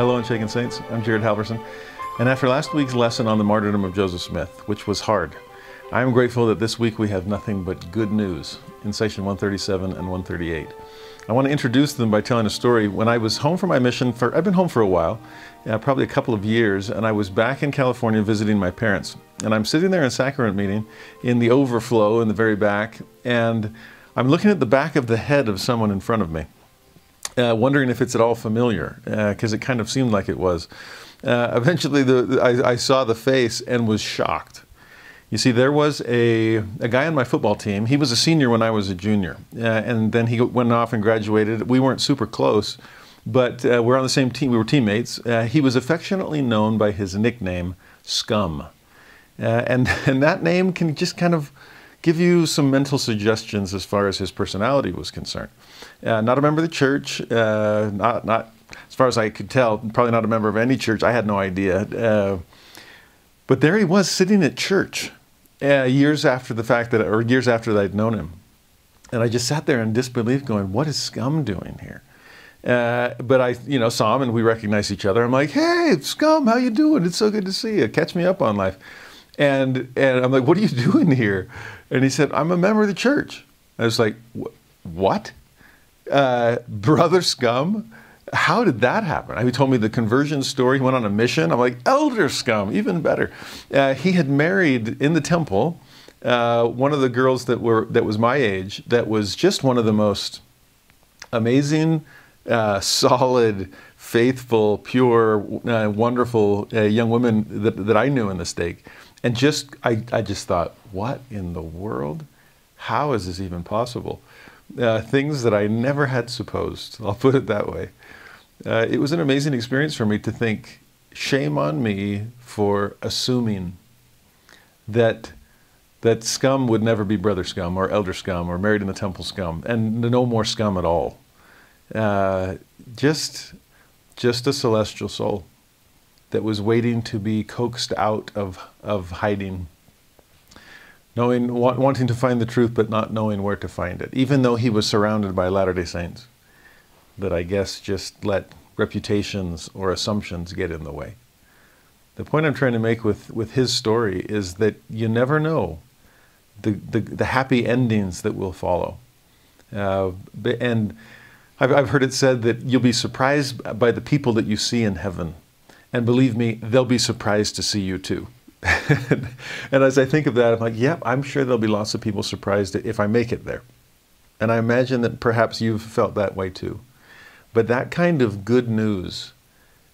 Hello, Unshaken Saints. I'm Jared Halverson. And after last week's lesson on the martyrdom of Joseph Smith, which was hard, I am grateful that this week we have nothing but good news in section 137 and 138. I want to introduce them by telling a story. When I was home for my mission, for I've been home for a while, uh, probably a couple of years, and I was back in California visiting my parents. And I'm sitting there in sacrament meeting in the overflow in the very back, and I'm looking at the back of the head of someone in front of me uh, wondering if it's at all familiar, because uh, it kind of seemed like it was. Uh, eventually, the, I, I, saw the face and was shocked. You see, there was a, a guy on my football team. He was a senior when I was a junior, uh, and then he went off and graduated. We weren't super close, but uh, we're on the same team. We were teammates. Uh, he was affectionately known by his nickname, Scum. and, and that name can just kind of give you some mental suggestions as far as his personality was concerned. Uh, not a member of the church, uh, not, not, as far as I could tell, probably not a member of any church. I had no idea. Uh, but there he was sitting at church uh, years after the fact that, or years after that I'd known him. And I just sat there in disbelief going, what is Scum doing here? Uh, but I, you know, saw him and we recognized each other. I'm like, hey, Scum, how you doing? It's so good to see you. Catch me up on life. And, and I'm like, what are you doing here? And he said, I'm a member of the church. I was like, what? Uh, brother Scum? How did that happen? He told me the conversion story. He went on a mission. I'm like, Elder Scum, even better. Uh, he had married in the temple uh, one of the girls that were that was my age. That was just one of the most amazing, uh, solid, faithful, pure, uh, wonderful uh, young women that, that I knew in the stake. And just I, I just thought, what in the world? How is this even possible? Uh, things that I never had supposed. I'll put it that way. Uh, it was an amazing experience for me to think, shame on me for assuming that that scum would never be brother scum or elder scum or married in the temple scum, and no more scum at all. Uh, just, just a celestial soul that was waiting to be coaxed out of, of hiding knowing, wanting to find the truth, but not knowing where to find it, even though he was surrounded by Latter day Saints that I guess just let reputations or assumptions get in the way. The point I'm trying to make with, with his story is that you never know the, the, the happy endings that will follow. Uh, and I've, I've heard it said that you'll be surprised by the people that you see in heaven. And believe me, they'll be surprised to see you too. and as I think of that, I'm like, yep, I'm sure there'll be lots of people surprised if I make it there. And I imagine that perhaps you've felt that way too. But that kind of good news,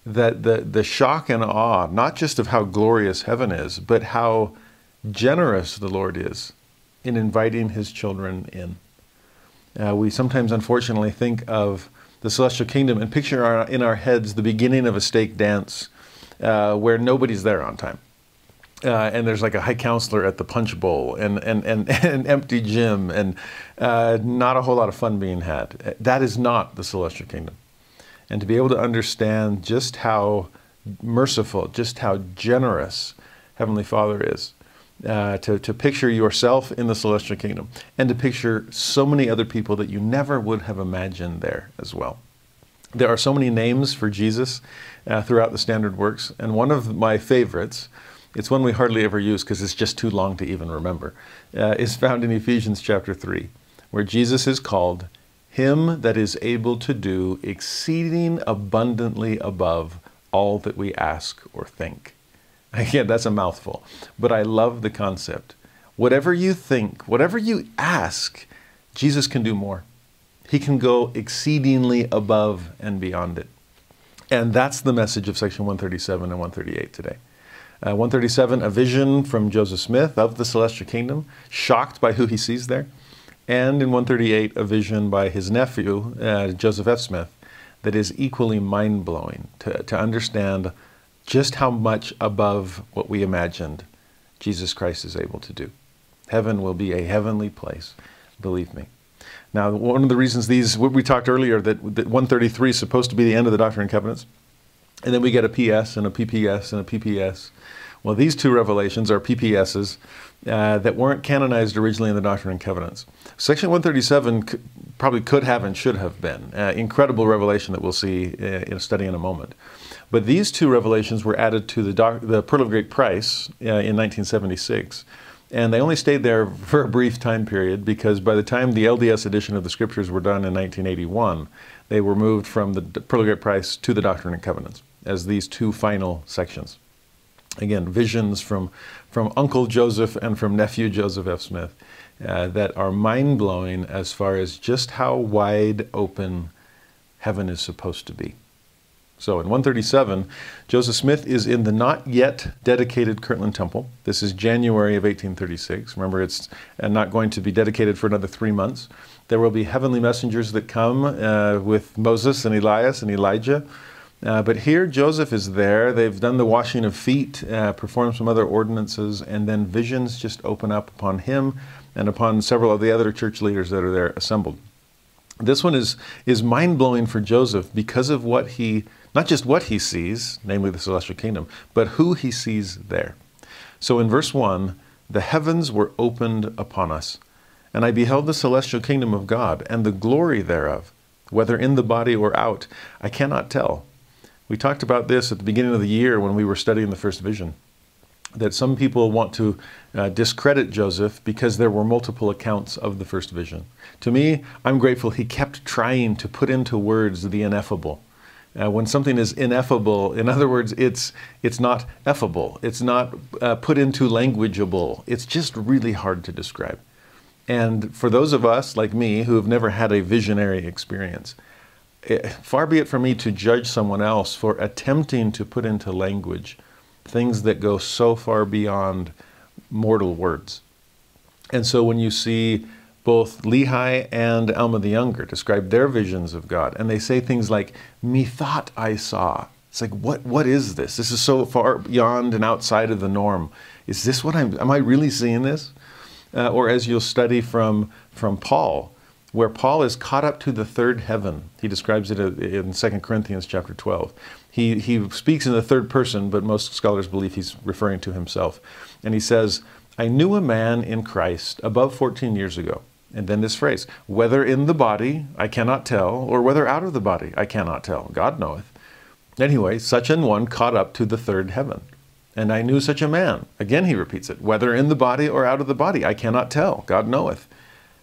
that the, the shock and awe, not just of how glorious heaven is, but how generous the Lord is in inviting his children in. Uh, we sometimes, unfortunately, think of the celestial kingdom and picture our, in our heads the beginning of a stake dance uh, where nobody's there on time uh, and there's like a high counselor at the punch bowl and, and, and, an empty gym and uh, not a whole lot of fun being had. That is not the celestial kingdom. And to be able to understand just how merciful, just how generous Heavenly Father is, uh, to, to picture yourself in the celestial kingdom and to picture so many other people that you never would have imagined there as well. There are so many names for Jesus uh, throughout the standard works, and one of my favorites it's one we hardly ever use because it's just too long to even remember, uh, is found in Ephesians chapter 3, where Jesus is called Him that is able to do exceeding abundantly above all that we ask or think. Again, that's a mouthful, but I love the concept. Whatever you think, whatever you ask, Jesus can do more. He can go exceedingly above and beyond it. And that's the message of section 137 and 138 today. Uh, 137, a vision from Joseph Smith of the celestial kingdom, shocked by who he sees there. And in 138, a vision by his nephew, uh, Joseph F. Smith, that is equally mind blowing to, to understand just how much above what we imagined Jesus Christ is able to do. Heaven will be a heavenly place, believe me. Now, one of the reasons these, we talked earlier that, that 133 is supposed to be the end of the Doctrine and Covenants, and then we get a PS and a PPS and a PPS. Well, these two revelations are PPSs uh, that weren't canonized originally in the Doctrine and Covenants. Section 137 c- probably could have and should have been. Uh, incredible revelation that we'll see uh, in a study in a moment. But these two revelations were added to the, the Pearl of Great Price uh, in 1976. And they only stayed there for a brief time period because by the time the LDS edition of the scriptures were done in 1981, they were moved from the Pearl of Great Price to the Doctrine and Covenants as these two final sections. Again, visions from, from Uncle Joseph and from nephew Joseph F. Smith uh, that are mind blowing as far as just how wide open heaven is supposed to be. So in 137, Joseph Smith is in the not yet dedicated Kirtland Temple. This is January of 1836. Remember, it's uh, not going to be dedicated for another three months. There will be heavenly messengers that come uh, with Moses and Elias and Elijah. Uh, but here, Joseph is there. They've done the washing of feet, uh, performed some other ordinances, and then visions just open up upon him and upon several of the other church leaders that are there assembled. This one is, is mind blowing for Joseph because of what he not just what he sees, namely the celestial kingdom, but who he sees there. So in verse 1, the heavens were opened upon us, and I beheld the celestial kingdom of God, and the glory thereof, whether in the body or out, I cannot tell. We talked about this at the beginning of the year when we were studying the first vision. That some people want to uh, discredit Joseph because there were multiple accounts of the first vision. To me, I'm grateful he kept trying to put into words the ineffable. Uh, when something is ineffable, in other words, it's, it's not effable, it's not uh, put into languageable, it's just really hard to describe. And for those of us like me who have never had a visionary experience, far be it from me to judge someone else for attempting to put into language things that go so far beyond mortal words. And so when you see both Lehi and Alma the Younger describe their visions of God. And they say things like, Methought I saw. It's like, what, what is this? This is so far beyond and outside of the norm. Is this what I'm, am I really seeing this? Uh, or as you'll study from, from Paul, where Paul is caught up to the third heaven. He describes it in 2 Corinthians chapter 12. He, he speaks in the third person, but most scholars believe he's referring to himself. And he says, I knew a man in Christ above 14 years ago and then this phrase, whether in the body, I cannot tell, or whether out of the body, I cannot tell. God knoweth. Anyway, such an one caught up to the third heaven. And I knew such a man. Again, he repeats it, whether in the body or out of the body, I cannot tell. God knoweth.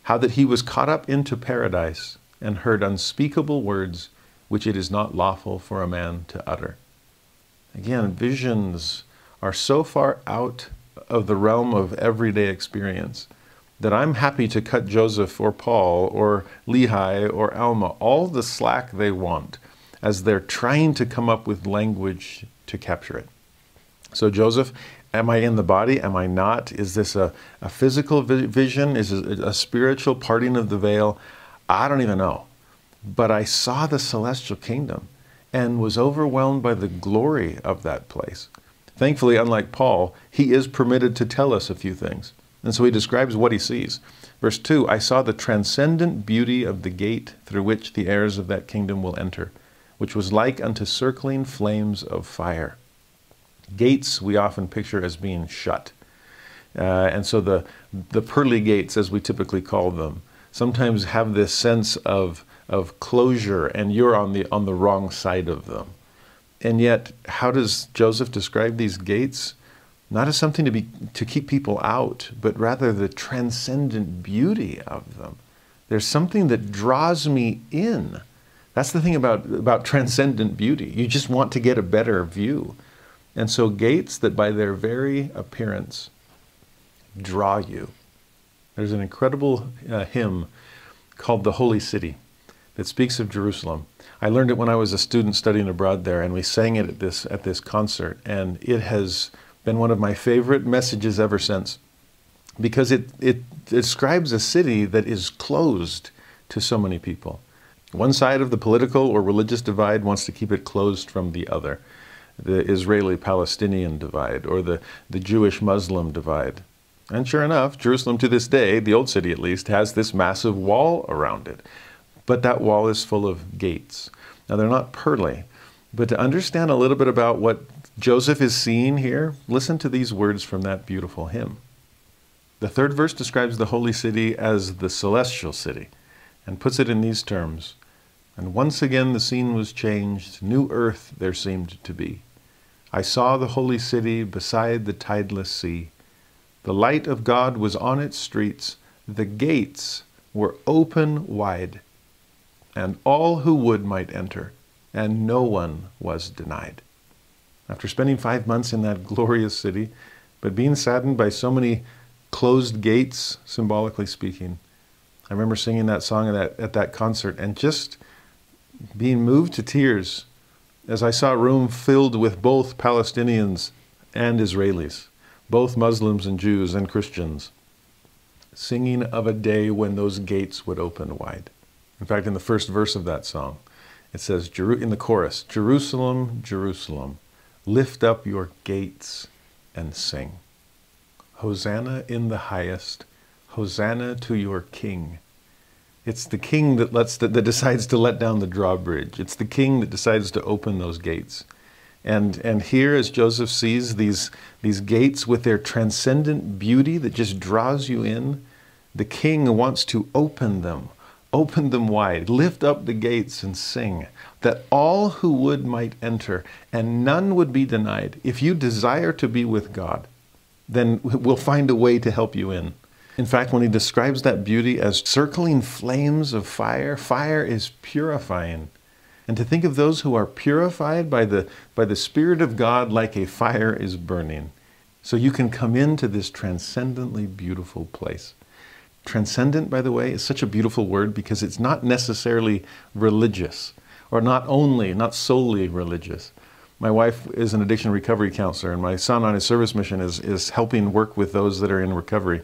How that he was caught up into paradise and heard unspeakable words which it is not lawful for a man to utter. Again, visions are so far out of the realm of everyday experience that I'm happy to cut Joseph or Paul or Lehi or Alma all the slack they want as they're trying to come up with language to capture it. So, Joseph, am I in the body? Am I not? Is this a, a physical vision? Is it a spiritual parting of the veil? I don't even know. But I saw the celestial kingdom and was overwhelmed by the glory of that place. Thankfully, unlike Paul, he is permitted to tell us a few things. And so he describes what he sees. Verse 2 I saw the transcendent beauty of the gate through which the heirs of that kingdom will enter, which was like unto circling flames of fire. Gates we often picture as being shut. Uh, and so the, the pearly gates, as we typically call them, sometimes have this sense of, of closure, and you're on the, on the wrong side of them. And yet, how does Joseph describe these gates? not as something to be to keep people out, but rather the transcendent beauty of them. There's something that draws me in. That's the thing about, about transcendent beauty. You just want to get a better view. And so gates that by their very appearance draw you. There's an incredible uh, hymn called The Holy City that speaks of Jerusalem. I learned it when I was a student studying abroad there, and we sang it at this, at this concert, and it has Been one of my favorite messages ever since because it, it describes a city that is closed to so many people. One side of the political or religious divide wants to keep it closed from the other the Israeli Palestinian divide or the, the Jewish Muslim divide. And sure enough, Jerusalem to this day, the old city at least, has this massive wall around it. But that wall is full of gates. Now, they're not pearly, but to understand a little bit about what Joseph is seeing here, listen to these words from that beautiful hymn. The third verse describes the holy city as the celestial city and puts it in these terms And once again the scene was changed, new earth there seemed to be. I saw the holy city beside the tideless sea. The light of God was on its streets, the gates were open wide, and all who would might enter, and no one was denied. After spending five months in that glorious city, but being saddened by so many closed gates, symbolically speaking, I remember singing that song at that, at that concert and just being moved to tears as I saw a room filled with both Palestinians and Israelis, both Muslims and Jews and Christians, singing of a day when those gates would open wide. In fact, in the first verse of that song, it says in the chorus, Jerusalem, Jerusalem, lift up your gates and sing. Hosanna in the highest, Hosanna to your King. It's the king that lets that, that decides to let down the drawbridge. It's the king that decides to open those gates. And and here as Joseph sees these these gates with their transcendent beauty that just draws you in, the king wants to open them, open them wide, lift up the gates and sing, that all who would might enter, and none would be denied. If you desire to be with God, then we'll find a way to help you in. In fact, when he describes that beauty as circling flames of fire, fire is purifying. And to think of those who are purified by the, by the Spirit of God like a fire is burning. So you can come into this transcendently beautiful place. Transcendent, by the way, is such a beautiful word because it's not necessarily religious, or not only, not solely religious. My wife is an addiction recovery counselor, and my son on his service mission is, is helping work with those that are in recovery.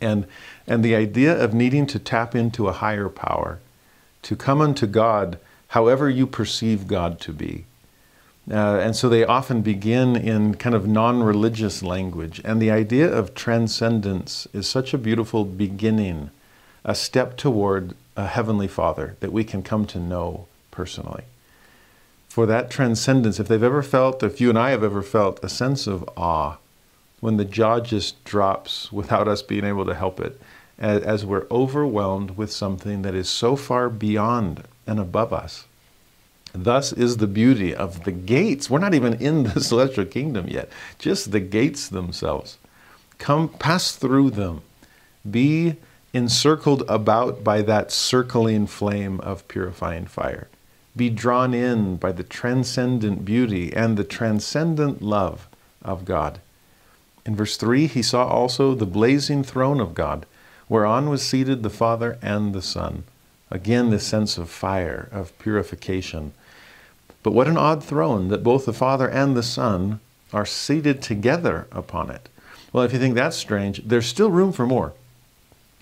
And, and the idea of needing to tap into a higher power, to come unto God however you perceive God to be. Uh, and so they often begin in kind of non religious language. And the idea of transcendence is such a beautiful beginning, a step toward a Heavenly Father that we can come to know personally. For that transcendence, if they've ever felt, if you and I have ever felt a sense of awe, when the jaw just drops without us being able to help it, as, we're overwhelmed with something that is so far beyond and above us. Thus is the beauty of the gates. We're not even in the celestial kingdom yet, just the gates themselves. Come, pass through them. Be encircled about by that circling flame of purifying fire. Be drawn in by the transcendent beauty and the transcendent love of God. In verse 3, he saw also the blazing throne of God, whereon was seated the Father and the Son. Again, this sense of fire, of purification. But what an odd throne that both the Father and the Son are seated together upon it. Well, if you think that's strange, there's still room for more.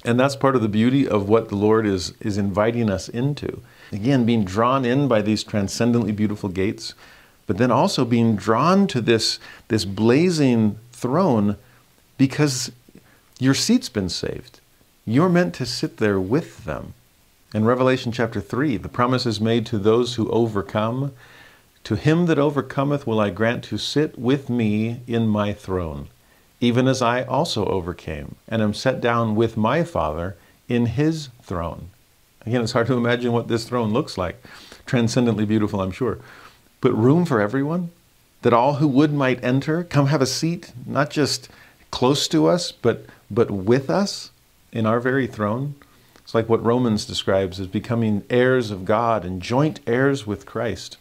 And that's part of the beauty of what the Lord is, is inviting us into. Again, being drawn in by these transcendently beautiful gates, but then also being drawn to this, this blazing throne because your seat's been saved. You're meant to sit there with them. In Revelation chapter 3, the promise is made to those who overcome. To him that overcometh will I grant to sit with me in my throne, even as I also overcame, and am set down with my Father in his throne. Again, it's hard to imagine what this throne looks like. Transcendently beautiful, I'm sure. But room for everyone? That all who would might enter, come have a seat, not just close to us, but, but with us in our very throne. It's like what Romans describes as becoming heirs of God and joint heirs with Christ.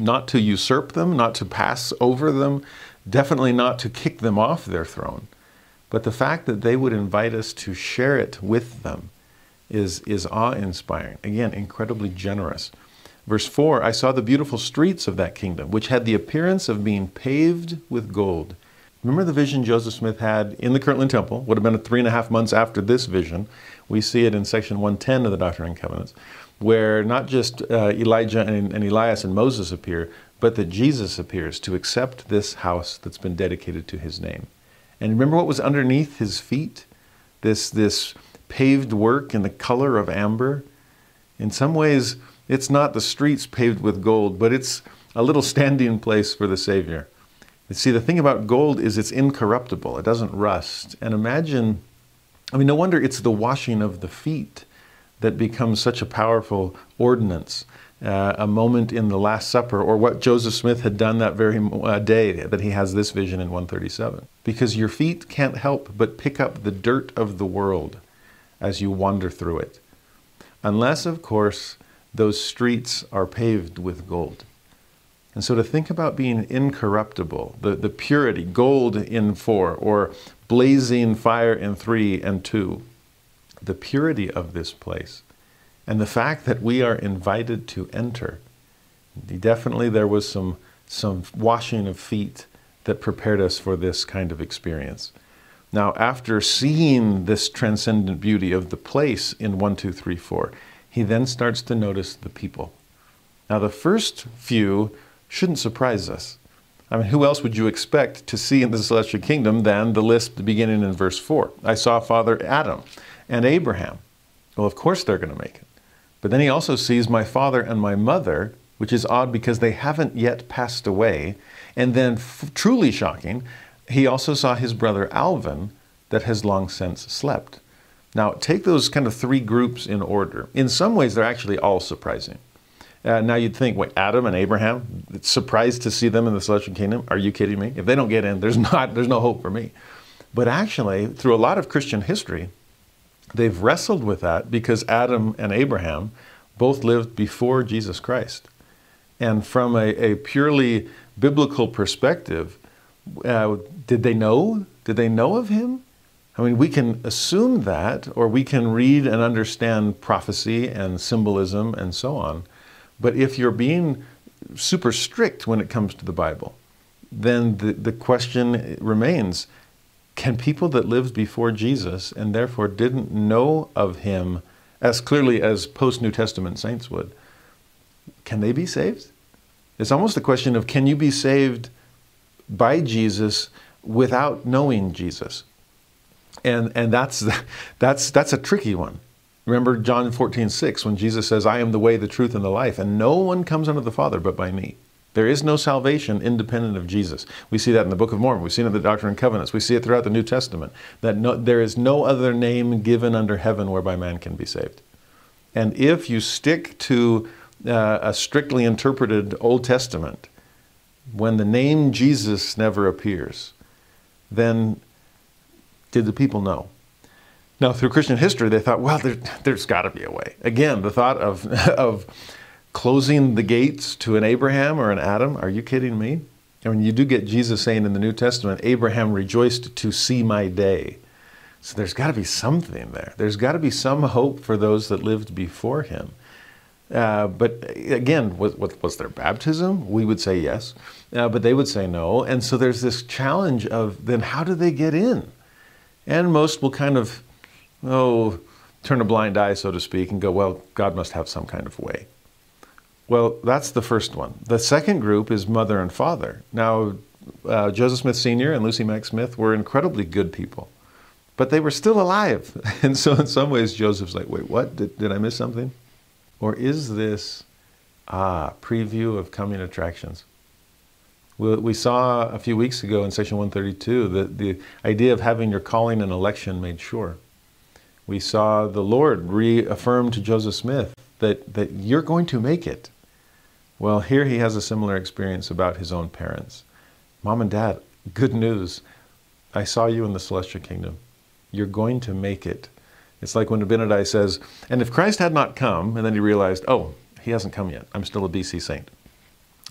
Not to usurp them, not to pass over them, definitely not to kick them off their throne, but the fact that they would invite us to share it with them is, is awe inspiring. Again, incredibly generous. Verse 4 I saw the beautiful streets of that kingdom, which had the appearance of being paved with gold. Remember the vision Joseph Smith had in the Kirtland Temple? Would have been three and a half months after this vision. We see it in section 110 of the Doctrine and Covenants, where not just uh, Elijah and, and Elias and Moses appear, but that Jesus appears to accept this house that's been dedicated to his name. And remember what was underneath his feet? This, this paved work in the color of amber. In some ways, it's not the streets paved with gold, but it's a little standing place for the Savior. You see, the thing about gold is it's incorruptible, it doesn't rust. And imagine, I mean, no wonder it's the washing of the feet that becomes such a powerful ordinance. Uh, a moment in the Last Supper, or what Joseph Smith had done that very uh, day that he has this vision in 137. Because your feet can't help but pick up the dirt of the world as you wander through it. Unless, of course, those streets are paved with gold. And so to think about being incorruptible, the, the purity, gold in four, or blazing fire in three and two, the purity of this place, and the fact that we are invited to enter. Definitely there was some, some washing of feet that prepared us for this kind of experience. Now, after seeing this transcendent beauty of the place in 1, 2, 3, 4, he then starts to notice the people. Now, the first few shouldn't surprise us. I mean, who else would you expect to see in the celestial kingdom than the list beginning in verse 4? I saw Father Adam and Abraham. Well, of course they're going to make it. But then he also sees my father and my mother, which is odd because they haven't yet passed away. And then, f- truly shocking, he also saw his brother Alvin that has long since slept. Now, take those kind of three groups in order. In some ways, they're actually all surprising. Uh, now you'd think, wait, Adam and Abraham, surprised to see them in the celestial kingdom? Are you kidding me? If they don't get in, there's not, there's no hope for me. But actually, through a lot of Christian history, they've wrestled with that because Adam and Abraham both lived before Jesus Christ. And from a, a purely biblical perspective, uh, did they know? Did they know of him? I mean, we can assume that, or we can read and understand prophecy and symbolism and so on. But if you're being super strict when it comes to the Bible, then the, the question remains can people that lived before Jesus and therefore didn't know of him as clearly as post New Testament saints would, can they be saved? It's almost a question of can you be saved by Jesus without knowing Jesus? And, and that's, that's, that's a tricky one. Remember John 14, 6, when Jesus says, I am the way, the truth, and the life, and no one comes unto the Father but by me. There is no salvation independent of Jesus. We see that in the Book of Mormon. We see it in the Doctrine and Covenants. We see it throughout the New Testament that no, there is no other name given under heaven whereby man can be saved. And if you stick to uh, a strictly interpreted Old Testament, when the name Jesus never appears, then did the people know? Now, through Christian history, they thought, well, there, has got to be a way. Again, the thought of, of closing the gates to an Abraham or an Adam, are you kidding me? I mean, you do get Jesus saying in the New Testament, Abraham rejoiced to see my day. So there's got to be something there. There's got to be some hope for those that lived before him. Uh, but again, was, was, there baptism? We would say yes, uh, but they would say no. And so there's this challenge of then how do they get in? And most will kind of oh, turn a blind eye, so to speak, and go, well, God must have some kind of way. Well, that's the first one. The second group is mother and father. Now, uh, Joseph Smith Sr. and Lucy Mack Smith were incredibly good people, but they were still alive. And so, in some ways, Joseph's like, wait, what? Did, did I miss something? Or is this, ah, preview of coming attractions? We, saw a few weeks ago in section 132 that the idea of having your calling and election made sure we saw the Lord reaffirm to Joseph Smith that, that you're going to make it. Well, here he has a similar experience about his own parents. Mom and dad, good news. I saw you in the celestial kingdom. You're going to make it. It's like when Abinadi says, and if Christ had not come, and then he realized, oh, he hasn't come yet. I'm still a BC saint.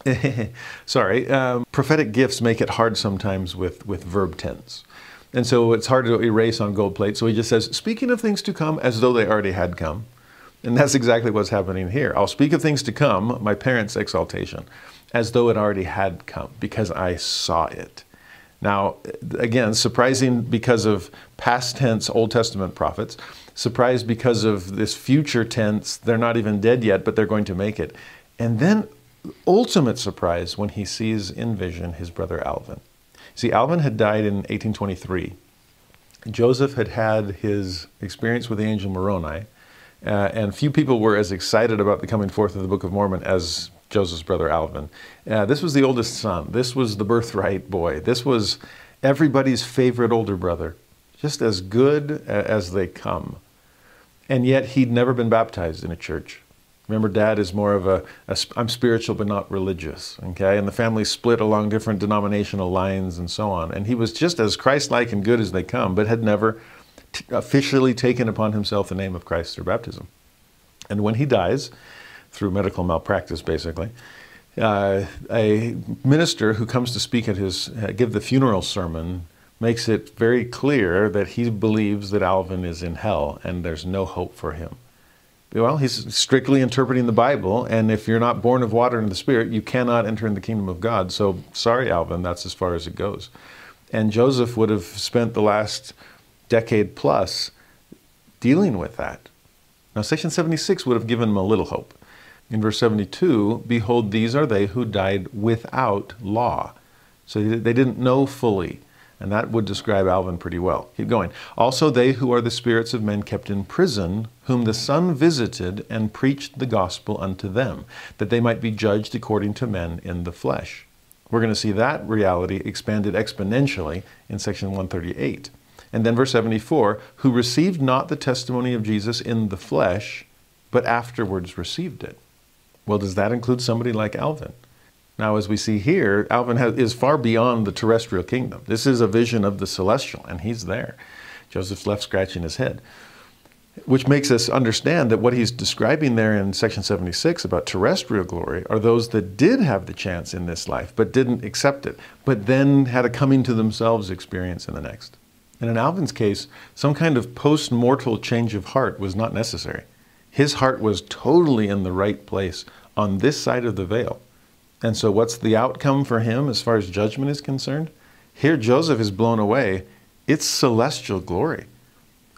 Sorry. Um, prophetic gifts make it hard sometimes with, with verb tense. And so it's hard to erase on gold plate. So he just says, speaking of things to come as though they already had come. And that's exactly what's happening here. I'll speak of things to come, my parents' exaltation, as though it already had come, because I saw it. Now, again, surprising because of past tense Old Testament prophets, surprised because of this future tense, they're not even dead yet, but they're going to make it. And then ultimate surprise when he sees in vision his brother Alvin. See, Alvin had died in 1823. Joseph had had his experience with the angel Moroni, uh, and few people were as excited about the coming forth of the Book of Mormon as Joseph's brother Alvin. Uh, this was the oldest son. This was the birthright boy. This was everybody's favorite older brother, just as good as they come. And yet he'd never been baptized in a church. Remember, dad is more of a, a I'm spiritual but not religious, okay? And the family split along different denominational lines and so on. And he was just as Christ like and good as they come, but had never t- officially taken upon himself the name of Christ through baptism. And when he dies, through medical malpractice basically, uh, a minister who comes to speak at his, uh, give the funeral sermon makes it very clear that he believes that Alvin is in hell and there's no hope for him. Well, he's strictly interpreting the Bible, and if you're not born of water and the Spirit, you cannot enter in the kingdom of God. So, sorry, Alvin, that's as far as it goes. And Joseph would have spent the last decade plus dealing with that. Now, section 76 would have given him a little hope. In verse 72, behold, these are they who died without law. So they didn't know fully and that would describe Alvin pretty well. Keep going. Also, they who are the spirits of men kept in prison, whom the Son visited and preached the gospel unto them, that they might be judged according to men in the flesh. We're going to see that reality expanded exponentially in section 138. And then verse 74 who received not the testimony of Jesus in the flesh, but afterwards received it. Well, does that include somebody like Alvin? Now, as we see here, Alvin has, is far beyond the terrestrial kingdom. This is a vision of the celestial, and he's there. Joseph's left scratching his head, which makes us understand that what he's describing there in section 76 about terrestrial glory are those that did have the chance in this life, but didn't accept it, but then had a coming to themselves experience in the next. And in Alvin's case, some kind of post mortal change of heart was not necessary. His heart was totally in the right place on this side of the veil. And so, what's the outcome for him as far as judgment is concerned? Here, Joseph is blown away. It's celestial glory.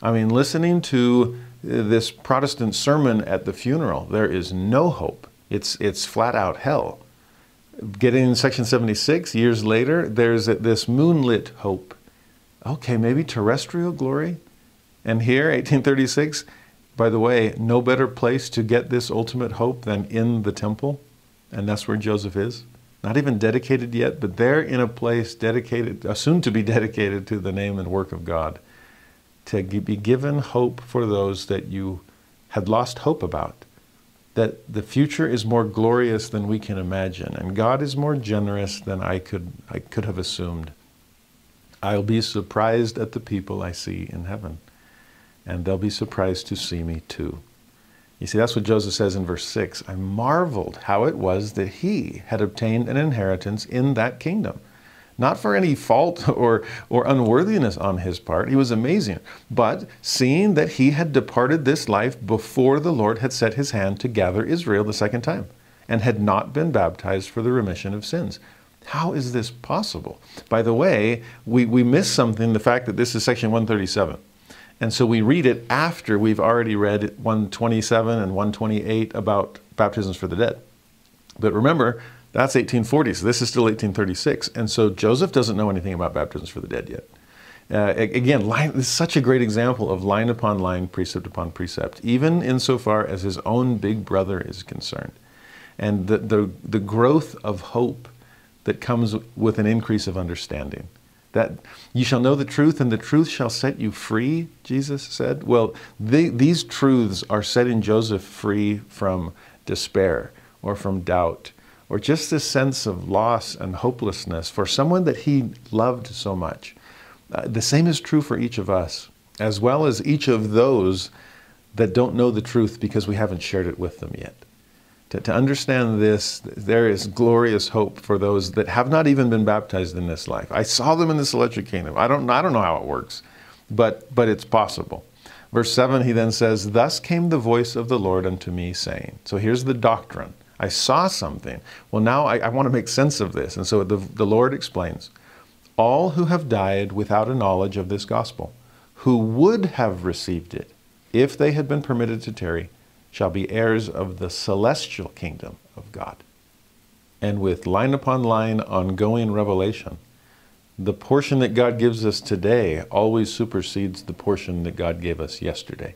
I mean, listening to uh, this Protestant sermon at the funeral, there is no hope. It's, it's flat out hell. Getting in section 76, years later, there's this moonlit hope. Okay, maybe terrestrial glory? And here, 1836, by the way, no better place to get this ultimate hope than in the temple. And that's where Joseph is. Not even dedicated yet, but there in a place dedicated, soon to be dedicated to the name and work of God. To be given hope for those that you had lost hope about. That the future is more glorious than we can imagine, and God is more generous than I could, I could have assumed. I'll be surprised at the people I see in heaven, and they'll be surprised to see me too. You see, that's what Joseph says in verse 6. I marveled how it was that he had obtained an inheritance in that kingdom. Not for any fault or, or unworthiness on his part, he was amazing, but seeing that he had departed this life before the Lord had set his hand to gather Israel the second time, and had not been baptized for the remission of sins. How is this possible? By the way, we, we miss something the fact that this is section 137. And so we read it after we've already read 127 and 128 about baptisms for the dead. But remember, that's 1840, so this is still 1836. And so Joseph doesn't know anything about baptisms for the dead yet. Uh, again, line, this is such a great example of line upon line, precept upon precept, even insofar as his own big brother is concerned. And the, the, the growth of hope that comes with an increase of understanding. That you shall know the truth, and the truth shall set you free, Jesus said. Well, they, these truths are setting Joseph free from despair or from doubt or just this sense of loss and hopelessness for someone that he loved so much. Uh, the same is true for each of us, as well as each of those that don't know the truth because we haven't shared it with them yet. To, to understand this, there is glorious hope for those that have not even been baptized in this life. I saw them in the celestial kingdom. I don't, I don't know how it works, but, but it's possible. Verse 7, he then says, Thus came the voice of the Lord unto me, saying. So here's the doctrine. I saw something. Well, now I, I want to make sense of this. And so the, the Lord explains All who have died without a knowledge of this gospel, who would have received it if they had been permitted to tarry, shall be heirs of the celestial kingdom of God. And with line upon line, ongoing revelation, the portion that God gives us today always supersedes the portion that God gave us yesterday.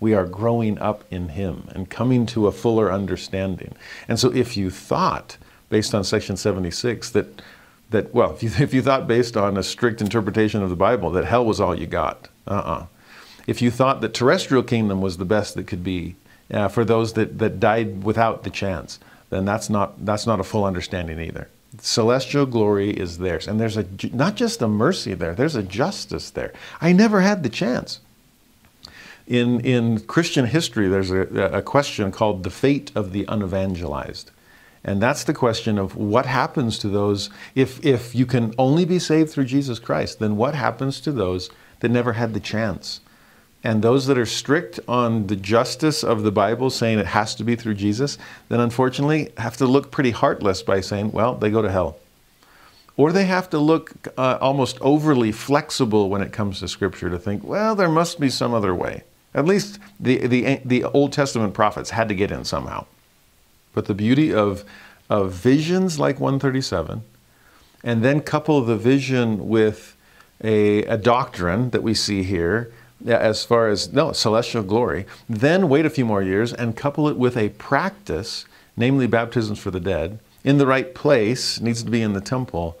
We are growing up in Him and coming to a fuller understanding. And so, if you thought, based on section 76, that, that well, if you, if you thought based on a strict interpretation of the Bible that hell was all you got, uh uh-uh. uh If you thought that terrestrial kingdom was the best that could be uh, for those that, that died without the chance, then that's not, that's not a full understanding either celestial glory is theirs. And there's a, not just a mercy there, there's a justice there. I never had the chance. In, in Christian history, there's a, a question called the fate of the unevangelized. And that's the question of what happens to those, if, if you can only be saved through Jesus Christ, then what happens to those that never had the chance? And those that are strict on the justice of the Bible, saying it has to be through Jesus, then unfortunately have to look pretty heartless by saying, well, they go to hell. Or they have to look uh, almost overly flexible when it comes to Scripture to think, well, there must be some other way. At least the, the, the Old Testament prophets had to get in somehow. But the beauty of, of visions like 137, and then couple the vision with a, a doctrine that we see here, as far as no celestial glory. Then wait a few more years and couple it with a practice namely baptisms for the dead. In the right place needs to be in the temple.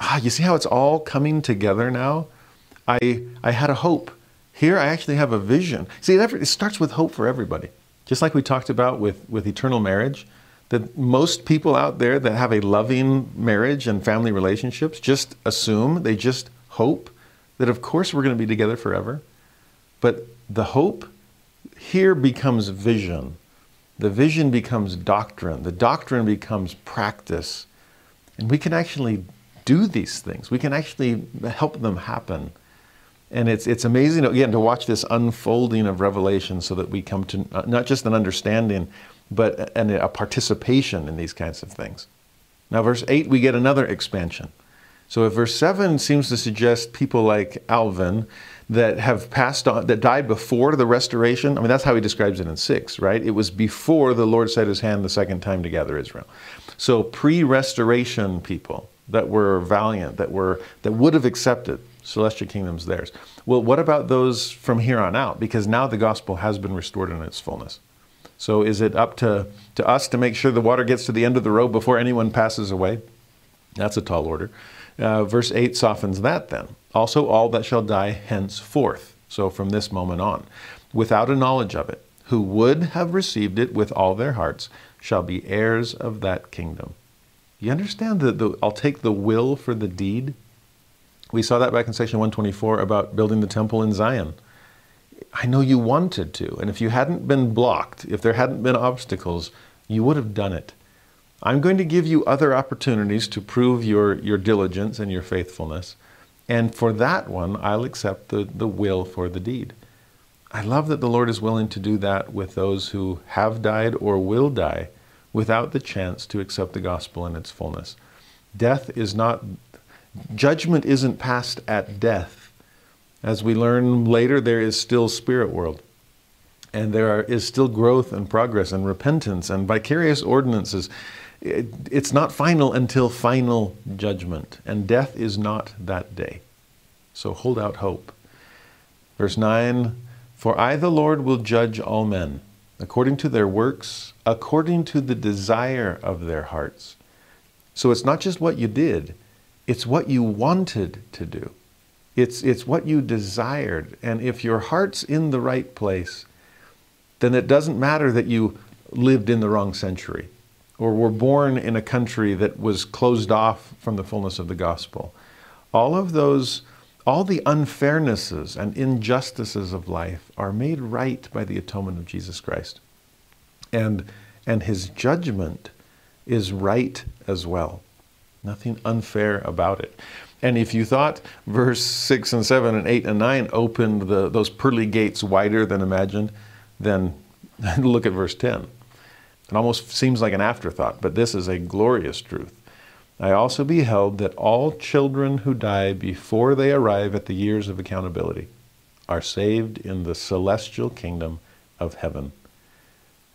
Ah you see how it's all coming together now? I i had a hope. Here i actually have a vision. See it, starts with hope for everybody. Just like we talked about with with eternal marriage that most people out there that have a loving marriage and family relationships just assume they just hope that of course we're going to be together forever but the hope here becomes vision. The vision becomes doctrine. The doctrine becomes practice. And we can actually do these things. We can actually help them happen. And it's, it's amazing, again, to watch this unfolding of revelation so that we come to not just an understanding, but a, a participation in these kinds of things. Now, verse 8, we get another expansion. So if verse 7 seems to suggest people like Alvin that have passed on, that died before the restoration. I mean, that's how he describes it in 6, right? It was before the Lord set his hand the second time to gather Israel. So pre restoration people that were valiant, that, were, that would have accepted celestial kingdoms theirs. Well, what about those from here on out? Because now the gospel has been restored in its fullness. So is it up to, to us to make sure the water gets to the end of the road before anyone passes away? That's a tall order. Uh, verse 8 softens that then. Also, all that shall die henceforth, so from this moment on, without a knowledge of it, who would have received it with all their hearts, shall be heirs of that kingdom. You understand that the, I'll take the will for the deed? We saw that back in section 124 about building the temple in Zion. I know you wanted to, and if you hadn't been blocked, if there hadn't been obstacles, you would have done it. I'm going to give you other opportunities to prove your, your diligence and your faithfulness. And for that one, I'll accept the, the will for the deed. I love that the Lord is willing to do that with those who have died or will die without the chance to accept the gospel in its fullness. Death is not, judgment isn't passed at death. As we learn later, there is still spirit world. And there are, is still growth and progress and repentance and vicarious ordinances it, it's not final until final judgment, and death is not that day. So hold out hope. Verse 9 For I, the Lord, will judge all men according to their works, according to the desire of their hearts. So it's not just what you did, it's what you wanted to do. It's, it's what you desired. And if your heart's in the right place, then it doesn't matter that you lived in the wrong century or were born in a country that was closed off from the fullness of the gospel. All of those, all the unfairnesses and injustices of life are made right by the atonement of Jesus Christ. And, and his judgment is right as well. Nothing unfair about it. And if you thought verse 6 and 7 and 8 and 9 opened the, those pearly gates wider than imagined, then look at verse 10. It almost seems like an afterthought, but this is a glorious truth. I also beheld that all children who die before they arrive at the years of accountability are saved in the celestial kingdom of heaven.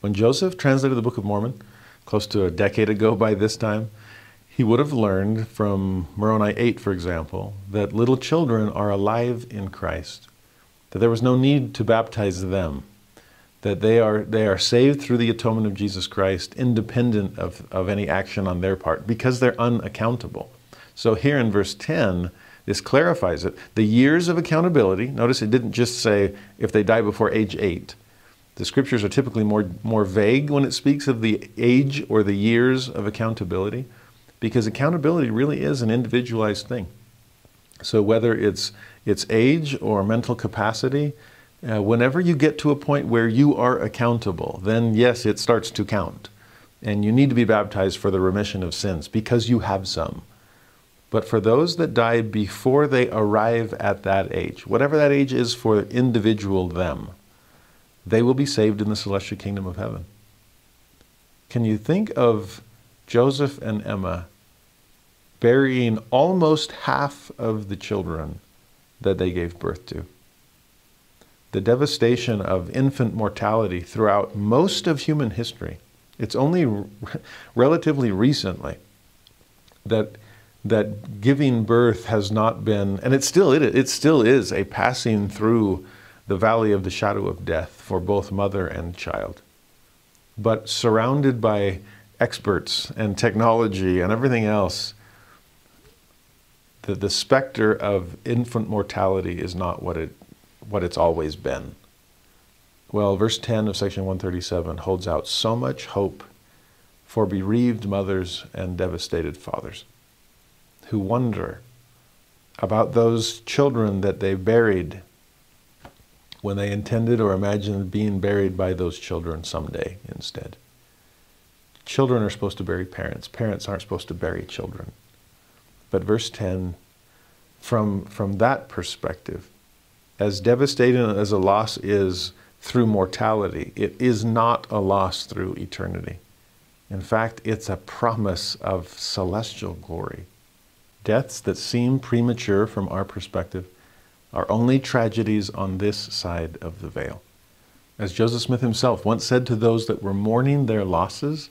When Joseph translated the Book of Mormon, close to a decade ago by this time, he would have learned from Moroni 8, for example, that little children are alive in Christ, that there was no need to baptize them, that they are, they are saved through the atonement of Jesus Christ, independent of, of any action on their part, because they're unaccountable. So here in verse 10, this clarifies it. The years of accountability, notice it didn't just say if they die before age 8. The scriptures are typically more, more vague when it speaks of the age or the years of accountability because accountability really is an individualized thing. So whether it's it's age or mental capacity, uh, whenever you get to a point where you are accountable, then yes, it starts to count. And you need to be baptized for the remission of sins because you have some. But for those that die before they arrive at that age, whatever that age is for individual them, they will be saved in the celestial kingdom of heaven. Can you think of Joseph and Emma burying almost half of the children that they gave birth to. The devastation of infant mortality throughout most of human history. It's only relatively recently that that giving birth has not been, and it still it, it still is a passing through the valley of the shadow of death for both mother and child. But surrounded by experts and technology and everything else, the, the specter of infant mortality is not what, it, what it's always been. Well, verse 10 of section 137 holds out so much hope for bereaved mothers and devastated fathers who wonder about those children that they buried when they intended or imagined being buried by those children someday instead. Children are supposed to bury parents, parents aren't supposed to bury children. But verse 10, from, from that perspective, as devastating as a loss is through mortality, it is not a loss through eternity. In fact, it's a promise of celestial glory. Deaths that seem premature from our perspective are only tragedies on this side of the veil. As Joseph Smith himself once said to those that were mourning their losses,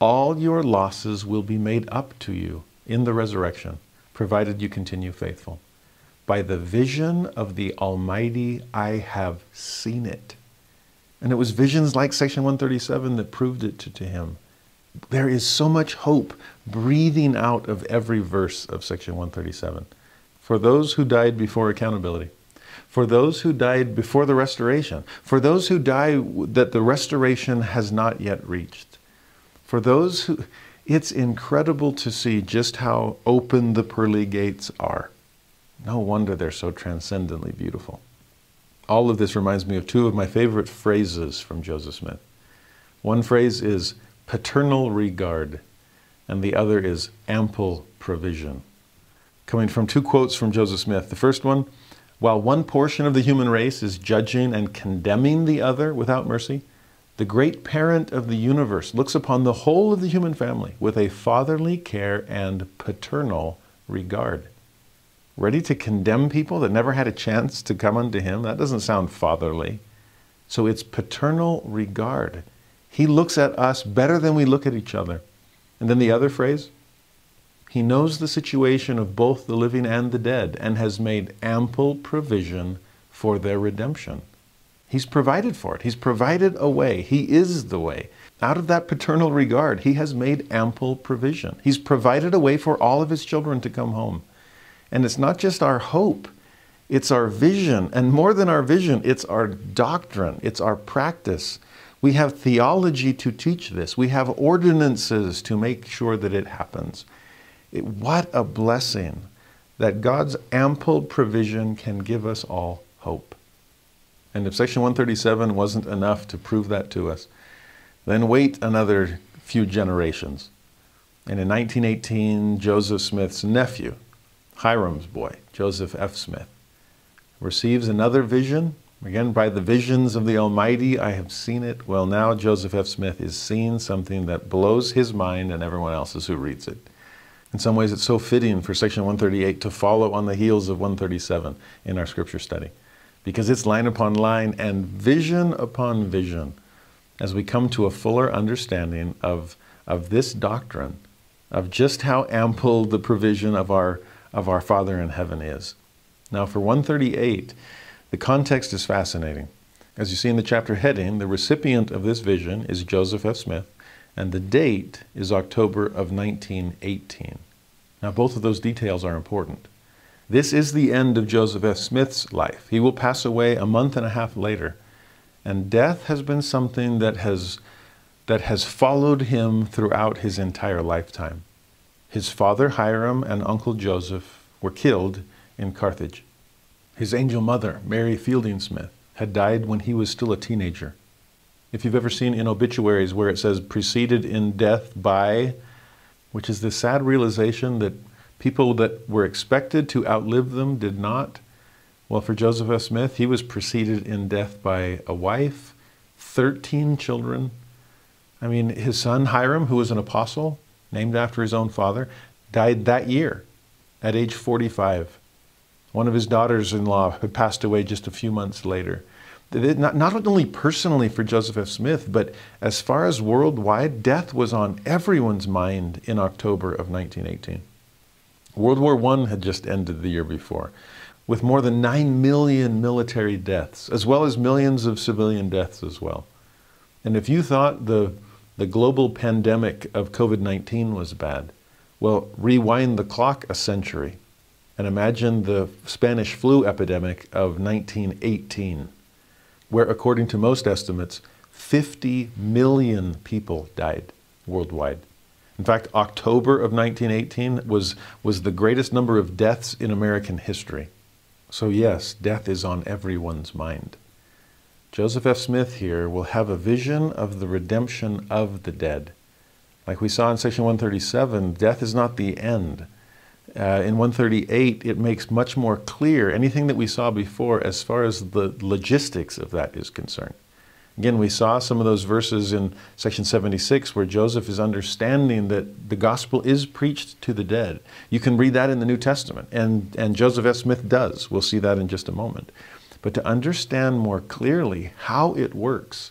all your losses will be made up to you in the resurrection, provided you continue faithful. By the vision of the Almighty, I have seen it. And it was visions like section 137 that proved it to, to him. There is so much hope breathing out of every verse of section 137. For those who died before accountability, for those who died before the restoration, for those who die that the restoration has not yet reached, for those who, it's incredible to see just how open the pearly gates are. No wonder they're so transcendently beautiful. All of this reminds me of two of my favorite phrases from Joseph Smith. One phrase is paternal regard, and the other is ample provision. Coming from two quotes from Joseph Smith. The first one, while one portion of the human race is judging and condemning the other without mercy, the great parent of the universe looks upon the whole of the human family with a fatherly care and paternal regard. Ready to condemn people that never had a chance to come unto him? That doesn't sound fatherly. So it's paternal regard. He looks at us better than we look at each other. And then the other phrase, he knows the situation of both the living and the dead and has made ample provision for their redemption. He's provided for it. He's provided a way. He is the way. Out of that paternal regard, He has made ample provision. He's provided a way for all of His children to come home. And it's not just our hope, it's our vision. And more than our vision, it's our doctrine, it's our practice. We have theology to teach this, we have ordinances to make sure that it happens. It, what a blessing that God's ample provision can give us all hope. And if Section 137 wasn't enough to prove that to us, then wait another few generations. And in 1918, Joseph Smith's nephew, Hyrum's boy, Joseph F. Smith, receives another vision. Again, by the visions of the Almighty, I have seen it. Well, now Joseph F. Smith is seeing something that blows his mind and everyone else's who reads it. In some ways, it's so fitting for section 138 to follow on the heels of 137 in our scripture study, because it's line upon line and vision upon vision as we come to a fuller understanding of, of this doctrine, of just how ample the provision of our, of our Father in heaven is. Now, for 138, the context is fascinating. As you see in the chapter heading, the recipient of this vision is Joseph F. Smith, and the date is October of 1918. Now, both of those details are important. This is the end of Joseph F. Smith's life. He will pass away a month and a half later. And death has been something that has, that has followed him throughout his entire lifetime. His father Hyrum and uncle Joseph were killed in Carthage. His angel mother, Mary Fielding Smith, had died when he was still a teenager. If you've ever seen in obituaries where it says preceded in death by, which is the sad realization that people that were expected to outlive them did not. Well, for Joseph F. Smith, he was preceded in death by a wife, 13 children. I mean, his son Hyrum, who was an apostle, named after his own father, died that year at age 45. One of his daughters in law had passed away just a few months later. Not, only personally for Joseph F. Smith, but as far as worldwide, death was on everyone's mind in October of 1918. World War I had just ended the year before, with more than 9 million military deaths, as well as millions of civilian deaths as well. And if you thought the, the global pandemic of COVID 19 was bad, well, rewind the clock a century and imagine the Spanish flu epidemic of 1918 where, according to most estimates, 50 million people died worldwide. In fact, October of 1918 was, was the greatest number of deaths in American history. So, yes, death is on everyone's mind. Joseph F. Smith here will have a vision of the redemption of the dead. Like we saw in section 137, death is not the end. Uh, in 138, it makes much more clear anything that we saw before as far as the logistics of that is concerned. Again, we saw some of those verses in section 76 where Joseph is understanding that the gospel is preached to the dead. You can read that in the New Testament, and, and Joseph F. Smith does. We'll see that in just a moment. But to understand more clearly how it works,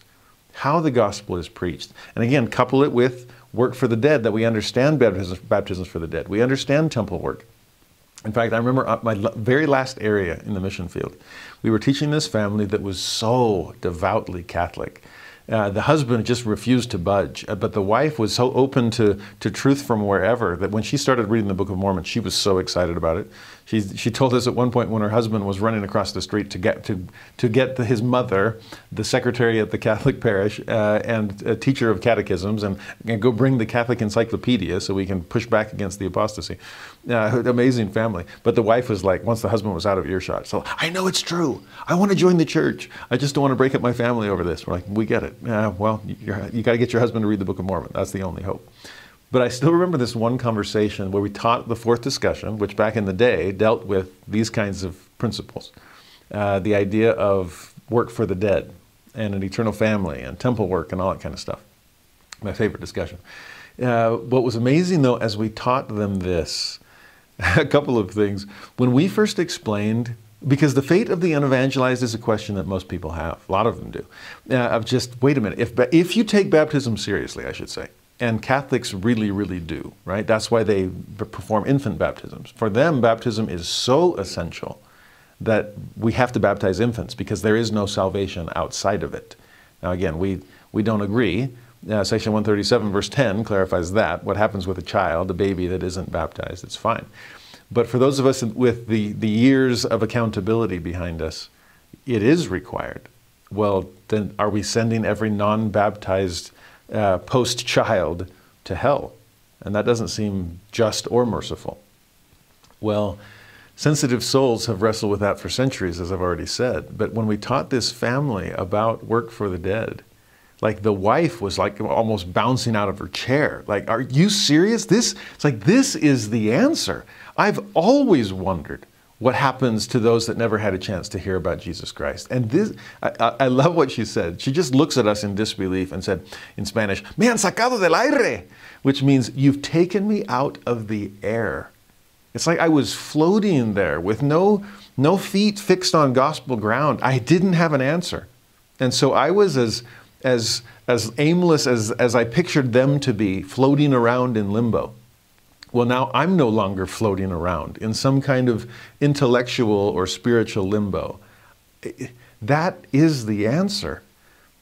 how the gospel is preached, and again, couple it with work for the dead, that we understand baptisms for the dead. We understand temple work. In fact, I remember uh, my very last area in the mission field, we were teaching this family that was so devoutly Catholic. Uh, the husband just refused to budge, uh, but the wife was so open to, to truth from wherever that when she started reading the Book of Mormon, she was so excited about it. She, she told us at one point when her husband was running across the street to get to, to get the, his mother, the secretary at the Catholic parish uh, and a teacher of catechisms, and, and, go bring the Catholic encyclopedia so we can push back against the apostasy. Uh, amazing family. But the wife was like, once the husband was out of earshot, so I know it's true. I want to join the church. I just don't want to break up my family over this. We're like, we get it. Yeah, well, you got to get your husband to read the Book of Mormon. That's the only hope. But I still remember this one conversation where we taught the fourth discussion, which back in the day dealt with these kinds of principles uh, the idea of work for the dead and an eternal family and temple work and all that kind of stuff. My favorite discussion. Uh, what was amazing though, as we taught them this, a couple of things. When we first explained because the fate of the unevangelized is a question that most people have. A lot of them do. Uh, of just wait a minute. If if you take baptism seriously, I should say, and Catholics really, really do, right? That's why they perform infant baptisms. For them, baptism is so essential that we have to baptize infants because there is no salvation outside of it. Now, again, we, we don't agree. Uh, Section 137, verse 10, clarifies that. What happens with a child, a baby that isn't baptized, it's fine. But for those of us with the, the years of accountability behind us, it is required. Well, then are we sending every non baptized uh, post child to hell. And that doesn't seem just or merciful. Well, sensitive souls have wrestled with that for centuries, as I've already said. But when we taught this family about work for the dead, like the wife was like almost bouncing out of her chair. Like, are you serious? This it's like this is the answer. I've always wondered what happens to those that never had a chance to hear about Jesus Christ. And this, I, I, love what she said. She just looks at us in disbelief and said in Spanish, "Me han sacado del aire," which means you've taken me out of the air. It's like I was floating there with no no feet fixed on gospel ground. I didn't have an answer, and so I was as as as aimless as as I pictured them to be, floating around in limbo. Well, now I'm no longer floating around in some kind of intellectual or spiritual limbo. That is the answer.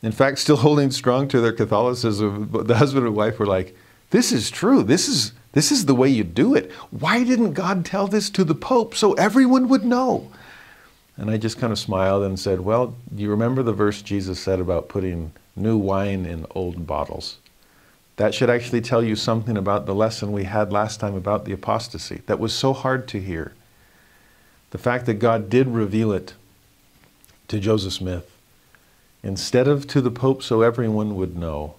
In fact, still holding strong to their Catholicism, the husband and wife were like, This is true. This is, this is the way you do it. Why didn't God tell this to the Pope so everyone would know? And I just kind of smiled and said, Well, you remember the verse Jesus said about putting new wine in old bottles? That should actually tell you something about the lesson we had last time about the apostasy that was so hard to hear. The fact that God did reveal it to Joseph Smith instead of to the Pope so everyone would know.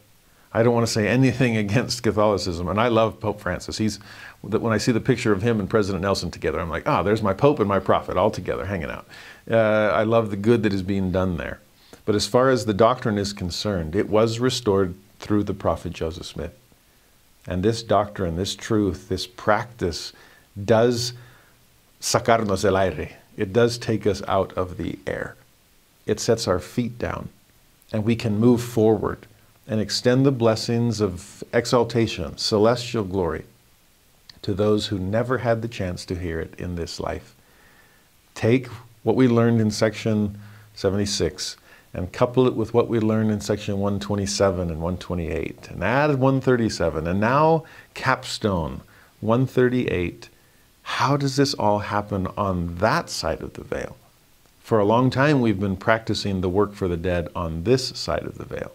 I don't want to say anything against Catholicism, and I love Pope Francis. He's when I see the picture of him and President Nelson together, I'm like, ah, there's my Pope and my prophet all together hanging out. Uh, I love the good that is being done there. But as far as the doctrine is concerned, it was restored through the prophet Joseph Smith. And this doctrine, this truth, this practice does sacarnos el aire. It does take us out of the air. It sets our feet down, and we can move forward and extend the blessings of exaltation, celestial glory, to those who never had the chance to hear it in this life. Take what we learned in section 76 and couple it with what we learned in section 127 and 128 and add 137 and now capstone 138 how does this all happen on that side of the veil? For a long time we've been practicing the work for the dead on this side of the veil.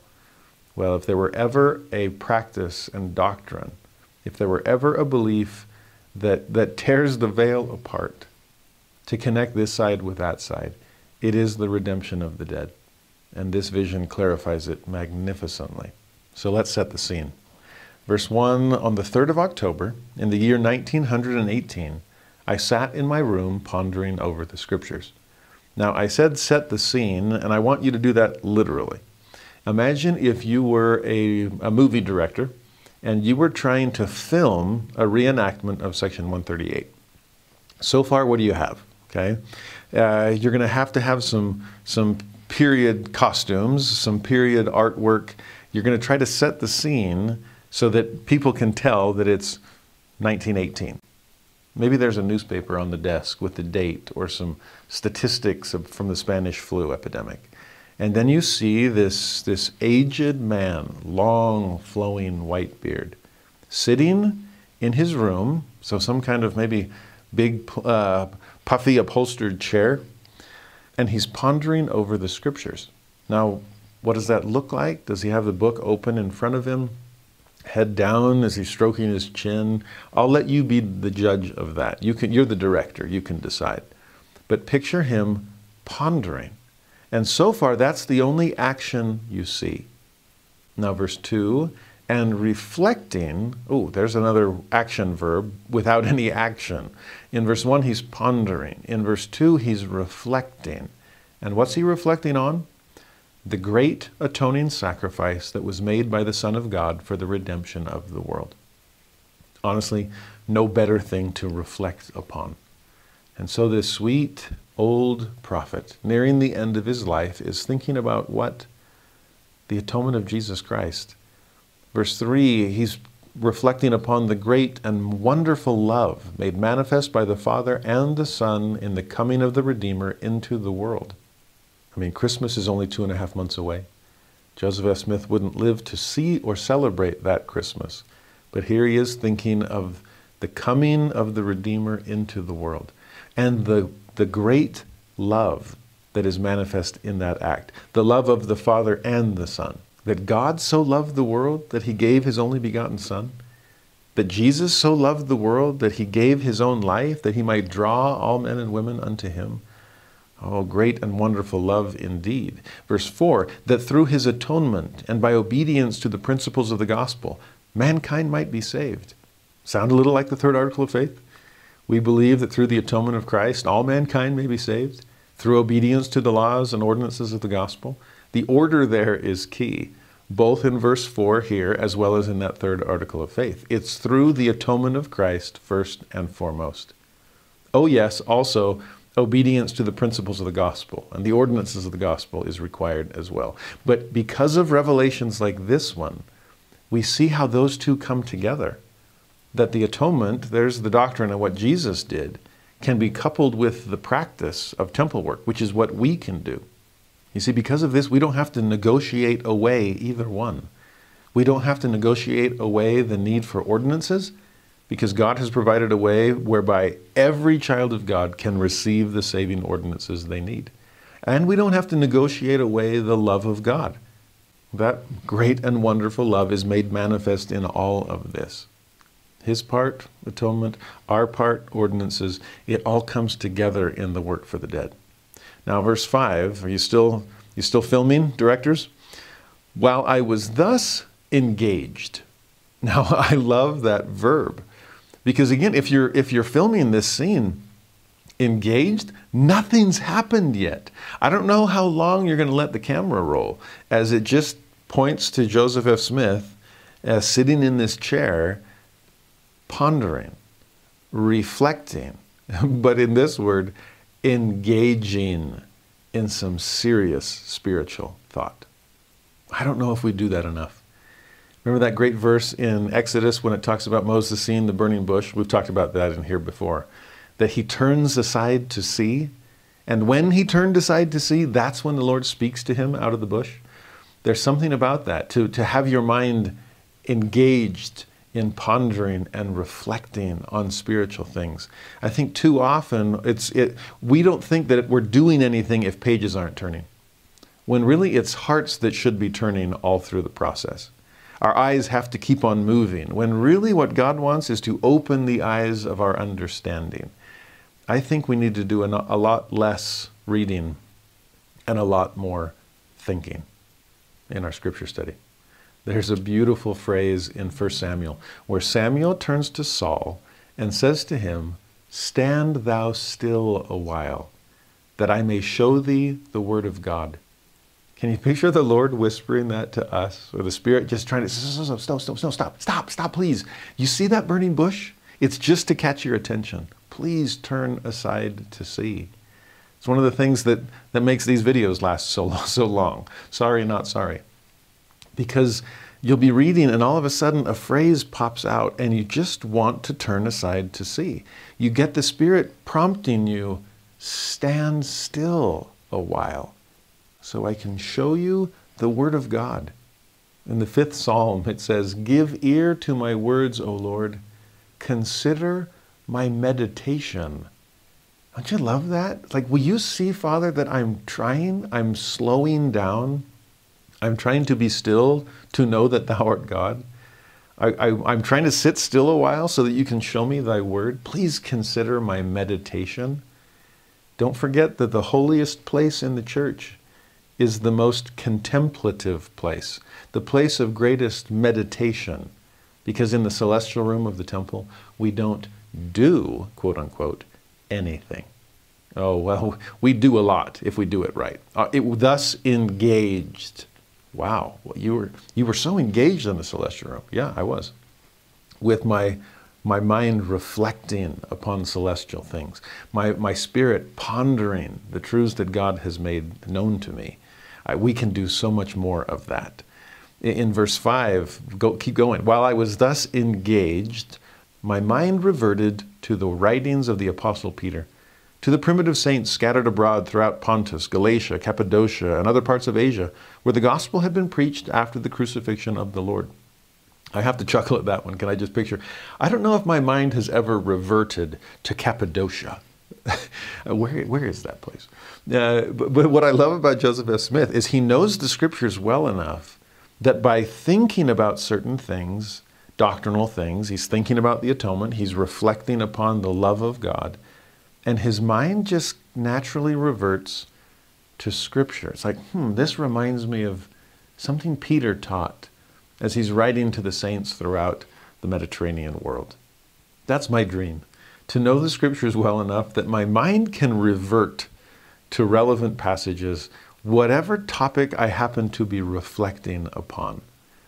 Well if there were ever a practice and doctrine if there were ever a belief that, that tears the veil apart to connect this side with that side it is the redemption of the dead and this vision clarifies it magnificently. So let's set the scene. Verse 1 On the 3rd of October, in the year 1918, I sat in my room pondering over the scriptures. Now, I said set the scene, and I want you to do that literally. Imagine if you were a, a movie director and you were trying to film a reenactment of Section 138. So far, what do you have? Okay, uh, you're going to have to have some some period costumes, some period artwork. You're going to try to set the scene so that people can tell that it's 1918. Maybe there's a newspaper on the desk with the date or some statistics of, from the Spanish flu epidemic. And then you see this, this aged man, long flowing white beard, sitting in his room, so some kind of maybe big, uh, puffy upholstered chair and he's pondering over the scriptures. Now, what does that look like? Does he have the book open in front of him? Head down as he's stroking his chin? I'll let you be the judge of that. You can, you're the director, you can decide. But picture him pondering. And so far, that's the only action you see. Now, verse 2 and reflecting, oh, there's another action verb without any action. In verse 1, he's pondering. In verse 2, he's reflecting. And what's he reflecting on? The great atoning sacrifice that was made by the Son of God for the redemption of the world. Honestly, no better thing to reflect upon. And so, this sweet old prophet, nearing the end of his life, is thinking about what? The atonement of Jesus Christ Verse 3, he's reflecting upon the great and wonderful love made manifest by the Father and the Son in the coming of the Redeemer into the world. I mean, Christmas is only two and a half months away. Joseph F. Smith wouldn't live to see or celebrate that Christmas. But here he is thinking of the coming of the Redeemer into the world and the, the great love that is manifest in that act the love of the Father and the Son that God so loved the world that he gave his only begotten Son? That Jesus so loved the world that he gave his own life that he might draw all men and women unto him? Oh, great and wonderful love indeed. Verse 4 that through his atonement and by obedience to the principles of the gospel, mankind might be saved. Sound a little like the third article of faith? We believe that through the atonement of Christ, all mankind may be saved, through obedience to the laws and ordinances of the gospel. The order there is key, both in verse 4 here as well as in that third article of faith. It's through the atonement of Christ first and foremost. Oh, yes, also, obedience to the principles of the gospel and the ordinances of the gospel is required as well. But because of revelations like this one, we see how those two come together. That the atonement, there's the doctrine of what Jesus did, can be coupled with the practice of temple work, which is what we can do. You see, because of this, we don't have to negotiate away either one. We don't have to negotiate away the need for ordinances because God has provided a way whereby every child of God can receive the saving ordinances they need. And we don't have to negotiate away the love of God. That great and wonderful love is made manifest in all of this. His part, atonement, our part, ordinances, it all comes together in the work for the dead. Now, verse 5, are you still, you still filming, directors? While I was thus engaged. Now, I love that verb. Because again, if you're if you're filming this scene engaged, nothing's happened yet. I don't know how long you're going to let the camera roll as it just points to Joseph F. Smith as sitting in this chair pondering, reflecting, but in this word engaging in some serious spiritual thought. I don't know if we do that enough. Remember that great verse in Exodus when it talks about Moses seeing the burning bush? We've talked about that in here before. That he turns aside to see. And when he turned aside to see, that's when the Lord speaks to him out of the bush. There's something about that, to, to have your mind engaged in pondering and reflecting on spiritual things. I think too often it's it we don't think that we're doing anything if pages aren't turning. When really it's hearts that should be turning all through the process our eyes have to keep on moving, when really what God wants is to open the eyes of our understanding. I think we need to do a lot less reading and a lot more thinking in our scripture study. There's a beautiful phrase in 1 Samuel where Samuel turns to Saul and says to him, Stand thou still a while, that I may show thee the word of God. Can you picture the Lord whispering that to us, or the Spirit just trying to stop, stop, stop, stop, stop, stop, stop, please? You see that burning bush? It's just to catch your attention. Please turn aside to see. It's one of the things that, that makes these videos last so, so long. Sorry, not sorry. Because you'll be reading, and all of a sudden a phrase pops out, and you just want to turn aside to see. You get the Spirit prompting you, stand still a while so I can show you the Word of God. In the fifth psalm, it says, Give ear to my words, O Lord. Consider my meditation. Don't you love that? Like, will you see, Father, that I'm trying, I'm slowing down, I'm trying to be still to know that Thou art God? I, am trying to sit still a while so that you can show me Thy Word. Please consider my meditation. Don't forget that the holiest place in the church is the most contemplative place, the place of greatest meditation. Because in the celestial room of the temple, we don't do, quote unquote, anything. Oh, well, we do a lot if we do it right. Uh, it, thus engaged. Wow, well, you, were, you were so engaged in the celestial room. Yeah, I was. With my, my mind reflecting upon celestial things, my, my spirit pondering the truths that God has made known to me. Uh, we can do so much more of that. In verse 5, go, keep going. While I was thus engaged, my mind reverted to the writings of the Apostle Peter, to the primitive saints scattered abroad throughout Pontus, Galatia, Cappadocia, and other parts of Asia, where the gospel had been preached after the crucifixion of the Lord. I have to chuckle at that one. Can I just picture? I don't know if my mind has ever reverted to Cappadocia. where, where is that place? Uh, but, but what I love about Joseph F. Smith is he knows the scriptures well enough that by thinking about certain things, doctrinal things, he's thinking about the atonement, he's reflecting upon the love of God, and his mind just naturally reverts to Scripture. It's like, hmm, this reminds me of something Peter taught as he's writing to the saints throughout the Mediterranean world. That's my dream to know the Scriptures well enough that my mind can revert to relevant passages, whatever topic I happen to be reflecting upon.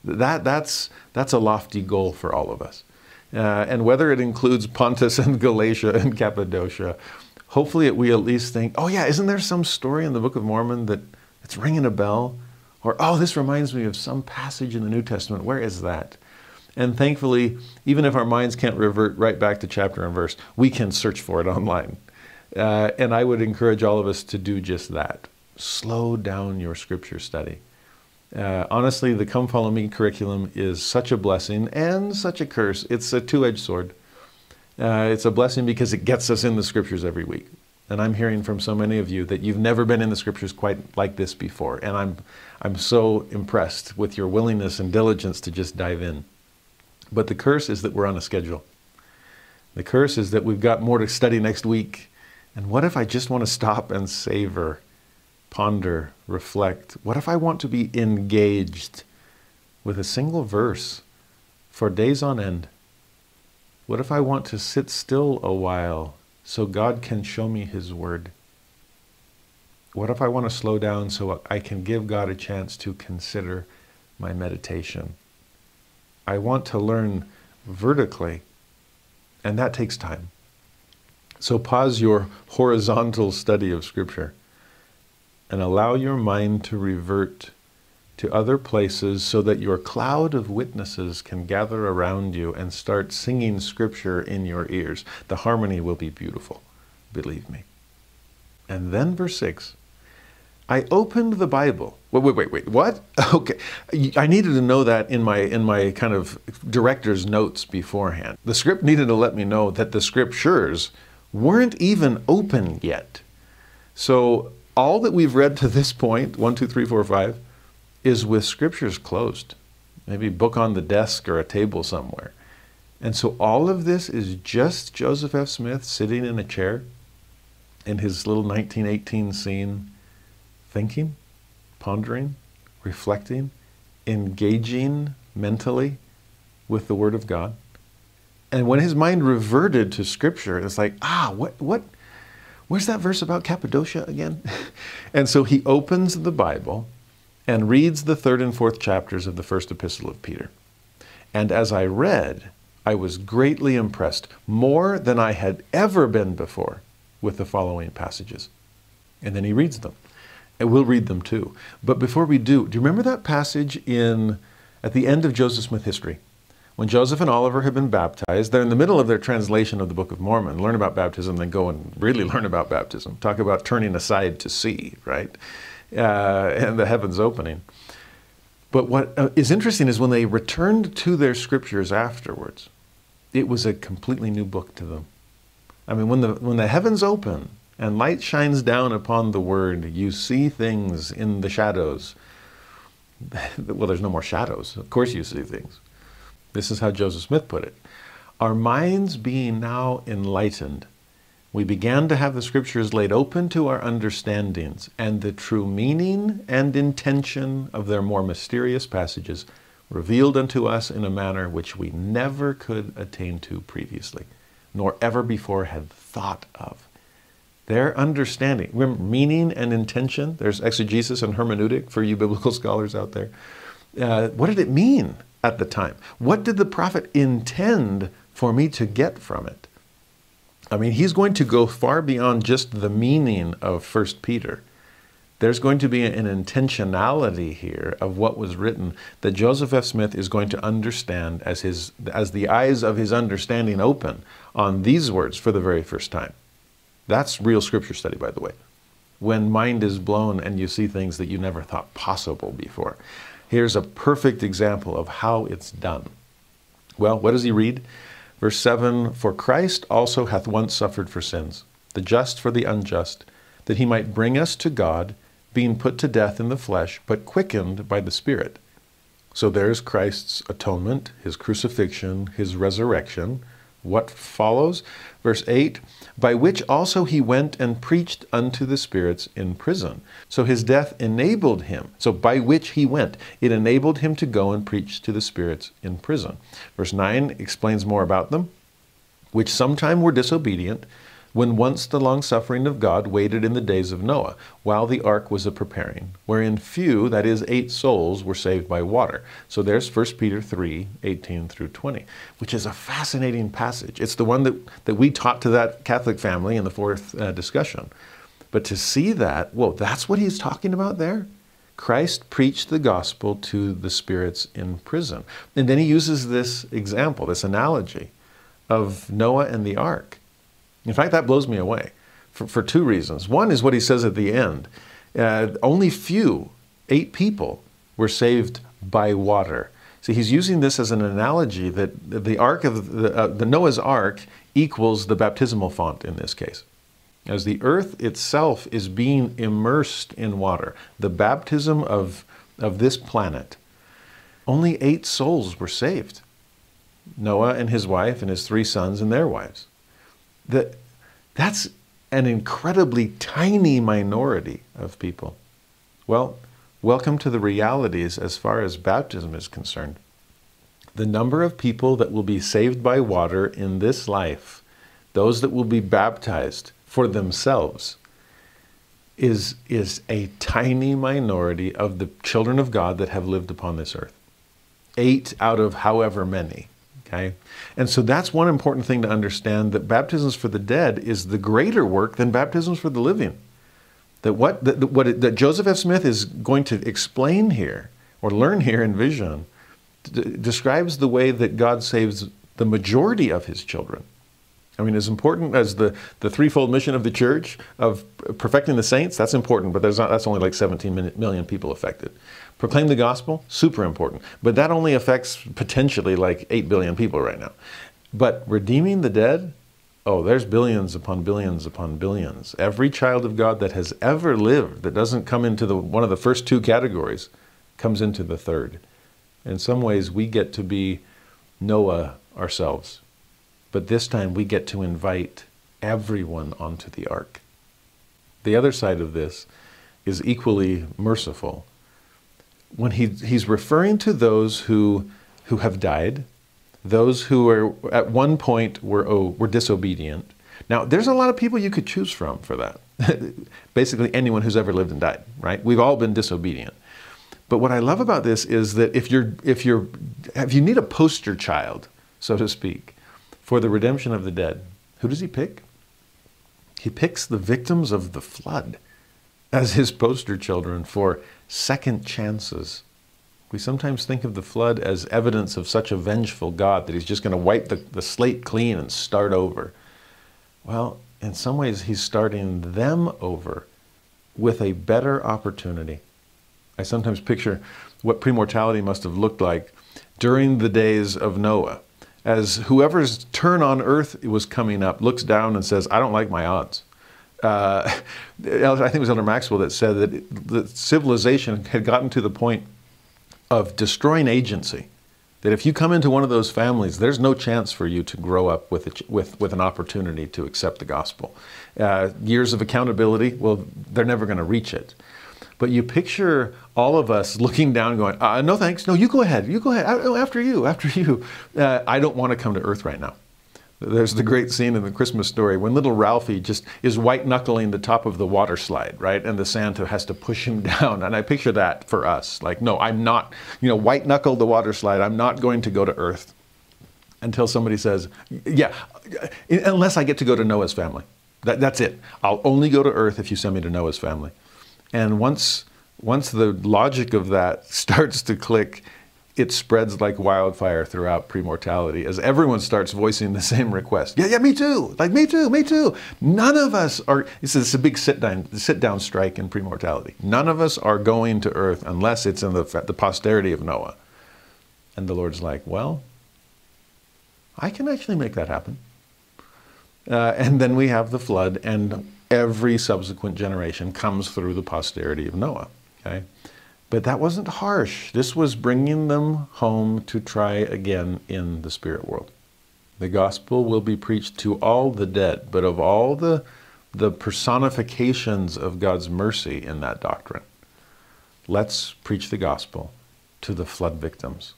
That, that's, that's a lofty goal for all of us. Uh, and whether it includes Pontus and Galatia and Cappadocia, hopefully we at least think, oh yeah, isn't there some story in the Book of Mormon that it's ringing a bell? Or, oh, this reminds me of some passage in the New Testament. Where is that? And thankfully, even if our minds can't revert right back to chapter and verse, we can search for it online. Uh, and I would encourage all of us to do just that. Slow down your scripture study. Uh, honestly, the Come Follow Me curriculum is such a blessing and such a curse. It's a two edged sword. Uh, it's a blessing because it gets us in the scriptures every week. And I'm hearing from so many of you that you've never been in the scriptures quite like this before. And I'm, I'm so impressed with your willingness and diligence to just dive in. But the curse is that we're on a schedule. The curse is that we've got more to study next week. And what if I just want to stop and savor, ponder, reflect? What if I want to be engaged with a single verse for days on end? What if I want to sit still a while so God can show me His Word? What if I want to slow down so I can give God a chance to consider my meditation? I want to learn vertically, and that takes time. So pause your horizontal study of Scripture and allow your mind to revert to other places so that your cloud of witnesses can gather around you and start singing Scripture in your ears. The harmony will be beautiful, believe me. And then, verse 6 I opened the Bible. Wait, wait, wait, wait. What? Okay. I needed to know that in my in my kind of director's notes beforehand. The script needed to let me know that the scriptures weren't even open yet. So all that we've read to this point, one, two, three, four, five, is with scriptures closed. Maybe book on the desk or a table somewhere. And so all of this is just Joseph F. Smith sitting in a chair in his little 1918 scene thinking, pondering, reflecting, engaging mentally with the Word of God. And when his mind reverted to Scripture, it's like, ah, what, what, where's that verse about Cappadocia again? and so he opens the Bible and reads the third and fourth chapters of the first epistle of Peter. And as I read, I was greatly impressed, more than I had ever been before, with the following passages. And then he reads them and we'll read them too. But before we do, do you remember that passage in at the end of Joseph Smith history? When Joseph and Oliver have been baptized, they're in the middle of their translation of the Book of Mormon. Learn about baptism, then go and really learn about baptism. Talk about turning aside to see, right? Uh, and the heavens opening. But what uh, interesting is when they returned to their scriptures afterwards, it was a completely new book to them. I mean, when the, when the heavens open and light shines down upon the word. You see things in the shadows. well, there's no more shadows. Of course, you see things. This is how Joseph Smith put it. Our minds being now enlightened, we began to have the scriptures laid open to our understandings, and the true meaning and intention of their more mysterious passages revealed unto us in a manner which we never could attain to previously, nor ever before had thought of. Their understanding, remember, meaning and intention, there's exegesis and hermeneutic for you biblical scholars out there. Uh, what did it mean at the time? What did the prophet intend for me to get from it? I mean, he's going to go far beyond just the meaning of First Peter. There's going to be an intentionality here of what was written that Joseph F. Smith is going to understand as, his, as the eyes of his understanding open on these words for the very first time. That's real scripture study, by the way. When mind is blown and you see things that you never thought possible before. Here's a perfect example of how it's done. Well, what does he read? Verse 7 For Christ also hath once suffered for sins, the just for the unjust, that he might bring us to God, being put to death in the flesh, but quickened by the Spirit. So there's Christ's atonement, his crucifixion, his resurrection, What follows? Verse 8 By which also he went and preached unto the spirits in prison. So his death enabled him. So by which he went, it enabled him to go and preach to the spirits in prison. Verse 9 explains more about them, which sometime were disobedient when once the long suffering of God waited in the days of Noah, while the ark was a preparing, wherein few, that is, eight souls, were saved by water. So there's 1 Peter 3 18 through 20, which is a fascinating passage. It's the one that, that we taught to that Catholic family in the fourth uh, discussion. But to see that, whoa, that's what he's talking about there? Christ preached the gospel to the spirits in prison. And then he uses this example, this analogy of Noah and the ark. In fact, that blows me away for, for two reasons. One is what he says at the end uh, only few, eight people, were saved by water. See, he's using this as an analogy that the ark of the, uh, the Noah's ark equals the baptismal font in this case. As the earth itself is being immersed in water, the baptism of, of this planet, only eight souls were saved Noah and his wife, and his three sons and their wives that that's an incredibly tiny minority of people. Well, welcome to the realities as far as baptism is concerned. The number of people that will be saved by water in this life, those that will be baptized for themselves, is, is a tiny minority of the children of God that have lived upon this earth. Eight out of however many. Okay? And so that's one important thing to understand that baptisms for the dead is the greater work than baptisms for the living. That what, that, what it, that Joseph F. Smith is going to explain here or learn here in vision describes the way that God saves the majority of his children. I mean, as important as the, the threefold mission of the church of perfecting the saints, that's important, but there's not, that's only like 17 million people affected. Proclaim the gospel, super important. But that only affects potentially like 8 billion people right now. But redeeming the dead, oh, there's billions upon billions upon billions. Every child of God that has ever lived that doesn't come into the, one of the first two categories comes into the third. In some ways, we get to be Noah ourselves. But this time, we get to invite everyone onto the ark. The other side of this is equally merciful when he, he's referring to those who, who have died, those who are at one point were, oh, were disobedient. Now, there's a lot of people you could choose from for that. Basically, anyone who's ever lived and died, right? We've all been disobedient. But what I love about this is that if you're, if you're, if you need a poster child, so to speak, for the redemption of the dead, who does he pick? He picks the victims of the flood as his poster children for second chances. We sometimes think of the flood as evidence of such a vengeful God that he's just going to wipe the, the slate clean and start over. Well, in some ways, he's starting them over with a better opportunity. I sometimes picture what premortality must have looked like during the days of Noah, as whoever's turn on earth was coming up looks down and says, I don't like my odds uh, I think it was Elder Maxwell that said that the civilization had gotten to the point of destroying agency. That if you come into one of those families, there's no chance for you to grow up with, a, with, with an opportunity to accept the gospel. Uh, years of accountability, well, they're never going to reach it. But you picture all of us looking down, going, uh, "No thanks. No, you go ahead. You go ahead. After you. After you. Uh, I don't want to come to Earth right now." There's the great scene in the Christmas story when little Ralphie just is white knuckling the top of the water slide, right? And the Santa has to push him down. And I picture that for us. Like, no, I'm not, you know, white knuckle the water slide. I'm not going to go to Earth until somebody says, yeah, unless I get to go to Noah's family. That, that's it. I'll only go to Earth if you send me to Noah's family. And once, once the logic of that starts to click, it spreads like wildfire throughout premortality as everyone starts voicing the same request. Yeah, yeah, me too. Like me too, me too. None of us are. This is a big sit down, sit down strike in premortality. None of us are going to earth unless it's in the the posterity of Noah. And the Lord's like, well, I can actually make that happen. Uh, and then we have the flood, and every subsequent generation comes through the posterity of Noah. Okay. But that wasn't harsh. This was bringing them home to try again in the spirit world. The gospel will be preached to all the dead, but of all the, the personifications of God's mercy in that doctrine, let's preach the gospel to the flood victims.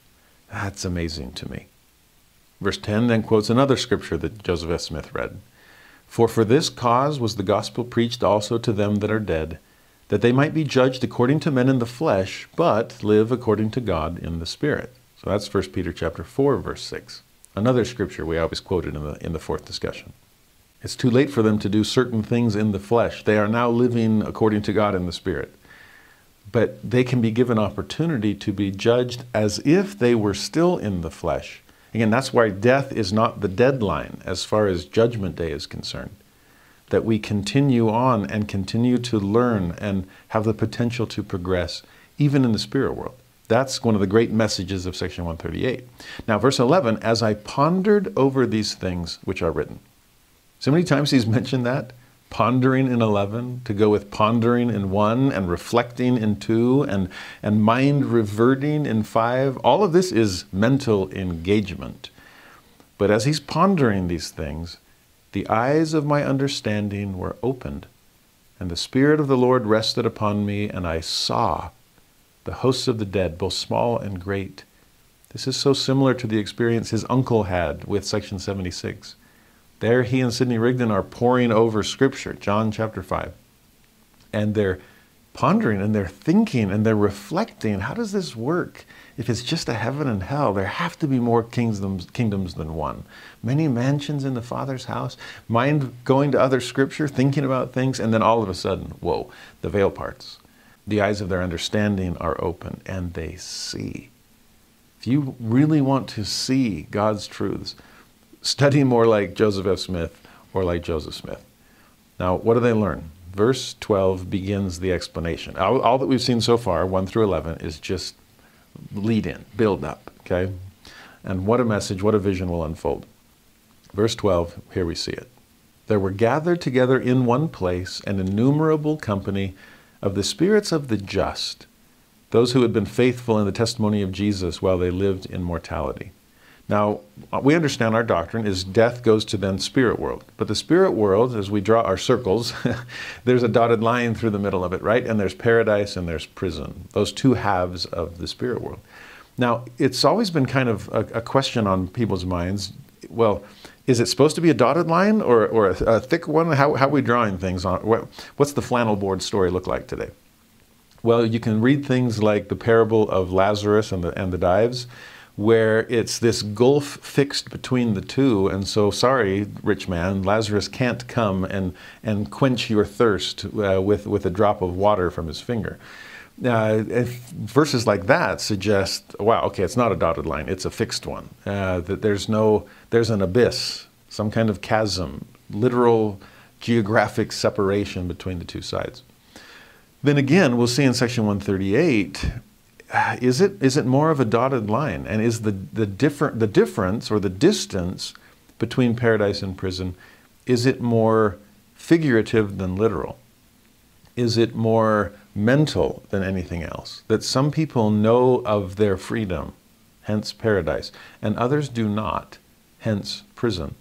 That's amazing to me. Verse 10 then quotes another scripture that Joseph F. Smith read For for this cause was the gospel preached also to them that are dead, that they might be judged according to men in the flesh, but live according to God in the Spirit. So that's 1 Peter chapter 4, verse 6. Another scripture we always quoted in the, in the fourth discussion. It's too late for them to do certain things in the flesh. They are now living according to God in the Spirit. But they can be given opportunity to be judged as if they were still in the flesh. Again, that's why death is not the deadline as far as Judgment Day is concerned that we continue on and continue to learn and have the potential to progress, even in the spirit world. That's one of the great messages of section 138. Now, verse 11, as I pondered over these things which are written. So many times he's mentioned that pondering in 11 to go with pondering in 1 and reflecting in 2 and, and mind reverting in 5 all of this is mental engagement but as he's pondering these things the eyes of my understanding were opened, and the Spirit of the Lord rested upon me, and I saw the hosts of the dead, both small and great. This is so similar to the experience his uncle had with Section 76. There, he and Sidney Rigdon are poring over Scripture, John chapter 5. And they're pondering and they're thinking and they're reflecting how does this work? If it's just a heaven and hell, there have to be more kingdoms, kingdoms than one. Many mansions in the Father's house, mind going to other scripture, thinking about things, and then all of a sudden, whoa, the veil parts. The eyes of their understanding are open and they see. If you really want to see God's truths, study more like Joseph F. Smith or like Joseph Smith. Now, what do they learn? Verse 12 begins the explanation. All, all that we've seen so far, 1 through 11, is just lead in, build up, okay? And what a message, what a vision will unfold. Verse 12, here we see it. There were gathered together in one place an innumerable company of the spirits of the just, those who had been faithful in the testimony of Jesus while they lived in mortality. Now, we understand our doctrine is death goes to then spirit world. But the spirit world, as we draw our circles, there's a dotted line through the middle of it, right? And there's paradise and there's prison, those two halves of the spirit world. Now, it's always been kind of a, a question on people's minds. Well, is it supposed to be a dotted line or, or a, a thick one? How, how are we drawing things on? What, what's the flannel board story look like today? Well, you can read things like the parable of Lazarus and the, and the Dives where it's this gulf fixed between the two. And so, sorry, rich man, Lazarus can't come and, and quench your thirst uh, with, with a drop of water from his finger. Uh, verses like that suggest, wow, okay, it's not a dotted line, it's a fixed one. Uh, that there's no, there's an abyss, some kind of chasm, literal geographic separation between the two sides. Then again, we'll see in section 138 Uh, is it is it more of a dotted line? And is the the different the difference or the distance between paradise and prison is it more figurative than literal? Is it more mental than anything else? That some people know of their freedom hence paradise and others do not hence prison.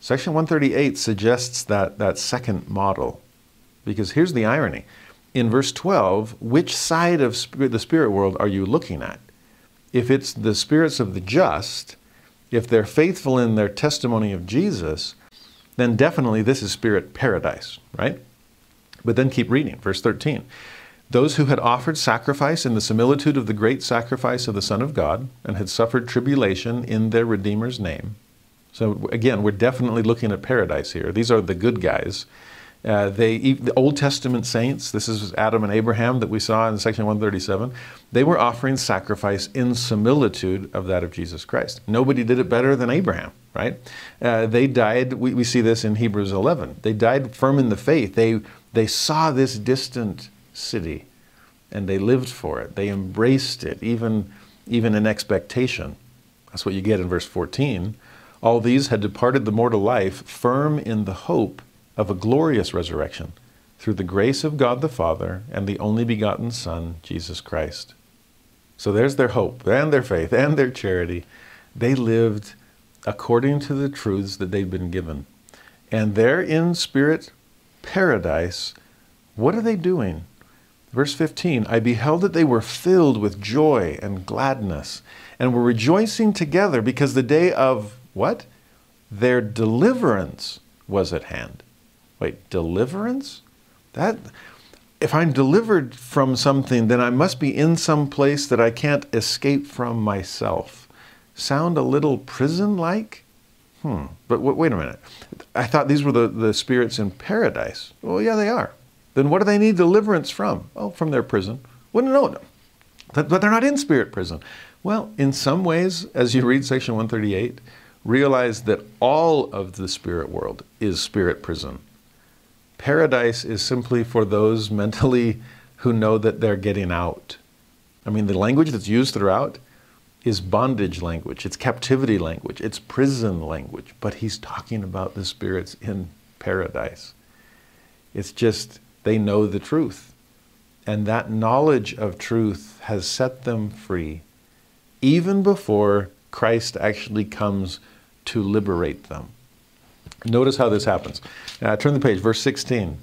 Section 138 suggests that that second model because here's the irony in verse 12, which side of the spirit world are you looking at? If it's the spirits of the just, if they're faithful in their testimony of Jesus, then definitely this is spirit paradise, right? But then keep reading, verse 13. Those who had offered sacrifice in the similitude of the great sacrifice of the Son of God and had suffered tribulation in their Redeemer's name. So again, we're definitely looking at paradise here. These are the good guys. Uh, they, the Old Testament saints, this is Adam and Abraham that we saw in section 137, they were offering sacrifice in similitude of that of Jesus Christ. Nobody did it better than Abraham, right? Uh, they died, we, we see this in Hebrews 11. They died firm in the faith. They, they saw this distant city and they lived for it. They embraced it, even, even in expectation. That's what you get in verse 14. All these had departed the mortal life, firm in the hope of a glorious resurrection through the grace of God the Father and the only begotten Son, Jesus Christ. So there's their hope and their faith and their charity. They lived according to the truths that they've been given. And they're in spirit paradise. What are they doing? Verse 15 I beheld that they were filled with joy and gladness, and were rejoicing together because the day of what? Their deliverance was at hand. Wait, deliverance? That if I'm delivered from something, then I must be in some place that I can't escape from myself. Sound a little prison like? Hmm. But wait a minute. I thought these were the, the spirits in paradise. Well, yeah, they are. Then what do they need deliverance from? Oh, from their prison. Wouldn't know. But they're not in spirit prison. Well, in some ways, as you read section 138, realize that all of the spirit world is spirit prison. Paradise is simply for those mentally who know that they're getting out. I mean, the language that's used throughout is bondage language, it's captivity language, it's prison language, but he's talking about the spirits in paradise. It's just they know the truth. And that knowledge of truth has set them free even before Christ actually comes to liberate them. Notice how this happens. Uh, turn the page, verse 16.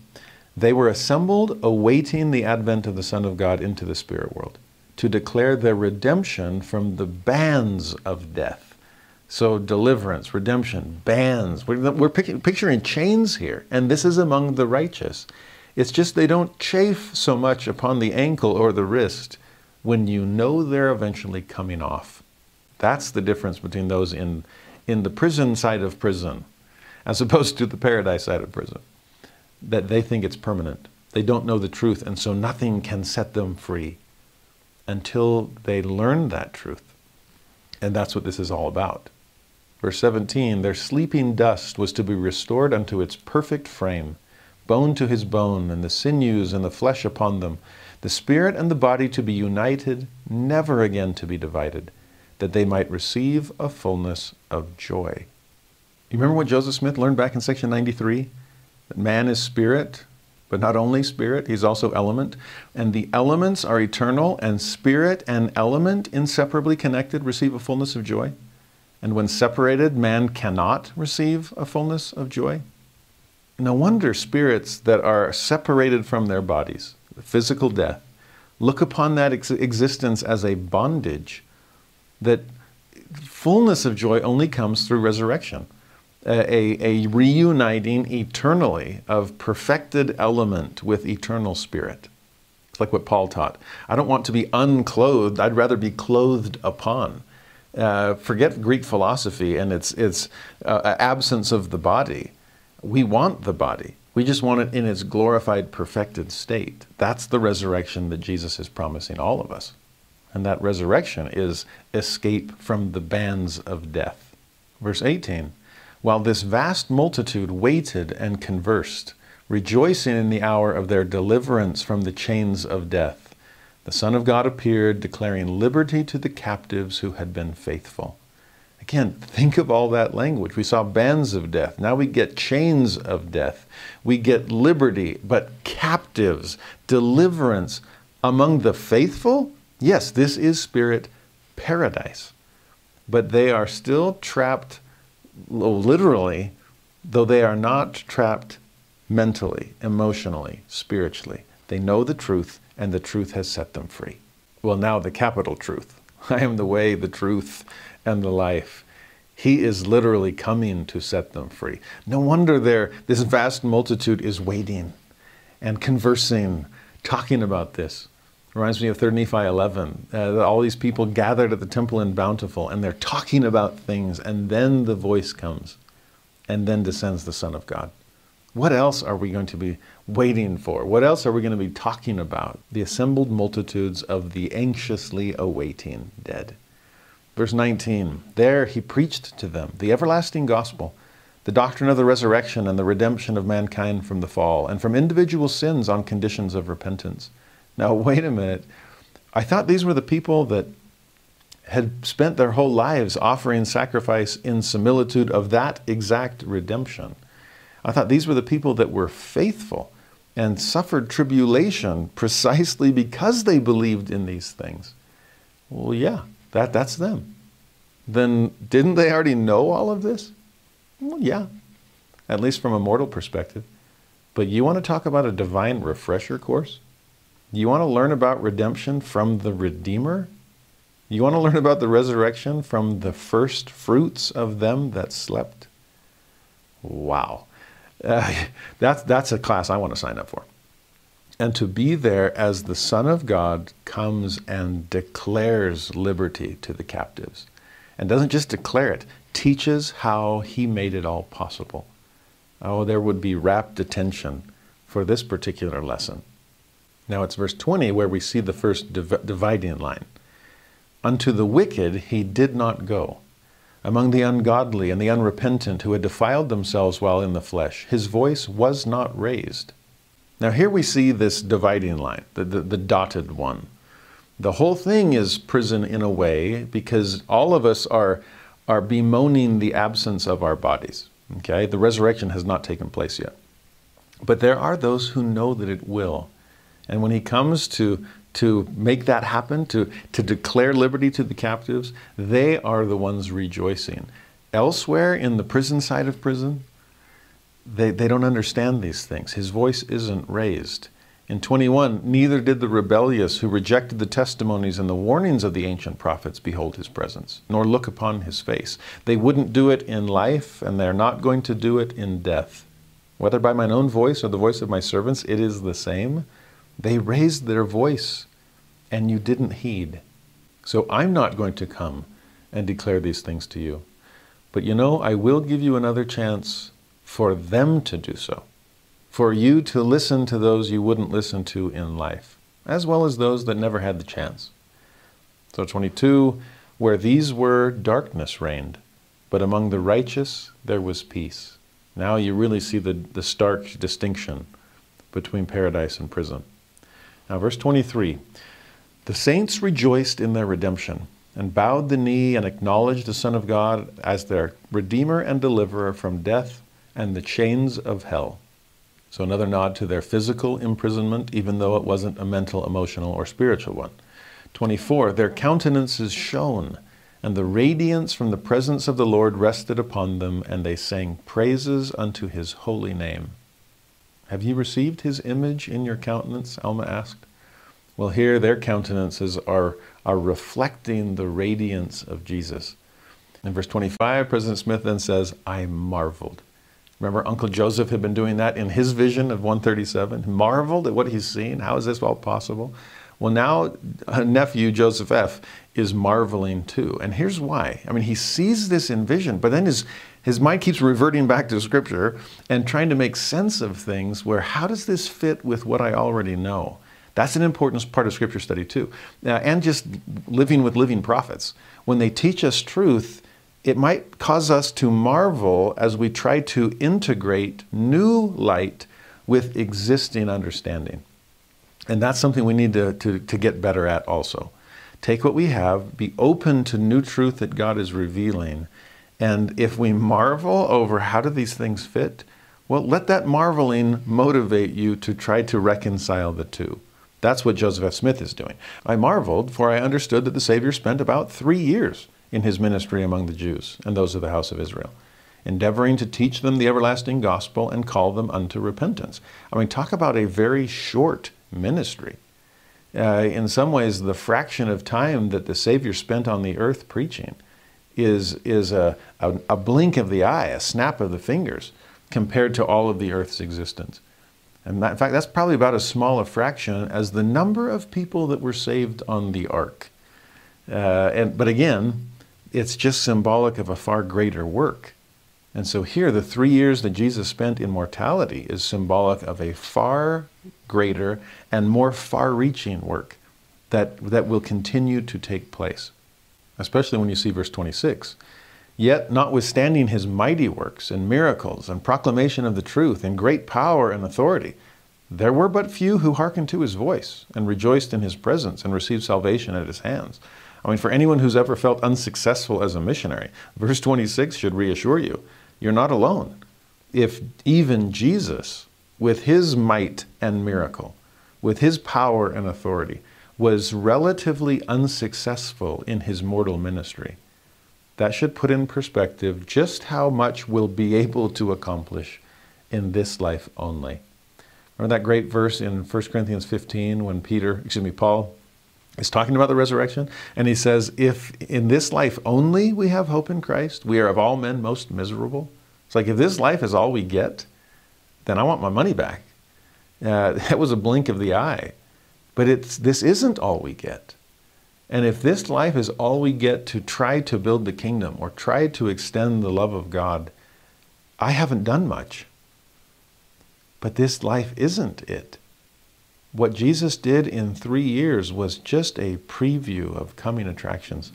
They were assembled awaiting the advent of the Son of God into the spirit world to declare their redemption from the bands of death. So, deliverance, redemption, bands. We're, we're picturing chains here, and this is among the righteous. It's just they don't chafe so much upon the ankle or the wrist when you know they're eventually coming off. That's the difference between those in, in the prison side of prison as opposed to the paradise side of prison. That they think it's permanent. They don't know the truth, and so nothing can set them free until they learn that truth. And that's what this is all about. Verse 17 Their sleeping dust was to be restored unto its perfect frame, bone to his bone, and the sinews and the flesh upon them, the spirit and the body to be united, never again to be divided, that they might receive a fullness of joy. You remember what Joseph Smith learned back in section 93? That man is spirit, but not only spirit, he's also element. And the elements are eternal, and spirit and element, inseparably connected, receive a fullness of joy. And when separated, man cannot receive a fullness of joy. No wonder spirits that are separated from their bodies, physical death, look upon that ex- existence as a bondage, that fullness of joy only comes through resurrection a, a reuniting eternally of perfected element with eternal spirit. It's like what Paul taught. I don't want to be unclothed, I'd rather be clothed upon. Uh, forget Greek philosophy and its, its uh, absence of the body. We want the body. We just want it in its glorified, perfected state. That's the resurrection that Jesus is promising all of us. And that resurrection is escape from the bands of death. Verse 18 while this vast multitude waited and conversed, rejoicing in the hour of their deliverance from the chains of death, the Son of God appeared, declaring liberty to the captives who had been faithful. Again, think of all that language. We saw bands of death. Now we get chains of death. We get liberty, but captives, deliverance among the faithful? Yes, this is spirit paradise. But they are still trapped literally, though they are not trapped mentally, emotionally, spiritually. They know the truth, and the truth has set them free. Well, now the capital truth I am the way, the truth, and the life. He is literally coming to set them free. No wonder there, this vast multitude is waiting and conversing, talking about this. Reminds me of 3 Nephi 11. Uh, all these people gathered at the temple in Bountiful, and they're talking about things, and then the voice comes, and then descends the Son of God. What else are we going to be waiting for? What else are we going to be talking about? The assembled multitudes of the anxiously awaiting dead. Verse 19 There he preached to them the everlasting gospel, the doctrine of the resurrection and the redemption of mankind from the fall, and from individual sins on conditions of repentance now, wait a minute. I thought these were the people that had spent their whole lives offering sacrifice in similitude of that exact redemption. I thought these were the people that were faithful and suffered tribulation precisely because they believed in these things. Well, yeah, that, that's them. then didn't they already know all of this? Well, yeah, at least from a mortal perspective. But you want to talk about a divine refresher course? You want to learn about redemption from the Redeemer? You want to learn about the resurrection from the first fruits of them that slept? Wow. Uh, that's, that's a class I want to sign up for. And to be there as the Son of God comes and declares liberty to the captives. And doesn't just declare it, teaches how he made it all possible. Oh, there would be rapt attention for this particular lesson. Now it's verse 20 where we see the first div- dividing line. Unto the wicked he did not go. Among the ungodly and the unrepentant who had defiled themselves while in the flesh, his voice was not raised. Now here we see this dividing line, the, the, the dotted one. The whole thing is prison in a way because all of us are, are bemoaning the absence of our bodies. Okay? The resurrection has not taken place yet. But there are those who know that it will. And when he comes to, to make that happen, to, to declare liberty to the captives, they are the ones rejoicing. Elsewhere in the prison side of prison, they, they don't understand these things. His voice isn't raised. In 21, neither did the rebellious who rejected the testimonies and the warnings of the ancient prophets behold his presence, nor look upon his face. They wouldn't do it in life, and they're not going to do it in death. Whether by mine own voice or the voice of my servants, it is the same. They raised their voice, and you didn't heed. So I'm not going to come and declare these things to you. But you know, I will give you another chance for them to do so for you to listen to those you wouldn't listen to in life, as well as those that never had the chance. So, 22, where these were, darkness reigned, but among the righteous there was peace. Now you really see the, the stark distinction between paradise and prison. Now, verse 23 The saints rejoiced in their redemption and bowed the knee and acknowledged the Son of God as their Redeemer and Deliverer from death and the chains of hell. So, another nod to their physical imprisonment, even though it wasn't a mental, emotional, or spiritual one. 24. Their countenances shone, and the radiance from the presence of the Lord rested upon them, and they sang praises unto his holy name. Have you received his image in your countenance? Alma asked. Well, here their countenances are, are reflecting the radiance of Jesus. In verse 25, President Smith then says, I marveled. Remember, Uncle Joseph had been doing that in his vision of 137. He marveled at what he's seen. How is this all possible? Well, now uh, nephew Joseph F. is marveling too. And here's why. I mean, he sees this in vision, but then his, his mind keeps reverting back to Scripture and trying to make sense of things where how does this fit with what I already know? That's an important part of Scripture study too. Uh, and just living with living prophets. When they teach us truth, it might cause us to marvel as we try to integrate new light with existing understanding. And that's something we need to, to, to get better at also. Take what we have, be open to new truth that God is revealing. And if we marvel over how do these things fit, well, let that marveling motivate you to try to reconcile the two. That's what Joseph F. Smith is doing. I marveled, for I understood that the Savior spent about three years in his ministry among the Jews and those of the house of Israel, endeavoring to teach them the everlasting gospel and call them unto repentance. I mean, talk about a very short ministry. Uh, in some ways, the fraction of time that the Savior spent on the earth preaching is, is a, a, a blink of the eye, a snap of the fingers, compared to all of the earth's existence. And that, in fact, that's probably about as small a fraction as the number of people that were saved on the ark. Uh, and, but again, it's just symbolic of a far greater work. And so here, the three years that Jesus spent in mortality is symbolic of a far greater and more far reaching work that, that will continue to take place, especially when you see verse 26. Yet, notwithstanding his mighty works and miracles and proclamation of the truth and great power and authority, there were but few who hearkened to his voice and rejoiced in his presence and received salvation at his hands. I mean, for anyone who's ever felt unsuccessful as a missionary, verse 26 should reassure you you're not alone. If even Jesus, with his might and miracle, with his power and authority, was relatively unsuccessful in his mortal ministry, that should put in perspective just how much we'll be able to accomplish in this life only. Remember that great verse in 1 Corinthians 15 when Peter, excuse me, Paul is talking about the resurrection? And he says, If in this life only we have hope in Christ, we are of all men most miserable. It's like if this life is all we get, then I want my money back. Uh, that was a blink of the eye. But it's, this isn't all we get. And if this life is all we get to try to build the kingdom or try to extend the love of God, I haven't done much. But this life isn't it. What Jesus did in three years was just a preview of coming attractions.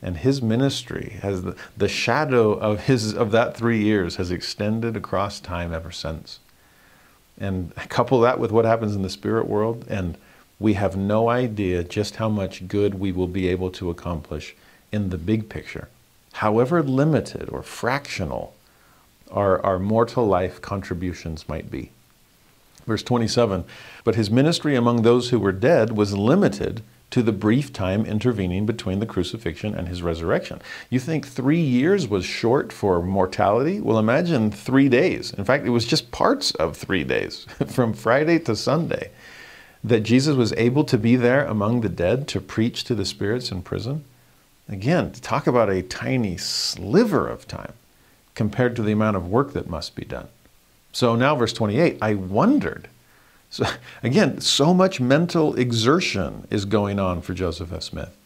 And his ministry has the, the shadow of his of that three years has extended across time ever since. And couple that with what happens in the spirit world, and we have no idea just how much good we will be able to accomplish in the big picture, however limited or fractional our, our mortal life contributions might be. Verse 27 But his ministry among those who were dead was limited to the brief time intervening between the crucifixion and his resurrection. You think three years was short for mortality? Well, imagine three days. In fact, it was just parts of three days, from Friday to Sunday, that Jesus was able to be there among the dead to preach to the spirits in prison. Again, talk about a tiny sliver of time compared to the amount of work that must be done. So now, verse 28, I wondered. So again, so much mental exertion is going on for Joseph F. Smith.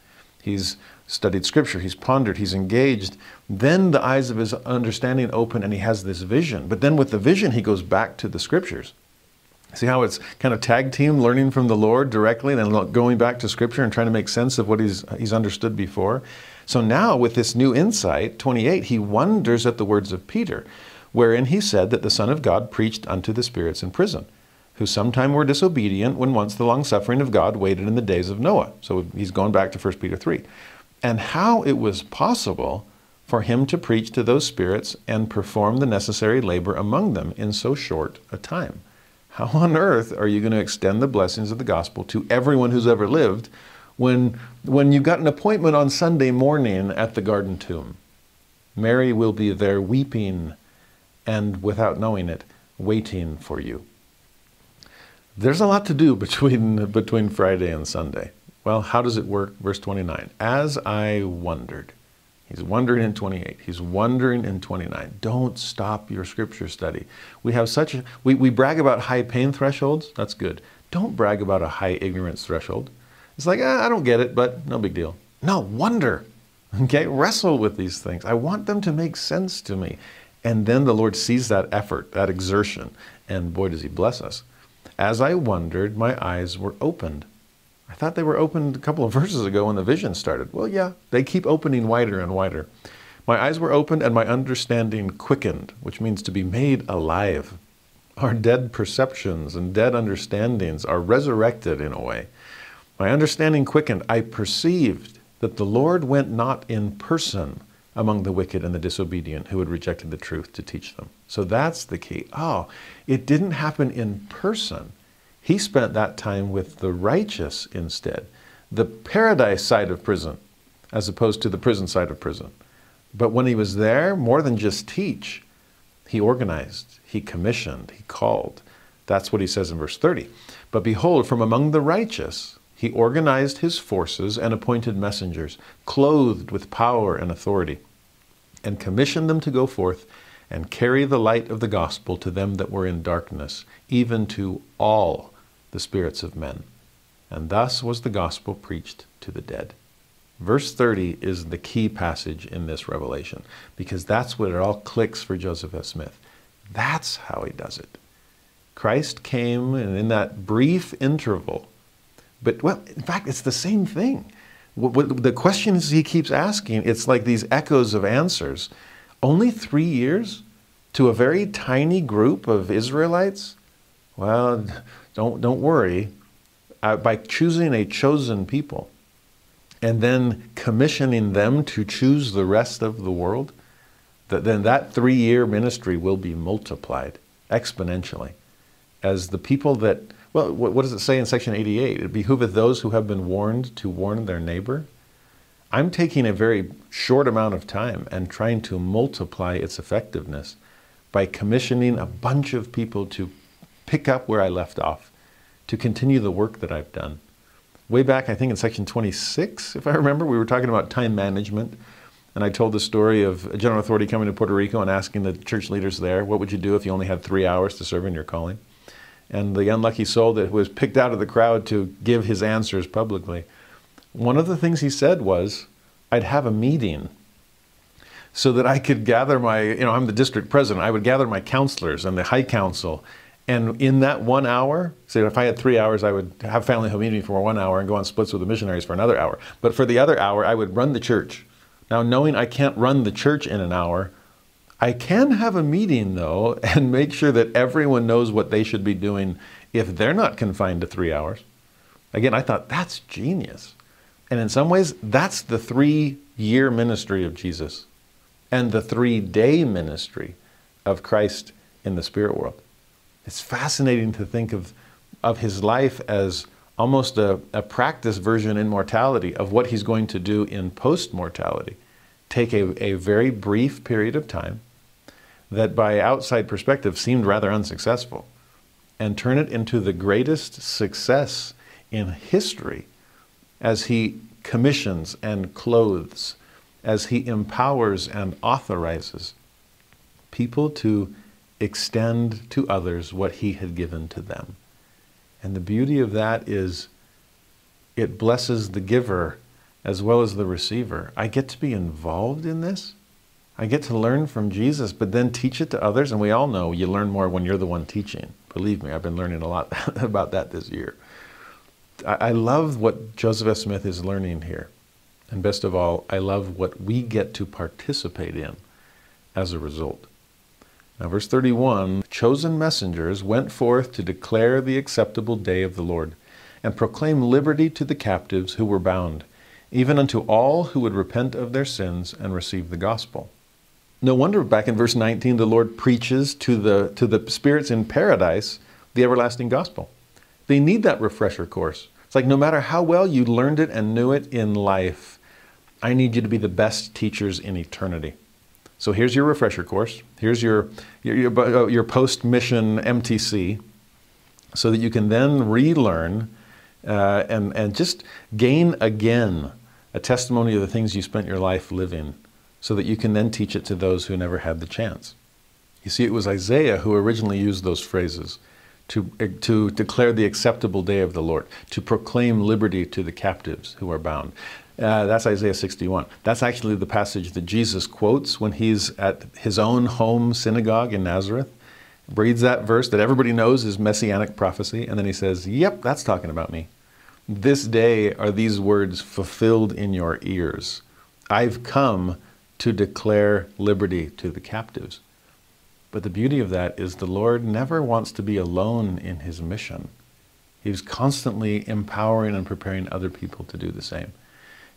He's studied scripture, he's pondered, he's engaged. Then the eyes of his understanding open and he has this vision. But then with the vision, he goes back to the scriptures. See how it's kind of tag team learning from the Lord directly and then going back to scripture and trying to make sense of what he's, he's understood before. So now, with this new insight, 28, he wonders at the words of Peter wherein he said that the Son of God preached unto the spirits in prison, who sometime were disobedient when once the long suffering of God waited in the days of Noah. So he's going back to 1 Peter 3. And how it was possible for him to preach to those spirits and perform the necessary labor among them in so short a time. How on earth are you going to extend the blessings of the gospel to everyone who's ever lived when, when you've got an appointment on Sunday morning at the garden tomb? Mary will be there weeping and without knowing it, waiting for you. There's a lot to do between, between Friday and Sunday. Well, how does it work? Verse 29. As I wondered. He's wondering in 28. He's wondering in 29. Don't stop your scripture study. We have such a, we, we brag about high pain thresholds. That's good. Don't brag about a high ignorance threshold. It's like, ah, I don't get it, but no big deal. No, wonder. Okay, wrestle with these things. I want them to make sense to me. And then the Lord sees that effort, that exertion, and boy, does He bless us. As I wondered, my eyes were opened. I thought they were opened a couple of verses ago when the vision started. Well, yeah, they keep opening wider and wider. My eyes were opened and my understanding quickened, which means to be made alive. Our dead perceptions and dead understandings are resurrected in a way. My understanding quickened. I perceived that the Lord went not in person among the wicked and the disobedient who had rejected the truth to teach them. So that's the key. Oh, it didn't happen in person. He spent that time with the righteous instead, the paradise side of prison, as opposed to the prison side of prison. But when he was there, more than just teach, he organized, he commissioned, he called. That's what he says in verse 30. But behold, from among the righteous, he organized his forces and appointed messengers, clothed with power and authority, and commissioned them to go forth and carry the light of the gospel to them that were in darkness, even to all the spirits of men. And thus was the gospel preached to the dead. Verse 30 is the key passage in this revelation because that's what it all clicks for Joseph F. Smith. That's how he does it. Christ came, and in that brief interval, but, well, in fact, it's the same thing. The questions he keeps asking, it's like these echoes of answers. Only three years to a very tiny group of Israelites? Well, don't, don't worry. Uh, by choosing a chosen people and then commissioning them to choose the rest of the world, that then that three year ministry will be multiplied exponentially as the people that well, what does it say in section 88? It behooveth those who have been warned to warn their neighbor. I'm taking a very short amount of time and trying to multiply its effectiveness by commissioning a bunch of people to pick up where I left off, to continue the work that I've done. Way back, I think in section 26, if I remember, we were talking about time management. And I told the story of a general authority coming to Puerto Rico and asking the church leaders there, what would you do if you only had three hours to serve in your calling? And the unlucky soul that was picked out of the crowd to give his answers publicly, one of the things he said was, I'd have a meeting so that I could gather my, you know, I'm the district president, I would gather my counselors and the high council. And in that one hour, say if I had three hours, I would have family home meeting for one hour and go on splits with the missionaries for another hour. But for the other hour, I would run the church. Now, knowing I can't run the church in an hour, I can have a meeting though and make sure that everyone knows what they should be doing if they're not confined to three hours. Again, I thought that's genius. And in some ways, that's the three year ministry of Jesus and the three day ministry of Christ in the spirit world. It's fascinating to think of, of his life as almost a, a practice version in mortality of what he's going to do in post mortality. Take a, a very brief period of time that, by outside perspective, seemed rather unsuccessful and turn it into the greatest success in history as he commissions and clothes, as he empowers and authorizes people to extend to others what he had given to them. And the beauty of that is it blesses the giver as well as the receiver. I get to be involved in this. I get to learn from Jesus, but then teach it to others. And we all know you learn more when you're the one teaching. Believe me, I've been learning a lot about that this year. I love what Joseph F. Smith is learning here. And best of all, I love what we get to participate in as a result. Now, verse 31 chosen messengers went forth to declare the acceptable day of the Lord and proclaim liberty to the captives who were bound, even unto all who would repent of their sins and receive the gospel. No wonder back in verse 19 the Lord preaches to the, to the spirits in paradise the everlasting gospel. They need that refresher course. It's like no matter how well you learned it and knew it in life, I need you to be the best teachers in eternity. So here's your refresher course. Here's your, your, your, uh, your post mission MTC so that you can then relearn uh, and, and just gain again a testimony of the things you spent your life living so that you can then teach it to those who never had the chance. You see, it was Isaiah who originally used those phrases to, to declare the acceptable day of the Lord, to proclaim liberty to the captives who are bound. Uh, that's Isaiah 61. That's actually the passage that Jesus quotes when he's at his own home synagogue in Nazareth. Reads that verse that everybody knows is messianic prophecy, and then he says, Yep, that's talking about me. This day are these words fulfilled in your ears. I've come to declare liberty to the captives. But the beauty of that is the Lord never wants to be alone in his mission. He's constantly empowering and preparing other people to do the same.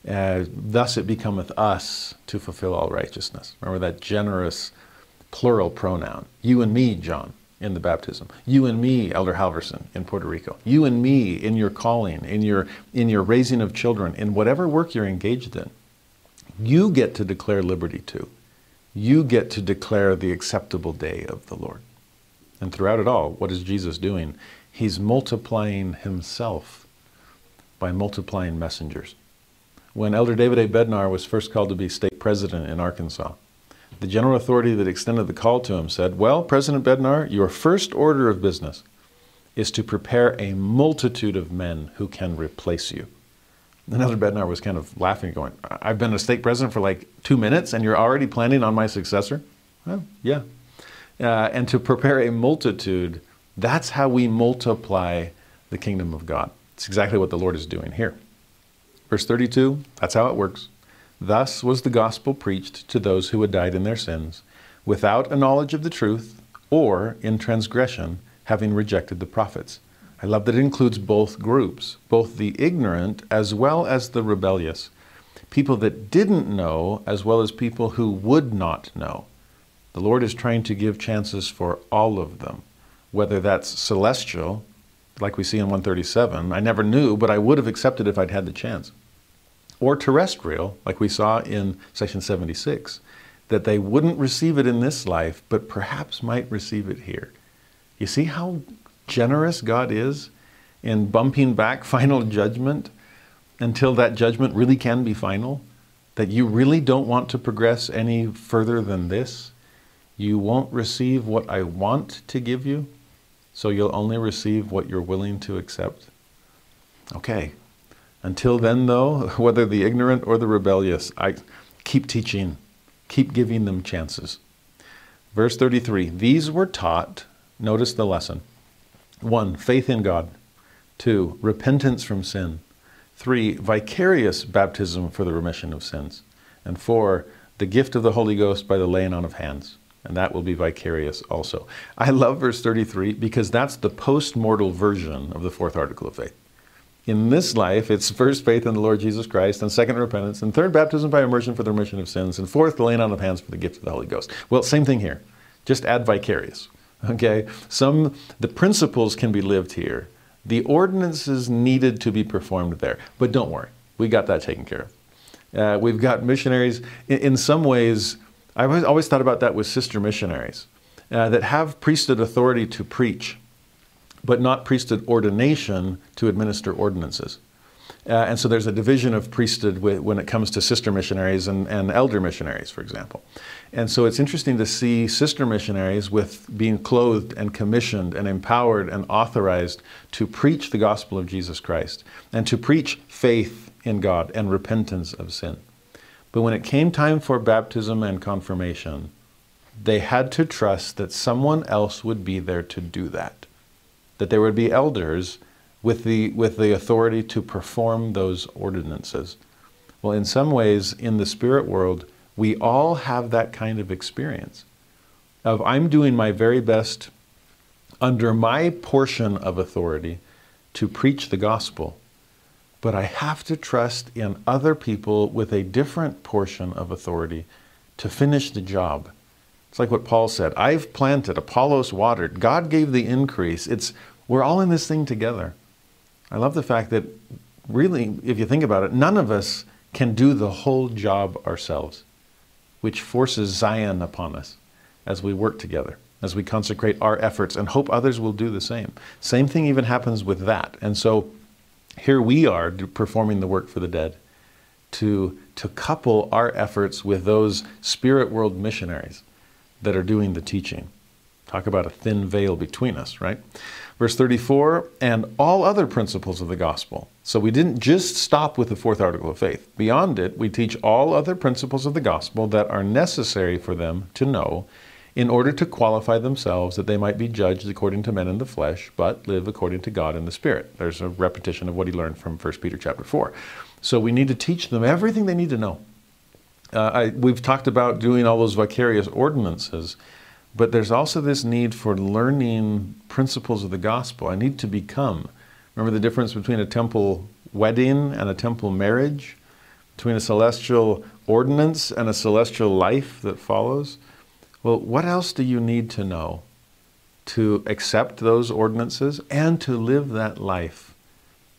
Uh, thus it becometh us to fulfill all righteousness. Remember that generous plural pronoun. You and me, John, in the baptism. You and me, Elder Halverson, in Puerto Rico. You and me in your calling, in your, in your raising of children, in whatever work you're engaged in. You get to declare liberty too you get to declare the acceptable day of the Lord. And throughout it all, what is Jesus doing? He's multiplying himself by multiplying messengers. When Elder David A. Bednar was first called to be stake president in Arkansas, the general authority that extended the call to him said, Well, President Bednar, your first order of business is to prepare a multitude of men who can replace you. Another Bednar was kind of laughing, going, I've been a stake president for like two minutes and you're already planning on my successor? Well, yeah. Uh, and to prepare a multitude, that's how we multiply the kingdom of God. It's exactly what the Lord is doing here. Verse 32, that's how it works. Thus was the gospel preached to those who had died in their sins, without a knowledge of the truth, or in transgression, having rejected the prophets. I love that it includes both groups, both the ignorant as well as the rebellious. People that didn't know as well as people who would not know. The Lord is trying to give chances for all of them, whether that's celestial, like we see in 137. I never knew, but I would have accepted if I'd had the chance. or terrestrial, like we saw in section 76, that they wouldn't receive it in this life, but perhaps might receive it here. You see how generous God is in bumping back final judgment until that judgment really can be final? That you really don't want to progress any further than this? You won't receive what I want to give you, so you'll only receive what you're willing to accept? Okay. Until then, though, whether the ignorant or the rebellious, I keep teaching, keep giving them chances. Verse 33 These were taught, notice the lesson. One, faith in God. Two, repentance from sin. Three, vicarious baptism for the remission of sins. And four, the gift of the Holy Ghost by the laying on of hands. And that will be vicarious also. I love verse 33 because that's the post mortal version of the fourth article of faith. In this life, it's first faith in the Lord Jesus Christ, and second repentance, and third baptism by immersion for the remission of sins, and fourth the laying on of hands for the gift of the Holy Ghost. Well, same thing here. Just add vicarious. Okay? Some the principles can be lived here. The ordinances needed to be performed there. But don't worry, we got that taken care of. Uh, we've got missionaries. In, in, some ways, I've always thought about that with sister missionaries uh, that have priesthood authority to preach but not priesthood ordination to administer ordinances. Uh, and so there's a division of priesthood when it comes to sister missionaries and, and elder missionaries, for example. And so it's interesting to see sister missionaries with being clothed and commissioned and empowered and authorized to preach the gospel of Jesus Christ and to preach faith in God and repentance of sin. But when it came time for baptism and confirmation, they had to trust that someone else would be there to do that that there would be elders with the, with the authority to perform those ordinances. Well, in some ways, in the spirit world, we all have that kind of experience of I'm doing my very best under my portion of authority to preach the gospel, but I have to trust in other people with a different portion of authority to finish the job. It's like what Paul said I've planted, Apollos watered, God gave the increase. It's we're all in this thing together. I love the fact that, really, if you think about it, none of us can do the whole job ourselves, which forces Zion upon us as we work together, as we consecrate our efforts and hope others will do the same. Same thing even happens with that. And so here we are performing the work for the dead to, to couple our efforts with those spirit world missionaries that are doing the teaching. Talk about a thin veil between us, right? Verse 34, and all other principles of the gospel. So we didn't just stop with the fourth article of faith. Beyond it, we teach all other principles of the gospel that are necessary for them to know in order to qualify themselves that they might be judged according to men in the flesh, but live according to God in the Spirit. There's a repetition of what he learned from 1 Peter chapter 4. So we need to teach them everything they need to know. Uh, I, we've talked about doing all those vicarious ordinances. But there's also this need for learning principles of the gospel. I need to become. Remember the difference between a temple wedding and a temple marriage? Between a celestial ordinance and a celestial life that follows? Well, what else do you need to know to accept those ordinances and to live that life?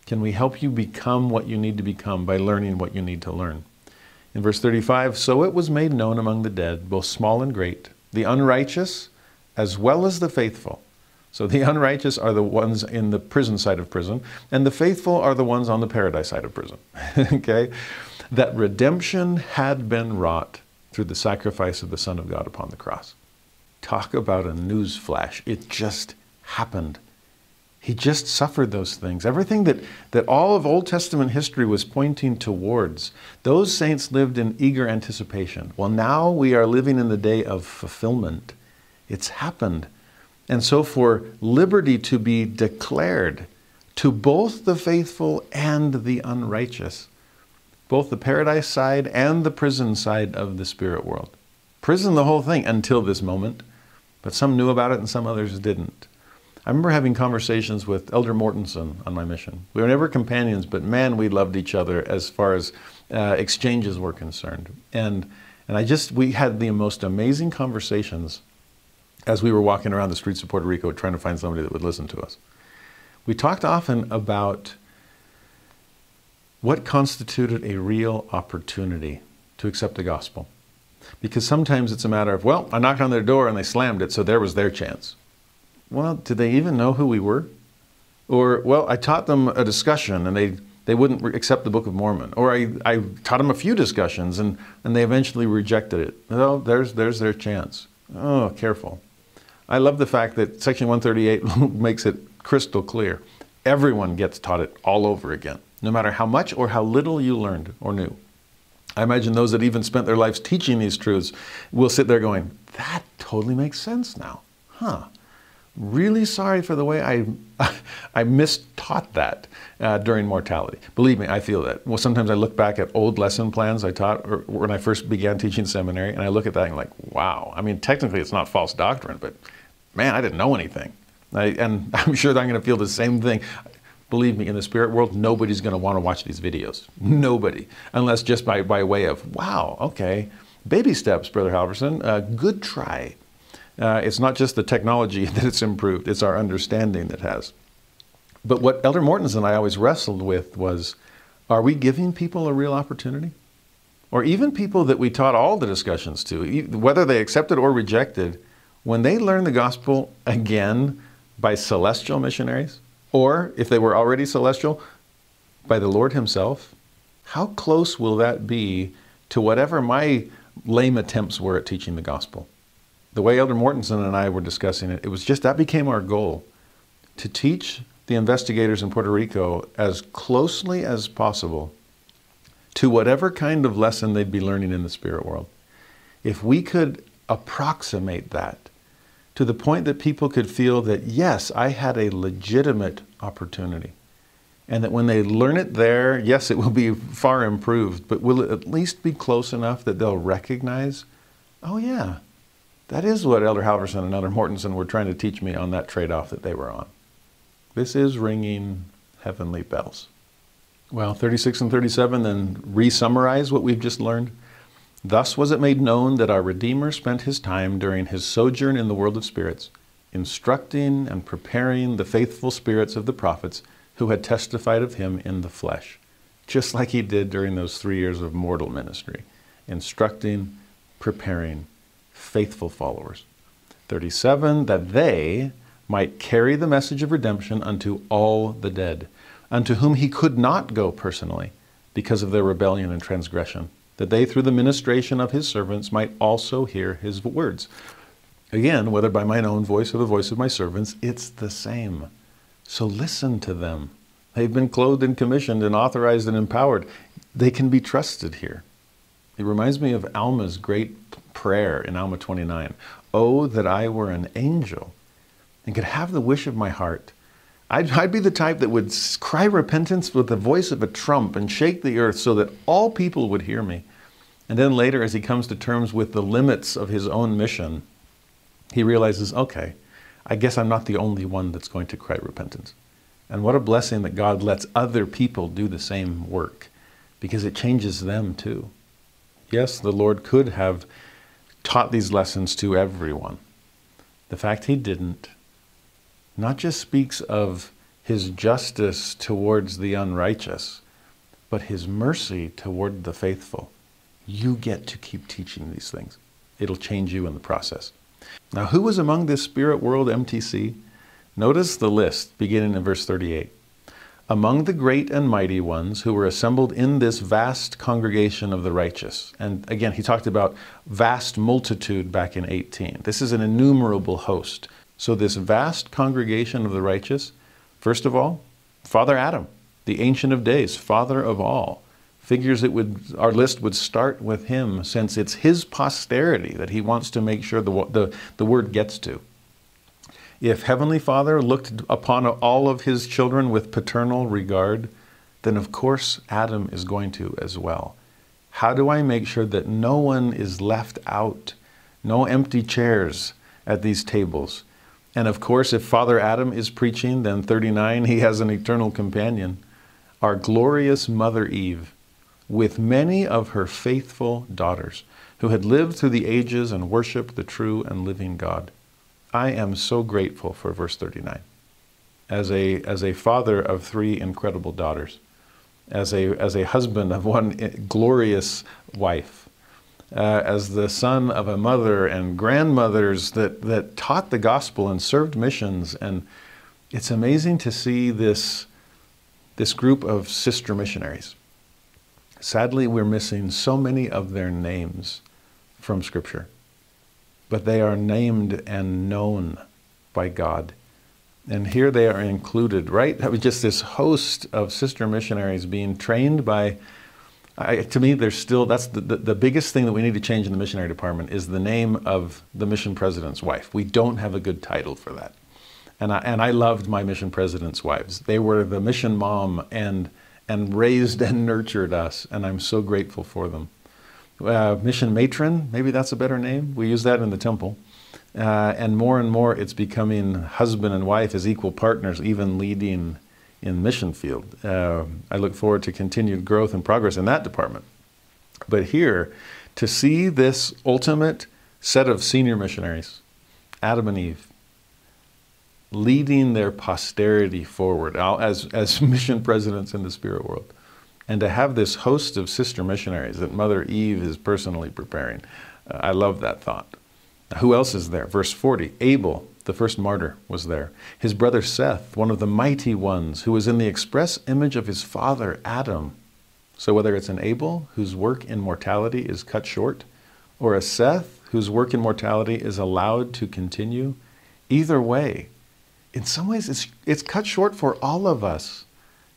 Can we help you become what you need to become by learning what you need to learn? In verse 35, so it was made known among the dead, both small and great the unrighteous as well as the faithful. So the unrighteous are the ones in the prison side of prison, and the faithful are the ones on the paradise side of prison. okay? That redemption had been wrought through the sacrifice of the Son of God upon the cross. Talk about a news flash. It just happened. He just suffered those things. Everything that, that all of Old Testament history was pointing towards, those saints lived in eager anticipation. Well, now we are living in the day of fulfillment. It's happened. And so, for liberty to be declared to both the faithful and the unrighteous, both the paradise side and the prison side of the spirit world. Prison, the whole thing, until this moment. But some knew about it and some others didn't. I remember having conversations with Elder Mortensen on my mission. We were never companions, but man, we loved each other as far as uh, exchanges were concerned. And, and I just, we had the most amazing conversations as we were walking around the streets of Puerto Rico trying to find somebody that would listen to us. We talked often about what constituted a real opportunity to accept the gospel. Because sometimes it's a matter of, well, I knocked on their door and they slammed it, so there was their chance. Well, did they even know who we were? Or, well, I taught them a discussion and they, they wouldn't accept the Book of Mormon. Or I, I taught them a few discussions and, and they eventually rejected it. Well, there's, there's their chance. Oh, careful. I love the fact that Section 138 makes it crystal clear. Everyone gets taught it all over again, no matter how much or how little you learned or knew. I imagine those that even spent their lives teaching these truths will sit there going, that totally makes sense now. Huh. Really sorry for the way I, I mistaught that uh, during mortality. Believe me, I feel that. Well, sometimes I look back at old lesson plans I taught when I first began teaching seminary, and I look at that and I'm like, wow. I mean, technically it's not false doctrine, but man, I didn't know anything. I, and I'm sure that I'm going to feel the same thing. Believe me, in the spirit world, nobody's going to want to watch these videos. Nobody. Unless just by, by way of, wow, okay, baby steps, Brother Halverson, uh, good try. Uh, it's not just the technology that it's improved, it's our understanding that has. But what Elder Mortensen and I always wrestled with was are we giving people a real opportunity? Or even people that we taught all the discussions to, whether they accepted or rejected, when they learn the gospel again by celestial missionaries, or if they were already celestial, by the Lord Himself, how close will that be to whatever my lame attempts were at teaching the gospel? The way Elder Mortensen and I were discussing it, it was just that became our goal to teach the investigators in Puerto Rico as closely as possible to whatever kind of lesson they'd be learning in the spirit world. If we could approximate that to the point that people could feel that, yes, I had a legitimate opportunity. And that when they learn it there, yes, it will be far improved, but will it at least be close enough that they'll recognize, oh, yeah, that is what Elder Halverson and Elder Mortensen were trying to teach me on that trade off that they were on. This is ringing heavenly bells. Well, 36 and 37 then re summarize what we've just learned. Thus was it made known that our Redeemer spent his time during his sojourn in the world of spirits, instructing and preparing the faithful spirits of the prophets who had testified of him in the flesh, just like he did during those three years of mortal ministry, instructing, preparing faithful followers. 37, that they might carry the message of redemption unto all the dead, unto whom he could not go personally because of their rebellion and transgression that they, through the ministration of his servants, might also hear his words. Again, whether by mine own voice or the voice of my servants, it's the same. So listen to them. They've been clothed and commissioned and authorized and empowered. They can be trusted here. It reminds me of Alma's great prayer in Alma 29. Oh, that I were an angel and could have the wish of my heart I'd, I'd, be the type that would cry repentance with the voice of a trump and shake the earth so that all people would hear me. And then later, as he comes to terms with the limits of his own mission, he realizes, okay, I guess I'm not the only one that's going to cry repentance. And what a blessing that God lets other people do the same work because it changes them too. Yes, the Lord could have taught these lessons to everyone. The fact he didn't not just speaks of his justice towards the unrighteous, but his mercy toward the faithful. You get to keep teaching these things. It'll change you in the process. Now, who was among this spirit world MTC? Notice the list beginning in verse 38. Among the great and mighty ones who were assembled in this vast congregation of the righteous. And again, he talked about vast multitude back in 18. This is an innumerable host. So, this vast congregation of the righteous, first of all, Father Adam, the Ancient of Days, Father of all, figures it would our list would start with him since it's his posterity that he wants to make sure the, the, the word gets to. If Heavenly Father looked upon all of his children with paternal regard, then of course Adam is going to as well. How do I make sure that no one is left out? No empty chairs at these tables. And of course, if Father Adam is preaching, then 39, he has an eternal companion, our glorious Mother Eve, with many of her faithful daughters who had lived through the ages and worshiped the true and living God. I am so grateful for verse 39. As a, as a father of three incredible daughters, as a, as a husband of one glorious wife, uh, as the son of a mother and grandmothers that, that taught the gospel and served missions. And it's amazing to see this, this group of sister missionaries. Sadly, we're missing so many of their names from Scripture, but they are named and known by God. And here they are included, right? That was just this host of sister missionaries being trained by. I, to me, there's still that's the, the, the biggest thing that we need to change in the missionary department is the name of the mission president's wife. We don't have a good title for that, and I and I loved my mission president's wives. They were the mission mom and and raised and nurtured us, and I'm so grateful for them. Uh, mission matron, maybe that's a better name. We use that in the temple. Uh, and more and more, it's becoming husband and wife as equal partners, even leading in mission field. Uh, I look forward to continued growth and progress in that department. But here, to see this ultimate set of senior missionaries, Adam and Eve, leading their posterity forward as, as mission presidents in the spirit world, and to have this host of sister missionaries that Mother Eve is personally preparing, uh, I love that thought. Who else is there? Verse 40 Abel, the first martyr, was there. His brother Seth, one of the mighty ones, who was in the express image of his father Adam. So, whether it's an Abel, whose work in mortality is cut short, or a Seth, whose work in mortality is allowed to continue, either way, in some ways it's, it's cut short for all of us.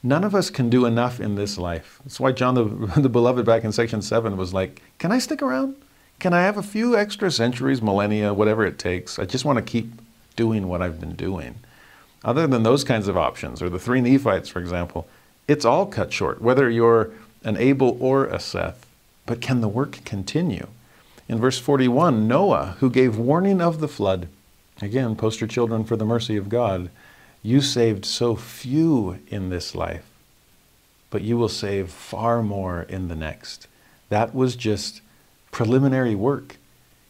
None of us can do enough in this life. That's why John the, the Beloved back in section 7 was like, Can I stick around? Can I have a few extra centuries, millennia, whatever it takes? I just want to keep doing what I've been doing. Other than those kinds of options, or the three Nephites, for example, it's all cut short, whether you're an Abel or a Seth. But can the work continue? In verse 41, Noah, who gave warning of the flood, again, poster children for the mercy of God, you saved so few in this life, but you will save far more in the next. That was just preliminary work.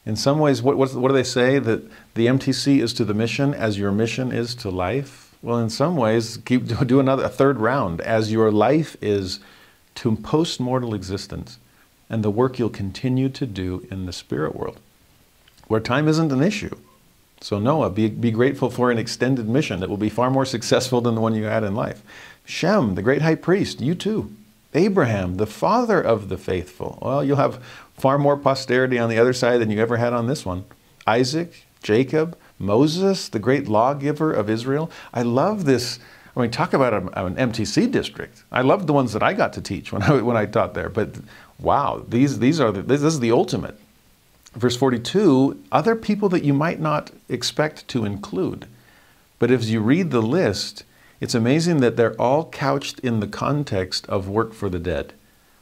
In some ways, what, what, do they say? That the MTC is to the mission as your mission is to life? Well, in some ways, keep do another a third round as your life is to post-mortal existence and the work you'll continue to do in the spirit world, where time isn't an issue. So Noah, be, be grateful for an extended mission that will be far more successful than the one you had in life. Shem, the great high priest, you too. Abraham, the father of the faithful. Well, you'll have far more posterity on the other side than you ever had on this one. Isaac, Jacob, Moses, the great lawgiver of Israel. I love this. I mean, talk about an MTC district. I love the ones that I got to teach when I, when I taught there. But wow, these, these are the, this is the ultimate. Verse 42 other people that you might not expect to include. But as you read the list, it's amazing that they're all couched in the context of work for the dead.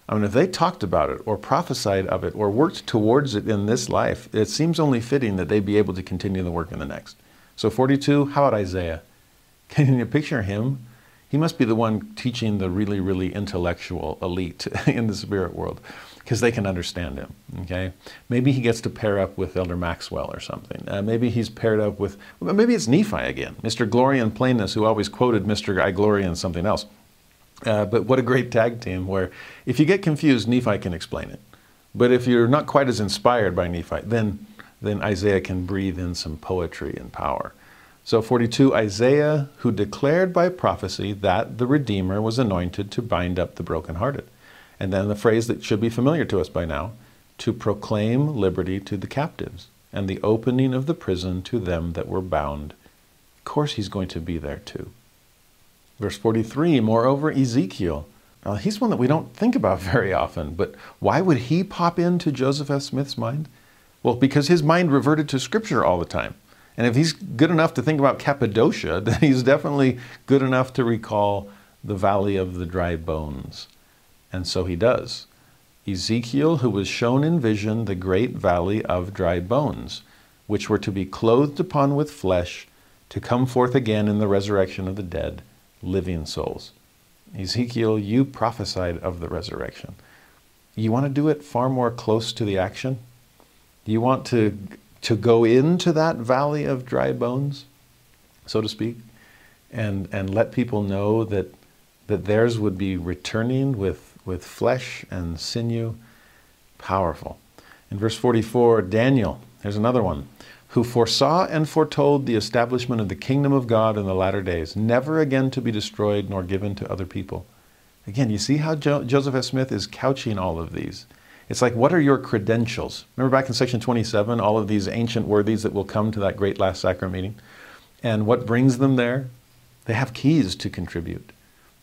I mean, if they talked about it or prophesied of it or worked towards it in this life, it seems only fitting that they be able to continue the work in the next. So, 42, how about Isaiah? Can you picture him? He must be the one teaching the really, really intellectual elite in the spirit world because they can understand him. Okay, maybe he gets to pair up with Elder Maxwell or something. Uh, maybe he's paired up with, maybe it's Nephi again, Mr. Glory and Plainness, who always quoted Mr. I Glory and something else. Uh, but what a great tag team where if you get confused, Nephi can explain it. But if you're not quite as inspired by Nephi, then, then Isaiah can breathe in some poetry and power. So 42, Isaiah, who declared by prophecy that the Redeemer was anointed to bind up the brokenhearted. And then the phrase that should be familiar to us by now to proclaim liberty to the captives and the opening of the prison to them that were bound. Of course, he's going to be there too. Verse 43 Moreover, Ezekiel. Now, he's one that we don't think about very often, but why would he pop into Joseph F. Smith's mind? Well, because his mind reverted to Scripture all the time. And if he's good enough to think about Cappadocia, then he's definitely good enough to recall the valley of the dry bones. And so he does. Ezekiel, who was shown in vision the great valley of dry bones, which were to be clothed upon with flesh, to come forth again in the resurrection of the dead, living souls. Ezekiel, you prophesied of the resurrection. You want to do it far more close to the action? You want to, to go into that valley of dry bones, so to speak, and, and let people know that that theirs would be returning with, with flesh and sinew. Powerful. In verse 44, Daniel, here's another one, who foresaw and foretold the establishment of the kingdom of God in the latter days, never again to be destroyed nor given to other people. Again, you see how jo- Joseph F. Smith is couching all of these. It's like, what are your credentials? Remember back in section 27, all of these ancient worthies that will come to that great last sacrament meeting? And what brings them there? They have keys to contribute.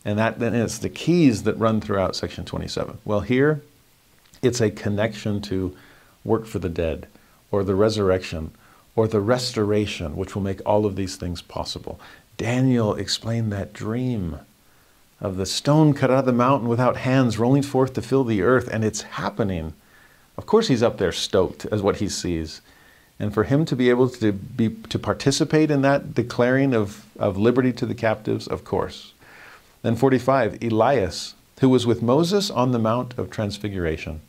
And that then it's the keys that run throughout section 27. Well, here it's a connection to work for the dead or the resurrection or the restoration, which will make all of these things possible. Daniel explained that dream of the stone cut out of the mountain without hands rolling forth to fill the earth, and it's happening. Of course, he's up there stoked as what he sees. And for him to be able to, be, to participate in that declaring of, of liberty to the captives, of course. Then 45, Elias, who was with Moses on the Mount of Transfiguration.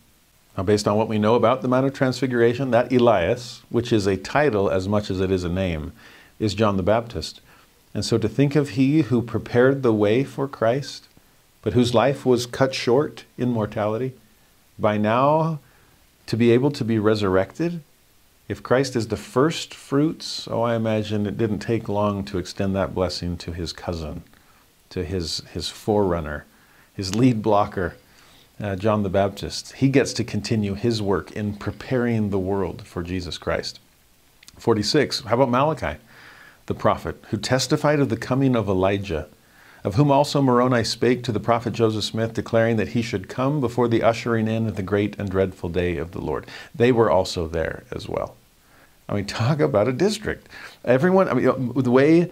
Now, based on what we know about the Mount of Transfiguration, that Elias, which is a title as much as it is a name, is John the Baptist. And so to think of he who prepared the way for Christ, but whose life was cut short in mortality, by now to be able to be resurrected, if Christ is the first fruits, oh, I imagine it didn't take long to extend that blessing to his cousin, to his, his forerunner, his lead blocker, uh, John the Baptist. He gets to continue his work in preparing the world for Jesus Christ. 46, how about Malachi? the prophet, who testified of the coming of Elijah, of whom also Moroni spake to the prophet Joseph Smith, declaring that he should come before the ushering in of the great and dreadful day of the Lord. They were also there as well. I mean, talk about a district. Everyone, I mean, the way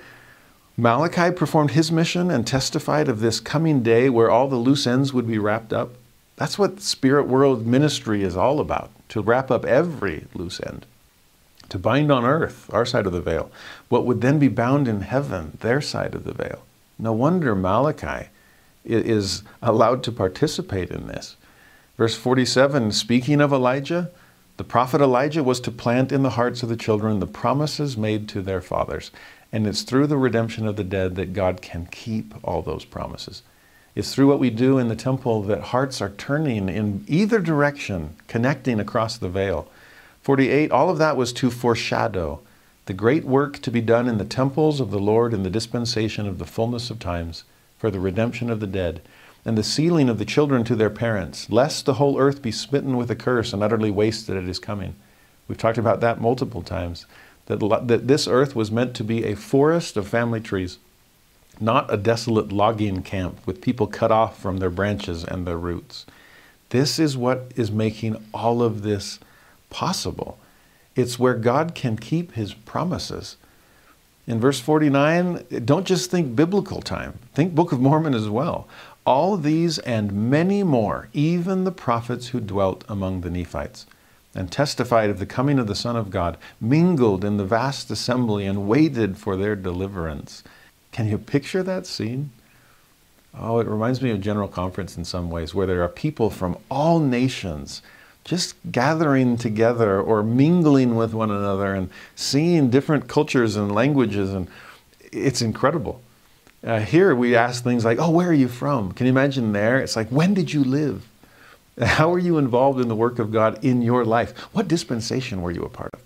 Malachi performed his mission and testified of this coming day where all the loose ends would be wrapped up, that's what spirit world ministry is all about to wrap up every loose end to bind on earth, our side of the veil, what would then be bound in heaven, their side of the veil. No wonder Malachi is allowed to participate in this. Verse 47 speaking of Elijah, the prophet Elijah was to plant in the hearts of the children the promises made to their fathers. And it's through the redemption of the dead that God can keep all those promises. It's through what we do in the temple that hearts are turning in either direction, connecting across the veil. 48, all of that was to foreshadow the great work to be done in the temples of the Lord in the dispensation of the fullness of times for the redemption of the dead, and the sealing of the children to their parents, lest the whole earth be smitten with a curse and utterly wasted at his coming. We've talked about that multiple times, that, that this earth was meant to be a forest of family trees, not a desolate logging camp with people cut off from their branches and their roots. This is what is making all of this possible. It's where God can keep his promises. In verse 49, don't just think biblical time, think Book of Mormon as well. All these and many more, even the prophets who dwelt among the Nephites and testified of the coming of the Son of God, mingled in the vast assembly and waited for their deliverance. Can you picture that scene? Oh, it reminds me of General Conference in some ways, where there are people from all nations just gathering together or mingling with one another and seeing different cultures and languages and it's incredible uh, here we ask things like oh where are you from can you imagine there it's like when did you live how are you involved in the work of god in your life? What dispensation were you a part of?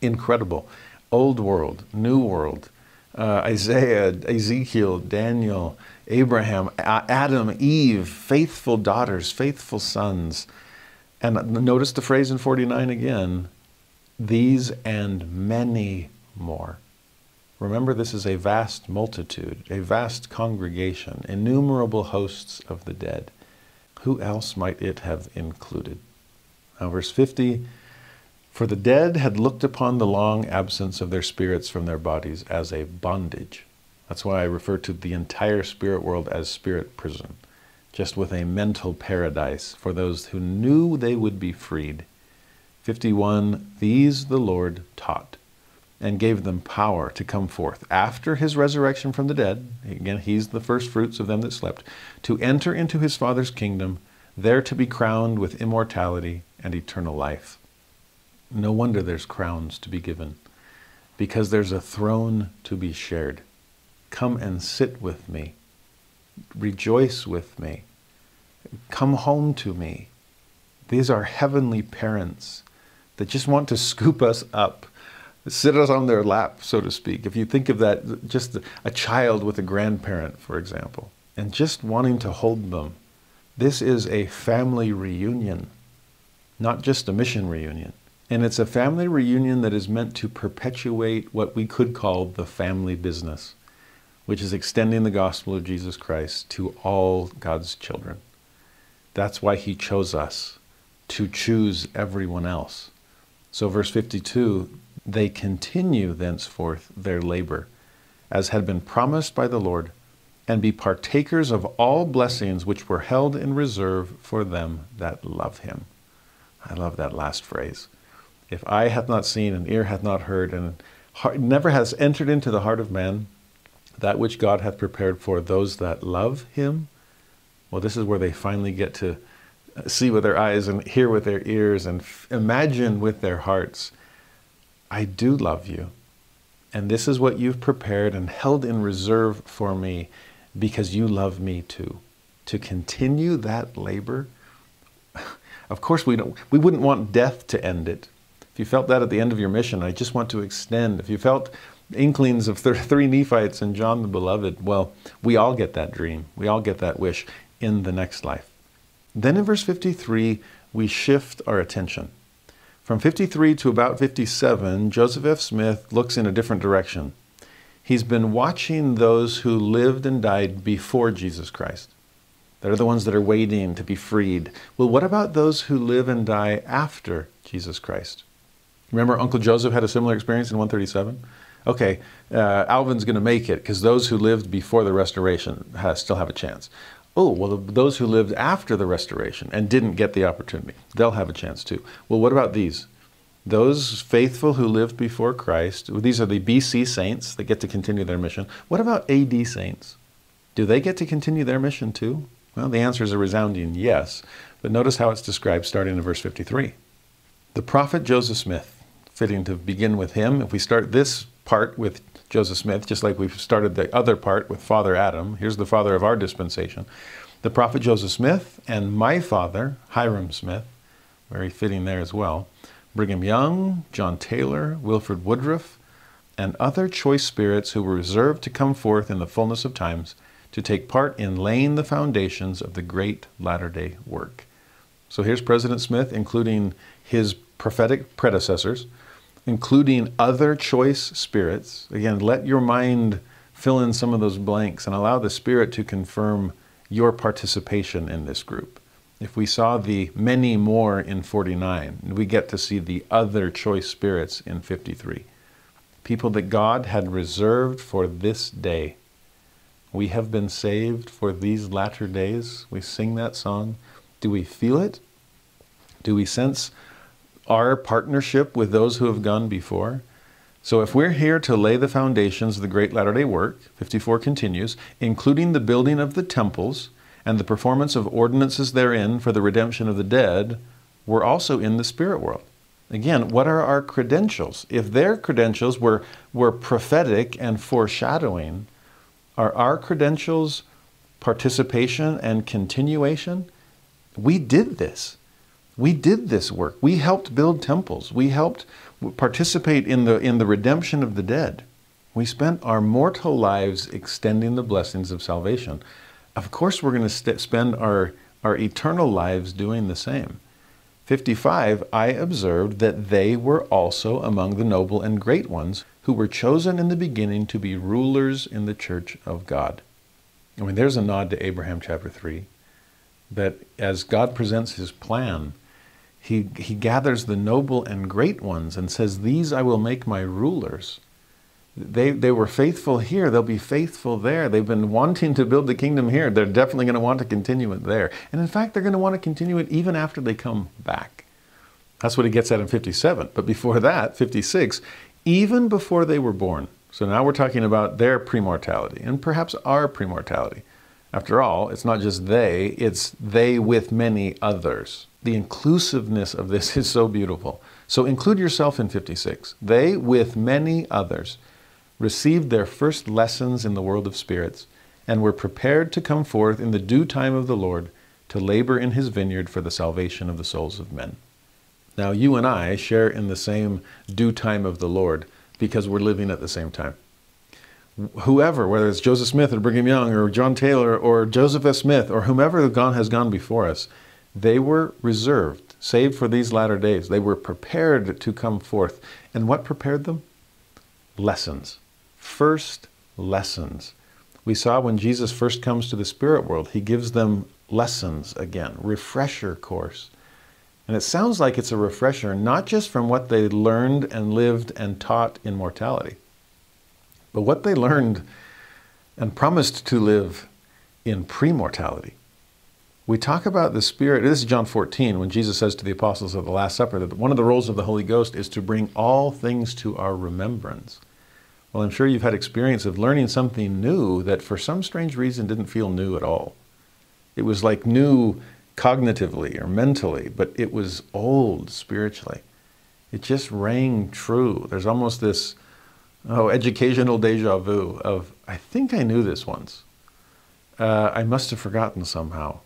Incredible. Old world new world. Uh, isaiah ezekiel daniel abraham adam eve faithful daughters faithful sons. And notice the phrase in 49 again these and many more. Remember, this is a vast multitude, a vast congregation, innumerable hosts of the dead. Who else might it have included? Now, verse 50 For the dead had looked upon the long absence of their spirits from their bodies as a bondage. That's why I refer to the entire spirit world as spirit prison just with a mental paradise for those who knew they would be freed. 51 These the Lord taught and gave them power to come forth after his resurrection from the dead. Again, he's the first fruits of them that slept, to enter into his Father's kingdom, there to be crowned with immortality and eternal life. No wonder there's crowns to be given, because there's a throne to be shared. Come and sit with me Rejoice with me. Come home to me. These are heavenly parents that just want to scoop us up, sit us on their lap, so to speak. If you think of that, just a child with a grandparent, for example, and just wanting to hold them. This is a family reunion, not just a mission reunion. And it's a family reunion that is meant to perpetuate what we could call the family business, which is extending the gospel of Jesus Christ to all God's children. That's why he chose us to choose everyone else. So, verse 52 they continue thenceforth their labor, as had been promised by the Lord, and be partakers of all blessings which were held in reserve for them that love him. I love that last phrase. If eye hath not seen, and ear hath not heard, and heart, never has entered into the heart of man that which God hath prepared for those that love him, well, this is where they finally get to see with their eyes and hear with their ears and f- imagine with their hearts. I do love you. And this is what you've prepared and held in reserve for me because you love me too. To continue that labor, of course, we, don't, we wouldn't want death to end it. If you felt that at the end of your mission, I just want to extend. If you felt inklings of three Nephites and John the Beloved, well, we all get that dream. We all get that wish in the next life. Then in verse 53, we shift our attention. From 53 to about 57, Joseph F. Smith looks in a different direction. He's been watching those who lived and died before Jesus Christ. They're the ones that are waiting to be freed. Well, what about those who live and die after Jesus Christ? Remember, Uncle Joseph had a similar experience in 137? Okay, uh, Alvin's going to make it because those who lived before the restoration has, still have a chance. Oh, well, those who lived after the restoration and didn't get the opportunity, they'll have a chance too. Well, what about these? Those faithful who lived before Christ, these are the BC saints that get to continue their mission. What about AD saints? Do they get to continue their mission too? Well, the answer is a resounding yes. But notice how it's described starting in verse 53. The prophet Joseph Smith, fitting to begin with him. If we start this part with Joseph Smith, just like we've started the other part with Father Adam, here's the father of our dispensation. The prophet Joseph Smith and my father, Hyrum Smith, very fitting there as well, Brigham Young, John Taylor, Wilford Woodruff, and other choice spirits who were reserved to come forth in the fullness of times to take part in laying the foundations of the great latter day work. So here's President Smith, including his prophetic predecessors, including other choice spirits. Again, let your mind fill in some of those blanks and allow the Spirit to confirm your participation in this group. If we saw the many more in 49, we get to see the other choice spirits in 53. People that God had reserved for this day. We have been saved for these latter days. We sing that song. Do we feel it? Do we sense our partnership with those who have gone before. So if we're here to lay the foundations of the great latter day work, 54 continues, including the building of the temples and the performance of ordinances therein for the redemption of the dead, we're also in the spirit world. Again, what are our credentials? If their credentials were, were prophetic and foreshadowing, are our credentials participation and continuation? We did this. We did this work. We helped build temples. We helped participate in the, in the redemption of the dead. We spent our mortal lives extending the blessings of salvation. Of course, we're going to spend our, our eternal lives doing the same. 55, I observed that they were also among the noble and great ones who were chosen in the beginning to be rulers in the church of God. I mean, there's a nod to Abraham chapter 3 that as God presents his plan, he, he gathers the noble and great ones and says, These I will make my rulers. They, they were faithful here, they'll be faithful there. They've been wanting to build the kingdom here. They're definitely going to want to continue it there. And in fact, they're going to want to continue it even after they come back. That's what he gets at in 57. But before that, 56, even before they were born. So now we're talking about their premortality and perhaps our premortality. After all, it's not just they, it's they with many others the inclusiveness of this is so beautiful. So include yourself in 56. They, with many others, received their first lessons in the world of spirits and were prepared to come forth in the due time of the Lord to labor in his vineyard for the salvation of the souls of men. Now, you and I share in the same due time of the Lord because we're living at the same time. Whoever, whether it's Joseph Smith or Brigham Young or John Taylor or Joseph F. Smith or whomever God has gone before us, they were reserved, saved for these latter days. They were prepared to come forth. And what prepared them? Lessons. First lessons. We saw when Jesus first comes to the spirit world, he gives them lessons again, refresher course. And it sounds like it's a refresher, not just from what they learned and lived and taught in mortality, but what they learned and promised to live in pre-mortality. We talk about the Spirit, this is John 14, when Jesus says to the apostles of the Last Supper that one of the roles of the Holy Ghost is to bring all things to our remembrance. Well, I'm sure you've had experience of learning something new that for some strange reason didn't feel new at all. It was like new cognitively or mentally, but it was old spiritually. It just rang true. There's almost this oh educational deja vu of I think I knew this once. Uh, I must have forgotten somehow.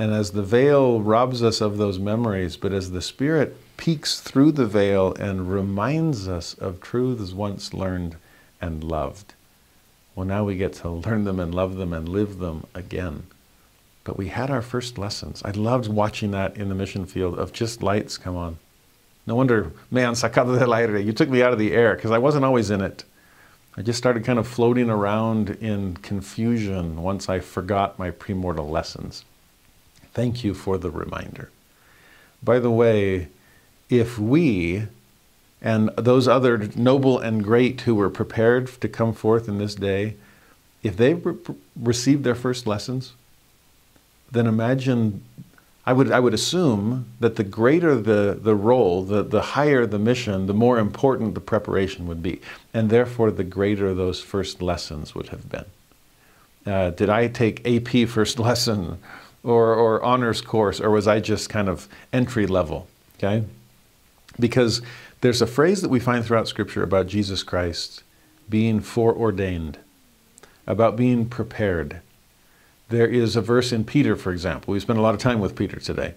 And as the veil robs us of those memories, but as the Spirit peeks through the veil and reminds us of truths once learned and loved, well, now we get to learn them and love them and live them again. But we had our first lessons. I loved watching that in the mission field of just lights come on. No wonder, man, sacado del aire, you took me out of the air because I wasn't always in it. I just started kind of floating around in confusion once I forgot my premortal lessons. Thank you for the reminder. By the way, if we and those other noble and great who were prepared to come forth in this day, if they re- received their first lessons, then imagine I would, I would assume that the greater the, the role, the, the higher the mission, the more important the preparation would be. And therefore, the greater those first lessons would have been. Uh, did I take AP first lesson or, or honors course, or was I just kind of entry level? Okay? Because there's a phrase that we find throughout Scripture about Jesus Christ being foreordained, about being prepared. There is a verse in Peter, for example. We spent a lot of time with Peter today.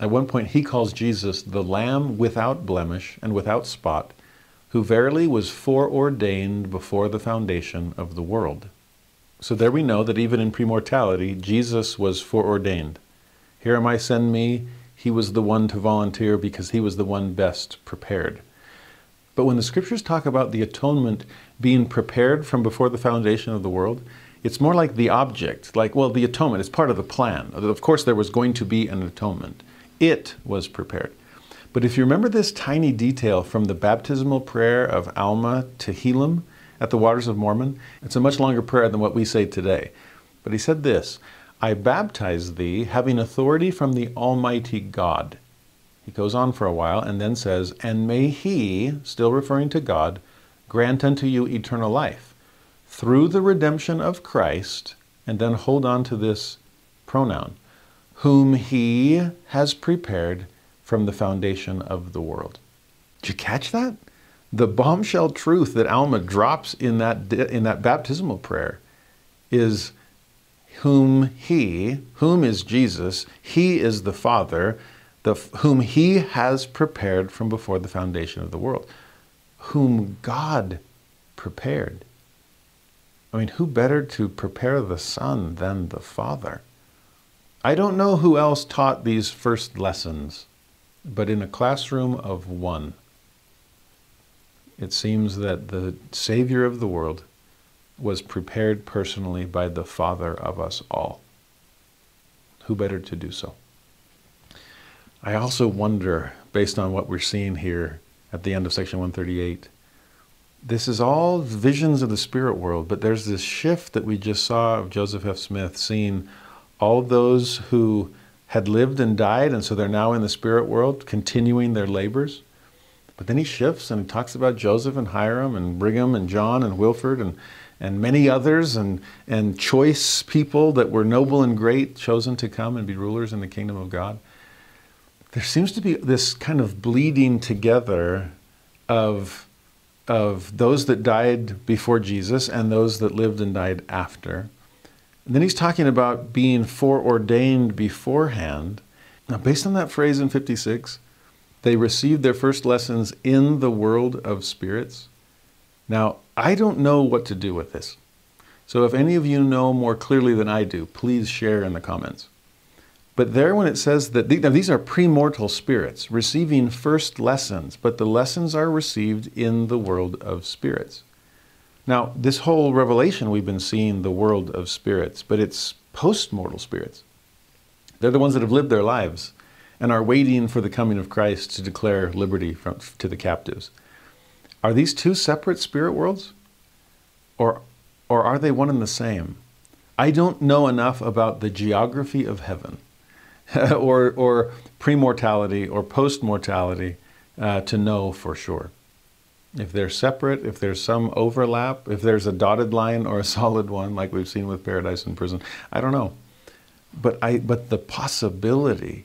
At one point, he calls Jesus the Lamb without blemish and without spot, who verily was foreordained before the foundation of the world. So there we know that even in premortality, Jesus was foreordained. Here am I, send me. He was the one to volunteer because he was the one best prepared. But when the scriptures talk about the atonement being prepared from before the foundation of the world, it's more like the object, like, well, the atonement is part of the plan. Of course, there was going to be an atonement. It was prepared. But if you remember this tiny detail from the baptismal prayer of Alma to Helam, at the Waters of Mormon. It's a much longer prayer than what we say today. But he said this I baptize thee, having authority from the Almighty God. He goes on for a while and then says, And may he, still referring to God, grant unto you eternal life through the redemption of Christ, and then hold on to this pronoun, whom he has prepared from the foundation of the world. Did you catch that? The bombshell truth that Alma drops in that, in that baptismal prayer is whom he, whom is Jesus, he is the Father, the, whom he has prepared from before the foundation of the world, whom God prepared. I mean, who better to prepare the Son than the Father? I don't know who else taught these first lessons, but in a classroom of one, it seems that the Savior of the world was prepared personally by the Father of us all. Who better to do so? I also wonder, based on what we're seeing here at the end of section 138, this is all visions of the spirit world, but there's this shift that we just saw of Joseph F. Smith, seeing all those who had lived and died, and so they're now in the spirit world, continuing their labors. But then he shifts and he talks about Joseph and Hyrum and Brigham and John and Wilford and, and many others and, and choice people that were noble and great chosen to come and be rulers in the kingdom of God. There seems to be this kind of bleeding together of, of those that died before Jesus and those that lived and died after. And then he's talking about being foreordained beforehand. Now, based on that phrase in 56, they received their first lessons in the world of spirits. Now, I don't know what to do with this. So, if any of you know more clearly than I do, please share in the comments. But there, when it says that now these are premortal spirits receiving first lessons, but the lessons are received in the world of spirits. Now, this whole revelation, we've been seeing the world of spirits, but it's post mortal spirits. They're the ones that have lived their lives and are waiting for the coming of Christ to declare liberty from, to the captives. Are these two separate spirit worlds? Or, or are they one and the same? I don't know enough about the geography of heaven or, or premortality or postmortality uh, to know for sure if they're separate, if there's some overlap, if there's a dotted line or a solid one, like we've seen with paradise and prison, I don't know. But I, but the possibility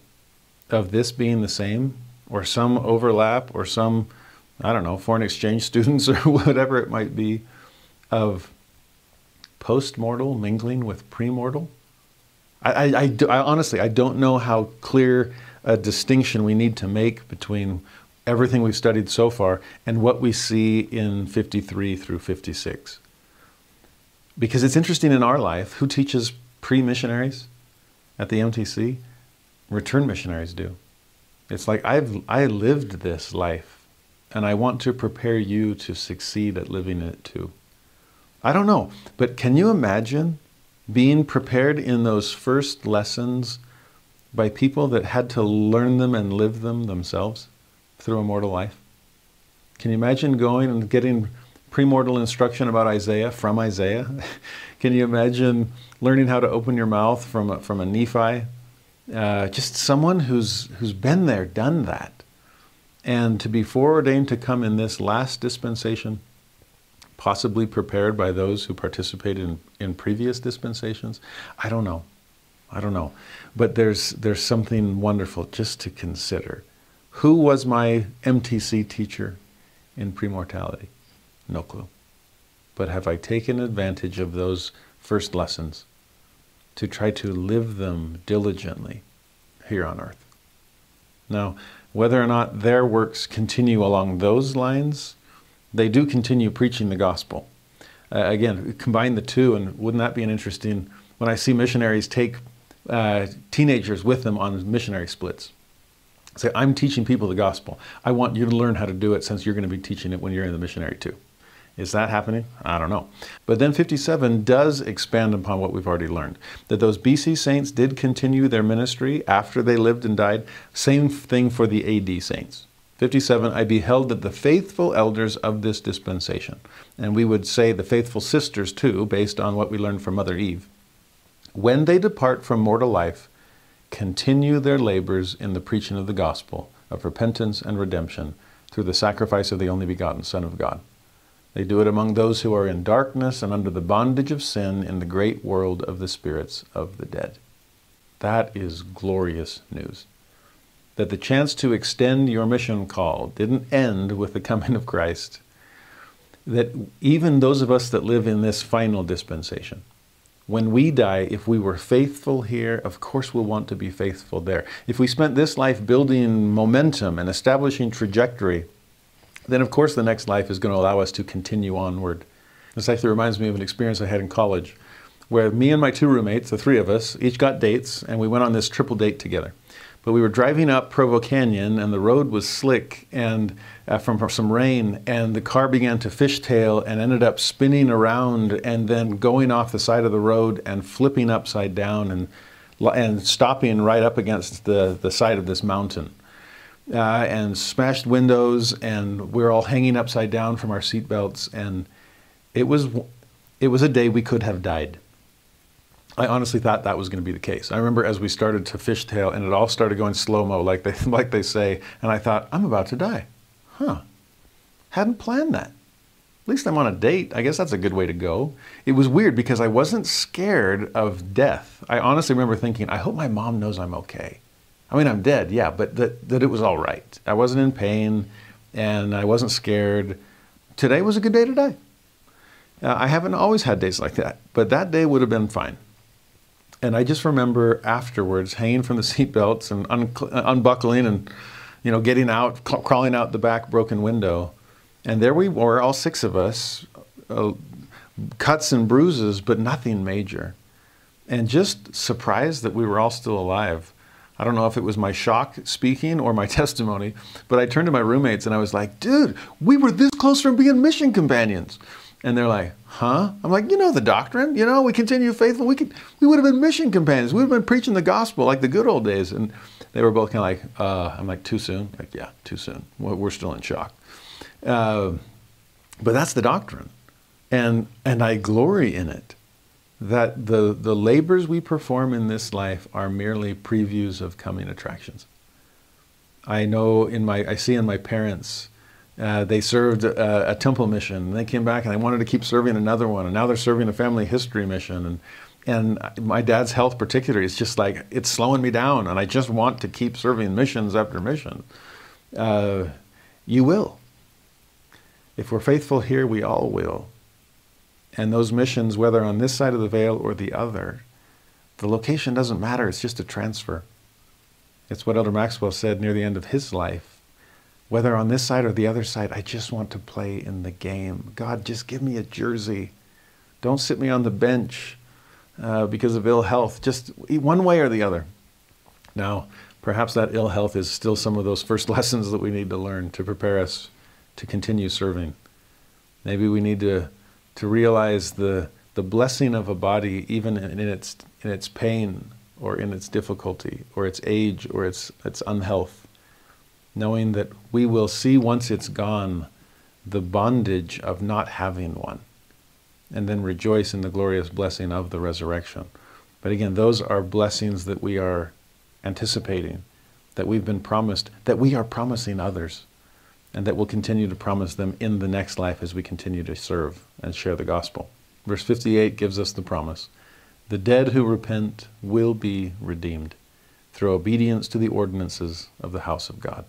of this being the same, or some overlap, or some, I don't know, foreign exchange students or whatever it might be, of post-mortal mingling with premortal. I, I, I, I honestly, I don't know how clear a distinction we need to make between everything we've studied so far and what we see in 53 through 56. Because it's interesting in our life, who teaches pre missionaries at the MTC? Return missionaries do. It's like I've I lived this life and I want to prepare you to succeed at living it too. I don't know, but can you imagine being prepared in those first lessons by people that had to learn them and live them themselves? through a mortal life? Can you imagine going and getting premortal instruction about Isaiah from Isaiah? Can you imagine learning how to open your mouth from a, from a Nephi? Uh, just someone who's, who's been there, done that. And to be foreordained to come in this last dispensation, possibly prepared by those who participated in, in previous dispensations, I don't know. I don't know. But there's, there's something wonderful just to consider. Who was my MTC teacher in premortality? No clue. But have I taken advantage of those first lessons to try to live them diligently here on earth? Now, whether or not their works continue along those lines, they do continue preaching the gospel. Uh, again, combine the two, and wouldn't that be an interesting? When I see missionaries take uh, teenagers with them on missionary splits, Say, I'm teaching people the gospel. I want you to learn how to do it since you're going to be teaching it when you're in the missionary too. Is that happening? I don't know. But then 57 does expand upon what we've already learned that those BC saints did continue their ministry after they lived and died. Same thing for the AD saints. 57, I beheld that the faithful elders of this dispensation, and we would say the faithful sisters too, based on what we learned from Mother Eve, when they depart from mortal life, continue their labors in the preaching of the gospel of repentance and redemption through the sacrifice of the only begotten Son of God. They do it among those who are in darkness and under the bondage of sin in the great world of the spirits of the dead. That is glorious news. That the chance to extend your mission call didn't end with the coming of Christ. That even those of us that live in this final dispensation, when we die, if we were faithful here, of course we'll want to be faithful there. If we spent this life building momentum and establishing trajectory, then of course the next life is going to allow us to continue onward. This actually reminds me of an experience I had in college where me and my two roommates, the three of us, each got dates and we went on this triple date together. But we were driving up Provo Canyon and the road was slick and uh, from, from some rain and the car began to fishtail and ended up spinning around and then going off the side of the road and flipping upside down and, and stopping right up against the, the side of this mountain. Uh, and smashed windows and we we're all hanging upside down from our seatbelts and it was, it was a day we could have died. I honestly thought that was going to be the case. I remember as we started to fishtail and it all started going slow mo, like they like they say, and I thought I'm about to die. Huh? Hadn't planned that. At least I'm on a date. I guess that's a good way to go. It was weird because I wasn't scared of death. I honestly remember thinking, I hope my mom knows I'm okay. I mean, I'm dead, yeah, but that, that it was all right. I wasn't in pain and I wasn't scared. Today was a good day to die. Uh, I haven't always had days like that, but that day would have been fine. And I just remember afterwards hanging from the seatbelts and un- unbuckling and, you know, getting out, crawling out the back broken window. And there we were, all six of us, uh, cuts and bruises, but nothing major. And just surprised that we were all still alive. I don't know if it was my shock speaking or my testimony, but I turned to my roommates and I was like, dude, we were this close from being mission companions. And they're like, huh? I'm like, you know the doctrine, you know, we continue faithful. We could, we would have been mission companions. We would have been preaching the gospel like the good old days. And they were both kind of like, uh, I'm like, too soon? Like, yeah, too soon. We're still in shock. Uh, but that's the doctrine. And, and I glory in it that the, the labors we perform in this life are merely previews of coming attractions. I know in my, I see in my parents, uh, they served a, a, temple mission. And they came back and they wanted to keep serving another one, and now they're serving a family history mission. And and my dad's health, particularly, is just like it's slowing me down, and I just want to keep serving missions after mission. Uh, you will. If we're faithful here, we all will. And those missions, whether on this side of the veil or the other, the location doesn't matter, it's just a transfer. It's what Elder Maxwell said near the end of his life. Whether on this side or the other side, I just want to play in the game. God, just give me a jersey. Don't sit me on the bench uh, because of ill health. Just one way or the other. Now, perhaps that ill health is still some of those first lessons that we need to learn to prepare us to continue serving. Maybe we need to to realize the, the blessing of a body, even in, its, in its pain or in its difficulty or its age or its, its unhealth, knowing that we will see once it's gone the bondage of not having one, and then rejoice in the glorious blessing of the resurrection. But again, those are blessings that we are anticipating, that we've been promised, that we are promising others and that we'll continue to promise them in the next life as we continue to serve and share the gospel. Verse 58 gives us the promise the dead who repent will be redeemed through obedience to the ordinances of the house of God.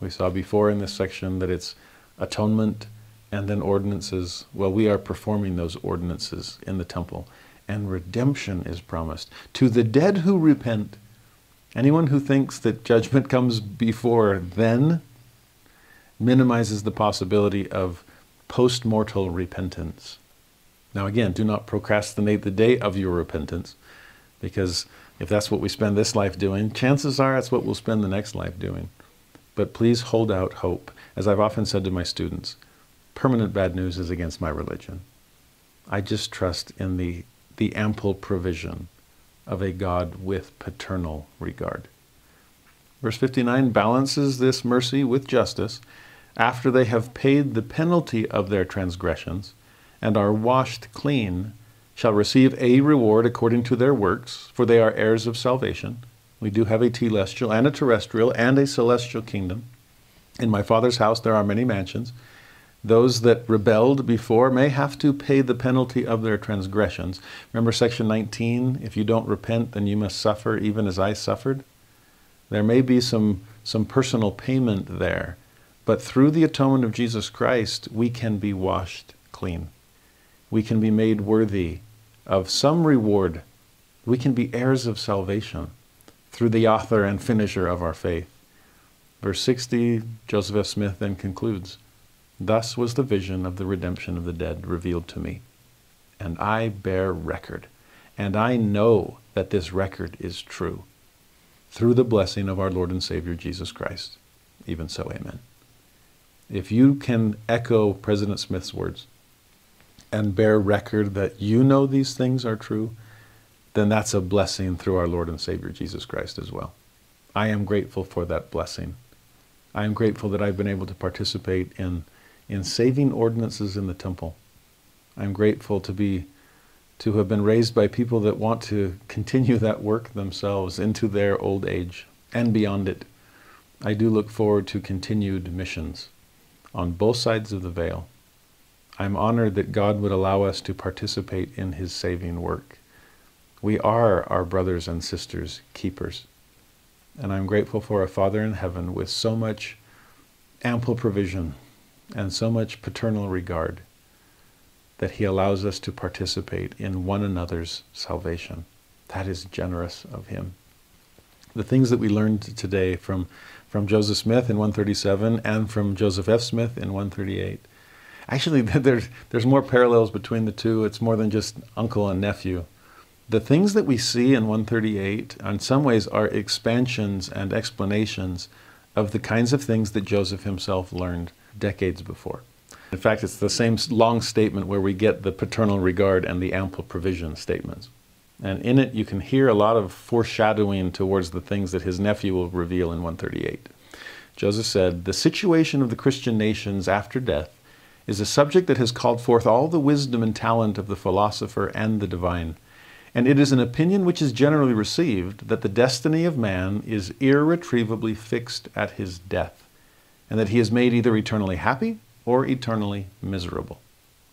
We saw before in this section that it's atonement and then ordinances. Well, we are performing those ordinances in the temple, and redemption is promised to the dead who repent. Anyone who thinks that judgment comes before then minimizes the possibility of post mortal repentance. Now, again, do not procrastinate the day of your repentance, because if that's what we spend this life doing, chances are that's what we'll spend the next life doing. But please hold out hope. As I've often said to my students, permanent bad news is against my religion. I just trust in the, the ample provision of a God with paternal regard. Verse 59 balances this mercy with justice after they have paid the penalty of their transgressions and are washed clean, shall receive a reward according to their works, for they are heirs of salvation. We do have a telestial and a terrestrial and a celestial kingdom. In my Father's house there are many mansions. Those that rebelled before may have to pay the penalty of their transgressions. Remember section 19? If you don't repent, then you must suffer even as I suffered. There may be some, some personal payment there but through the atonement of Jesus Christ, we can be washed clean. We can be made worthy of some reward. We can be heirs of salvation through the author and finisher of our faith. Verse 60, Joseph F. Smith then concludes Thus was the vision of the redemption of the dead revealed to me. And I bear record, and I know that this record is true, through the blessing of our Lord and Savior Jesus Christ. Even so, amen if you can echo President Smith's words and bear record that you know these things are true, then that's a blessing through our Lord and Savior Jesus Christ as well. I am grateful for that blessing. I am grateful that I've been able to participate in, in saving ordinances in the temple. I'm grateful to be to have been raised by people that want to continue that work themselves into their old age and beyond it. I do look forward to continued missions on both sides of the veil. I'm honored that God would allow us to participate in His saving work. We are our brothers and sisters' keepers. And I'm grateful for a Father in heaven with so much ample provision and so much paternal regard that He allows us to participate in one another's salvation. That is generous of him. The things that we learned today from, from Joseph Smith in 137 and from Joseph F. Smith in 138. Actually, there's, there's more parallels between the two. It's more than just uncle and nephew. The things that we see in 138, in some ways, are expansions and explanations of the kinds of things that Joseph himself learned decades before. In fact, it's the same long statement where we get the paternal regard and the ample provision statements. And in it, you can hear a lot of foreshadowing towards the things that his nephew will reveal in 138. Joseph said, The situation of the Christian nations after death is a subject that has called forth all the wisdom and talent of the philosopher and the divine. And it is an opinion which is generally received that the destiny of man is irretrievably fixed at his death, and that he is made either eternally happy or eternally miserable.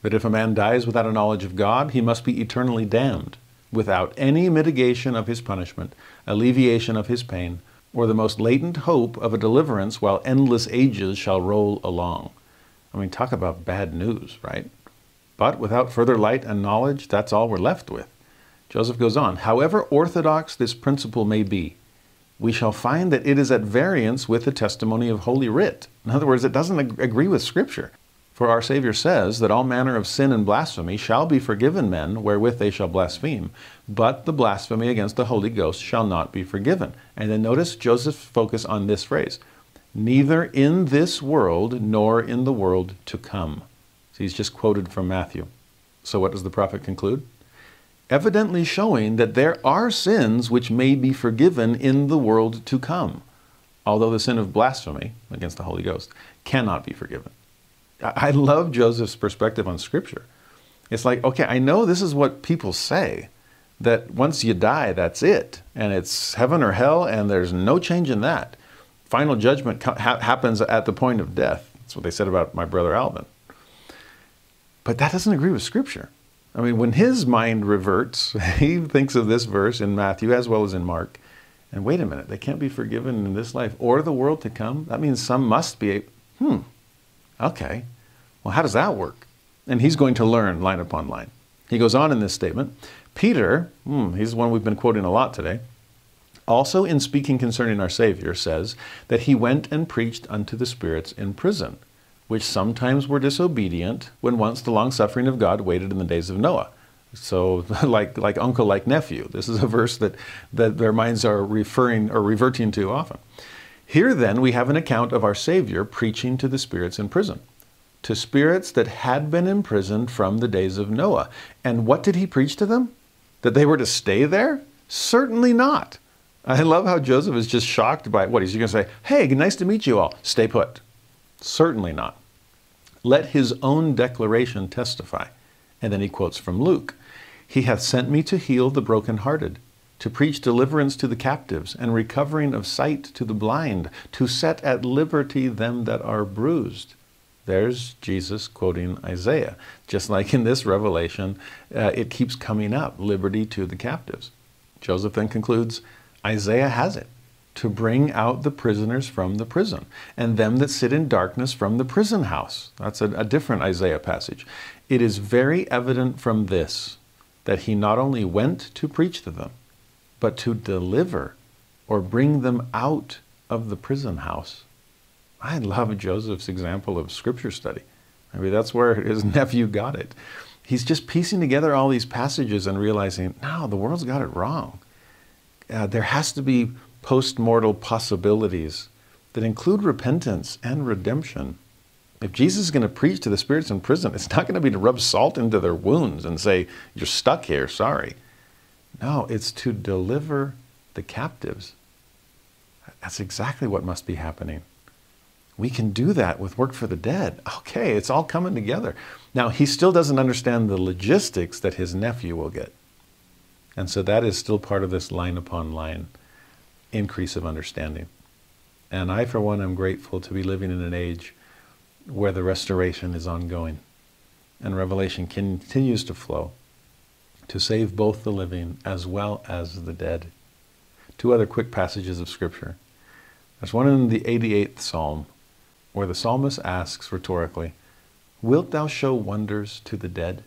That if a man dies without a knowledge of God, he must be eternally damned, without any mitigation of his punishment, alleviation of his pain, or the most latent hope of a deliverance while endless ages shall roll along. I mean, talk about bad news, right? But without further light and knowledge, that's all we're left with. Joseph goes on, however orthodox this principle may be, we shall find that it is at variance with the testimony of Holy Writ. In other words, it doesn't ag- agree with Scripture. For our Savior says that all manner of sin and blasphemy shall be forgiven men wherewith they shall blaspheme, but the blasphemy against the Holy Ghost shall not be forgiven. And then notice Joseph's focus on this phrase neither in this world nor in the world to come. So he's just quoted from Matthew. So what does the prophet conclude? evidently showing that there are sins which may be forgiven in the world to come, although the sin of blasphemy against the Holy Ghost cannot be forgiven. I love Joseph's perspective on Scripture. It's like, okay, I know this is what people say, that once you die, that's it, and it's heaven or hell, and there's no change in that. Final judgment ha- happens at the point of death. That's what they said about my brother Alvin. But that doesn't agree with Scripture. I mean, when his mind reverts, he thinks of this verse in Matthew as well as in Mark. And wait a minute, they can't be forgiven in this life or the world to come? That means some must be. Hmm, okay. Well, how does that work? And he's going to learn line upon line. He goes on in this statement Peter, hmm, he's the one we've been quoting a lot today, also in speaking concerning our Savior, says that he went and preached unto the spirits in prison which sometimes were disobedient when once the long suffering of God waited in the days of Noah. So, like, like uncle, like nephew. This is a verse that, that their minds are referring or reverting to often. Here, then, we have an account of our Savior preaching to the spirits in prison, to spirits that had been imprisoned from the days of Noah. And what did he preach to them? That they were to stay there? Certainly not. I love how Joseph is just shocked by what he's going to say. Hey, nice to meet you all. Stay put. Certainly not. Let his own declaration testify. And then he quotes from Luke He hath sent me to heal the brokenhearted, to preach deliverance to the captives, and recovering of sight to the blind, to set at liberty them that are bruised. There's Jesus quoting Isaiah. Just like in this revelation, uh, it keeps coming up liberty to the captives. Joseph then concludes Isaiah has it to bring out the prisoners from the prison, and them that sit in darkness from the prison house. That's a, a different Isaiah passage. It is very evident from this that he not only went to preach to them, but to deliver or bring them out of the prison house. I love Joseph's example of scripture study. Mean, that's where his nephew got it. He's just piecing together all these passages and realizing, no, the world's got it wrong. Uh, there has to be post-mortal possibilities that include repentance and redemption. If Jesus is going to preach to the spirits in prison, it's not going to be to rub salt into their wounds and say, You're stuck here, sorry. No, it's to deliver the captives. That's exactly what must be happening. We can do that with work for the dead. Okay, it's all coming together. Now, he still doesn't understand the logistics that his nephew will get. And so that is still part of this line upon line increase of understanding. And I, for one, am grateful to be living in an age where the restoration is ongoing and revelation continues to flow to save both the living as well as the dead. Two other quick passages of Scripture. There's one in the 88th Psalm where the psalmist asks rhetorically, Wilt thou show wonders to the dead?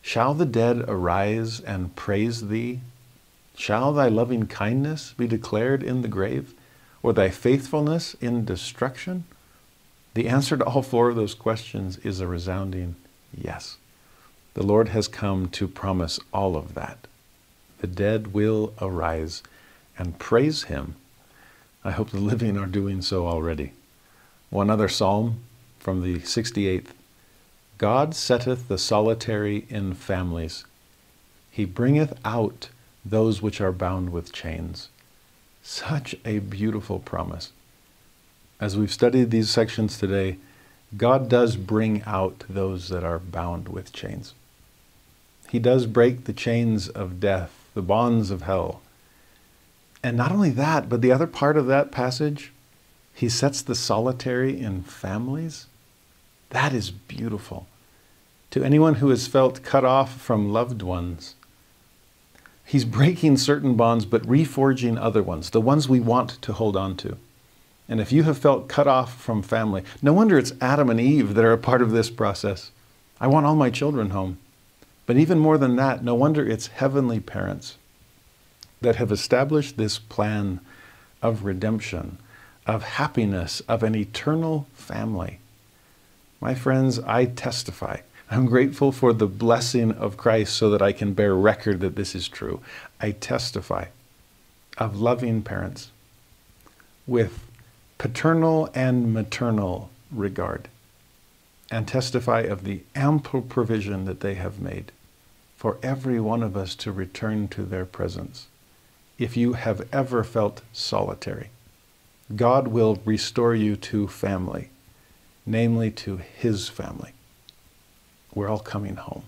Shall the dead arise and praise thee Shall thy loving kindness be declared in the grave, or thy faithfulness in destruction? The answer to all four of those questions is a resounding yes. The Lord has come to promise all of that. The dead will arise and praise him. I hope the living are doing so already. One other psalm from the 68th God setteth the solitary in families, he bringeth out those which are bound with chains. Such a beautiful promise. As we've studied these sections today, God does bring out those that are bound with chains. He does break the chains of death, the bonds of hell. And not only that, but the other part of that passage, he sets the solitary in families. That is beautiful. To anyone who has felt cut off from loved ones, he's breaking certain bonds but reforging other ones, the ones we want to hold on to. And if you have felt cut off from family, no wonder it's Adam and Eve that are a part of this process. I want all my children home. But even more than that, no wonder it's heavenly parents that have established this plan of redemption, of happiness, of an eternal family. My friends, I testify. I'm grateful for the blessing of Christ so that I can bear record that this is true. I testify of loving parents with paternal and maternal regard and testify of the ample provision that they have made for every one of us to return to their presence. If you have ever felt solitary, God will restore you to family, namely to His family. We're all coming home.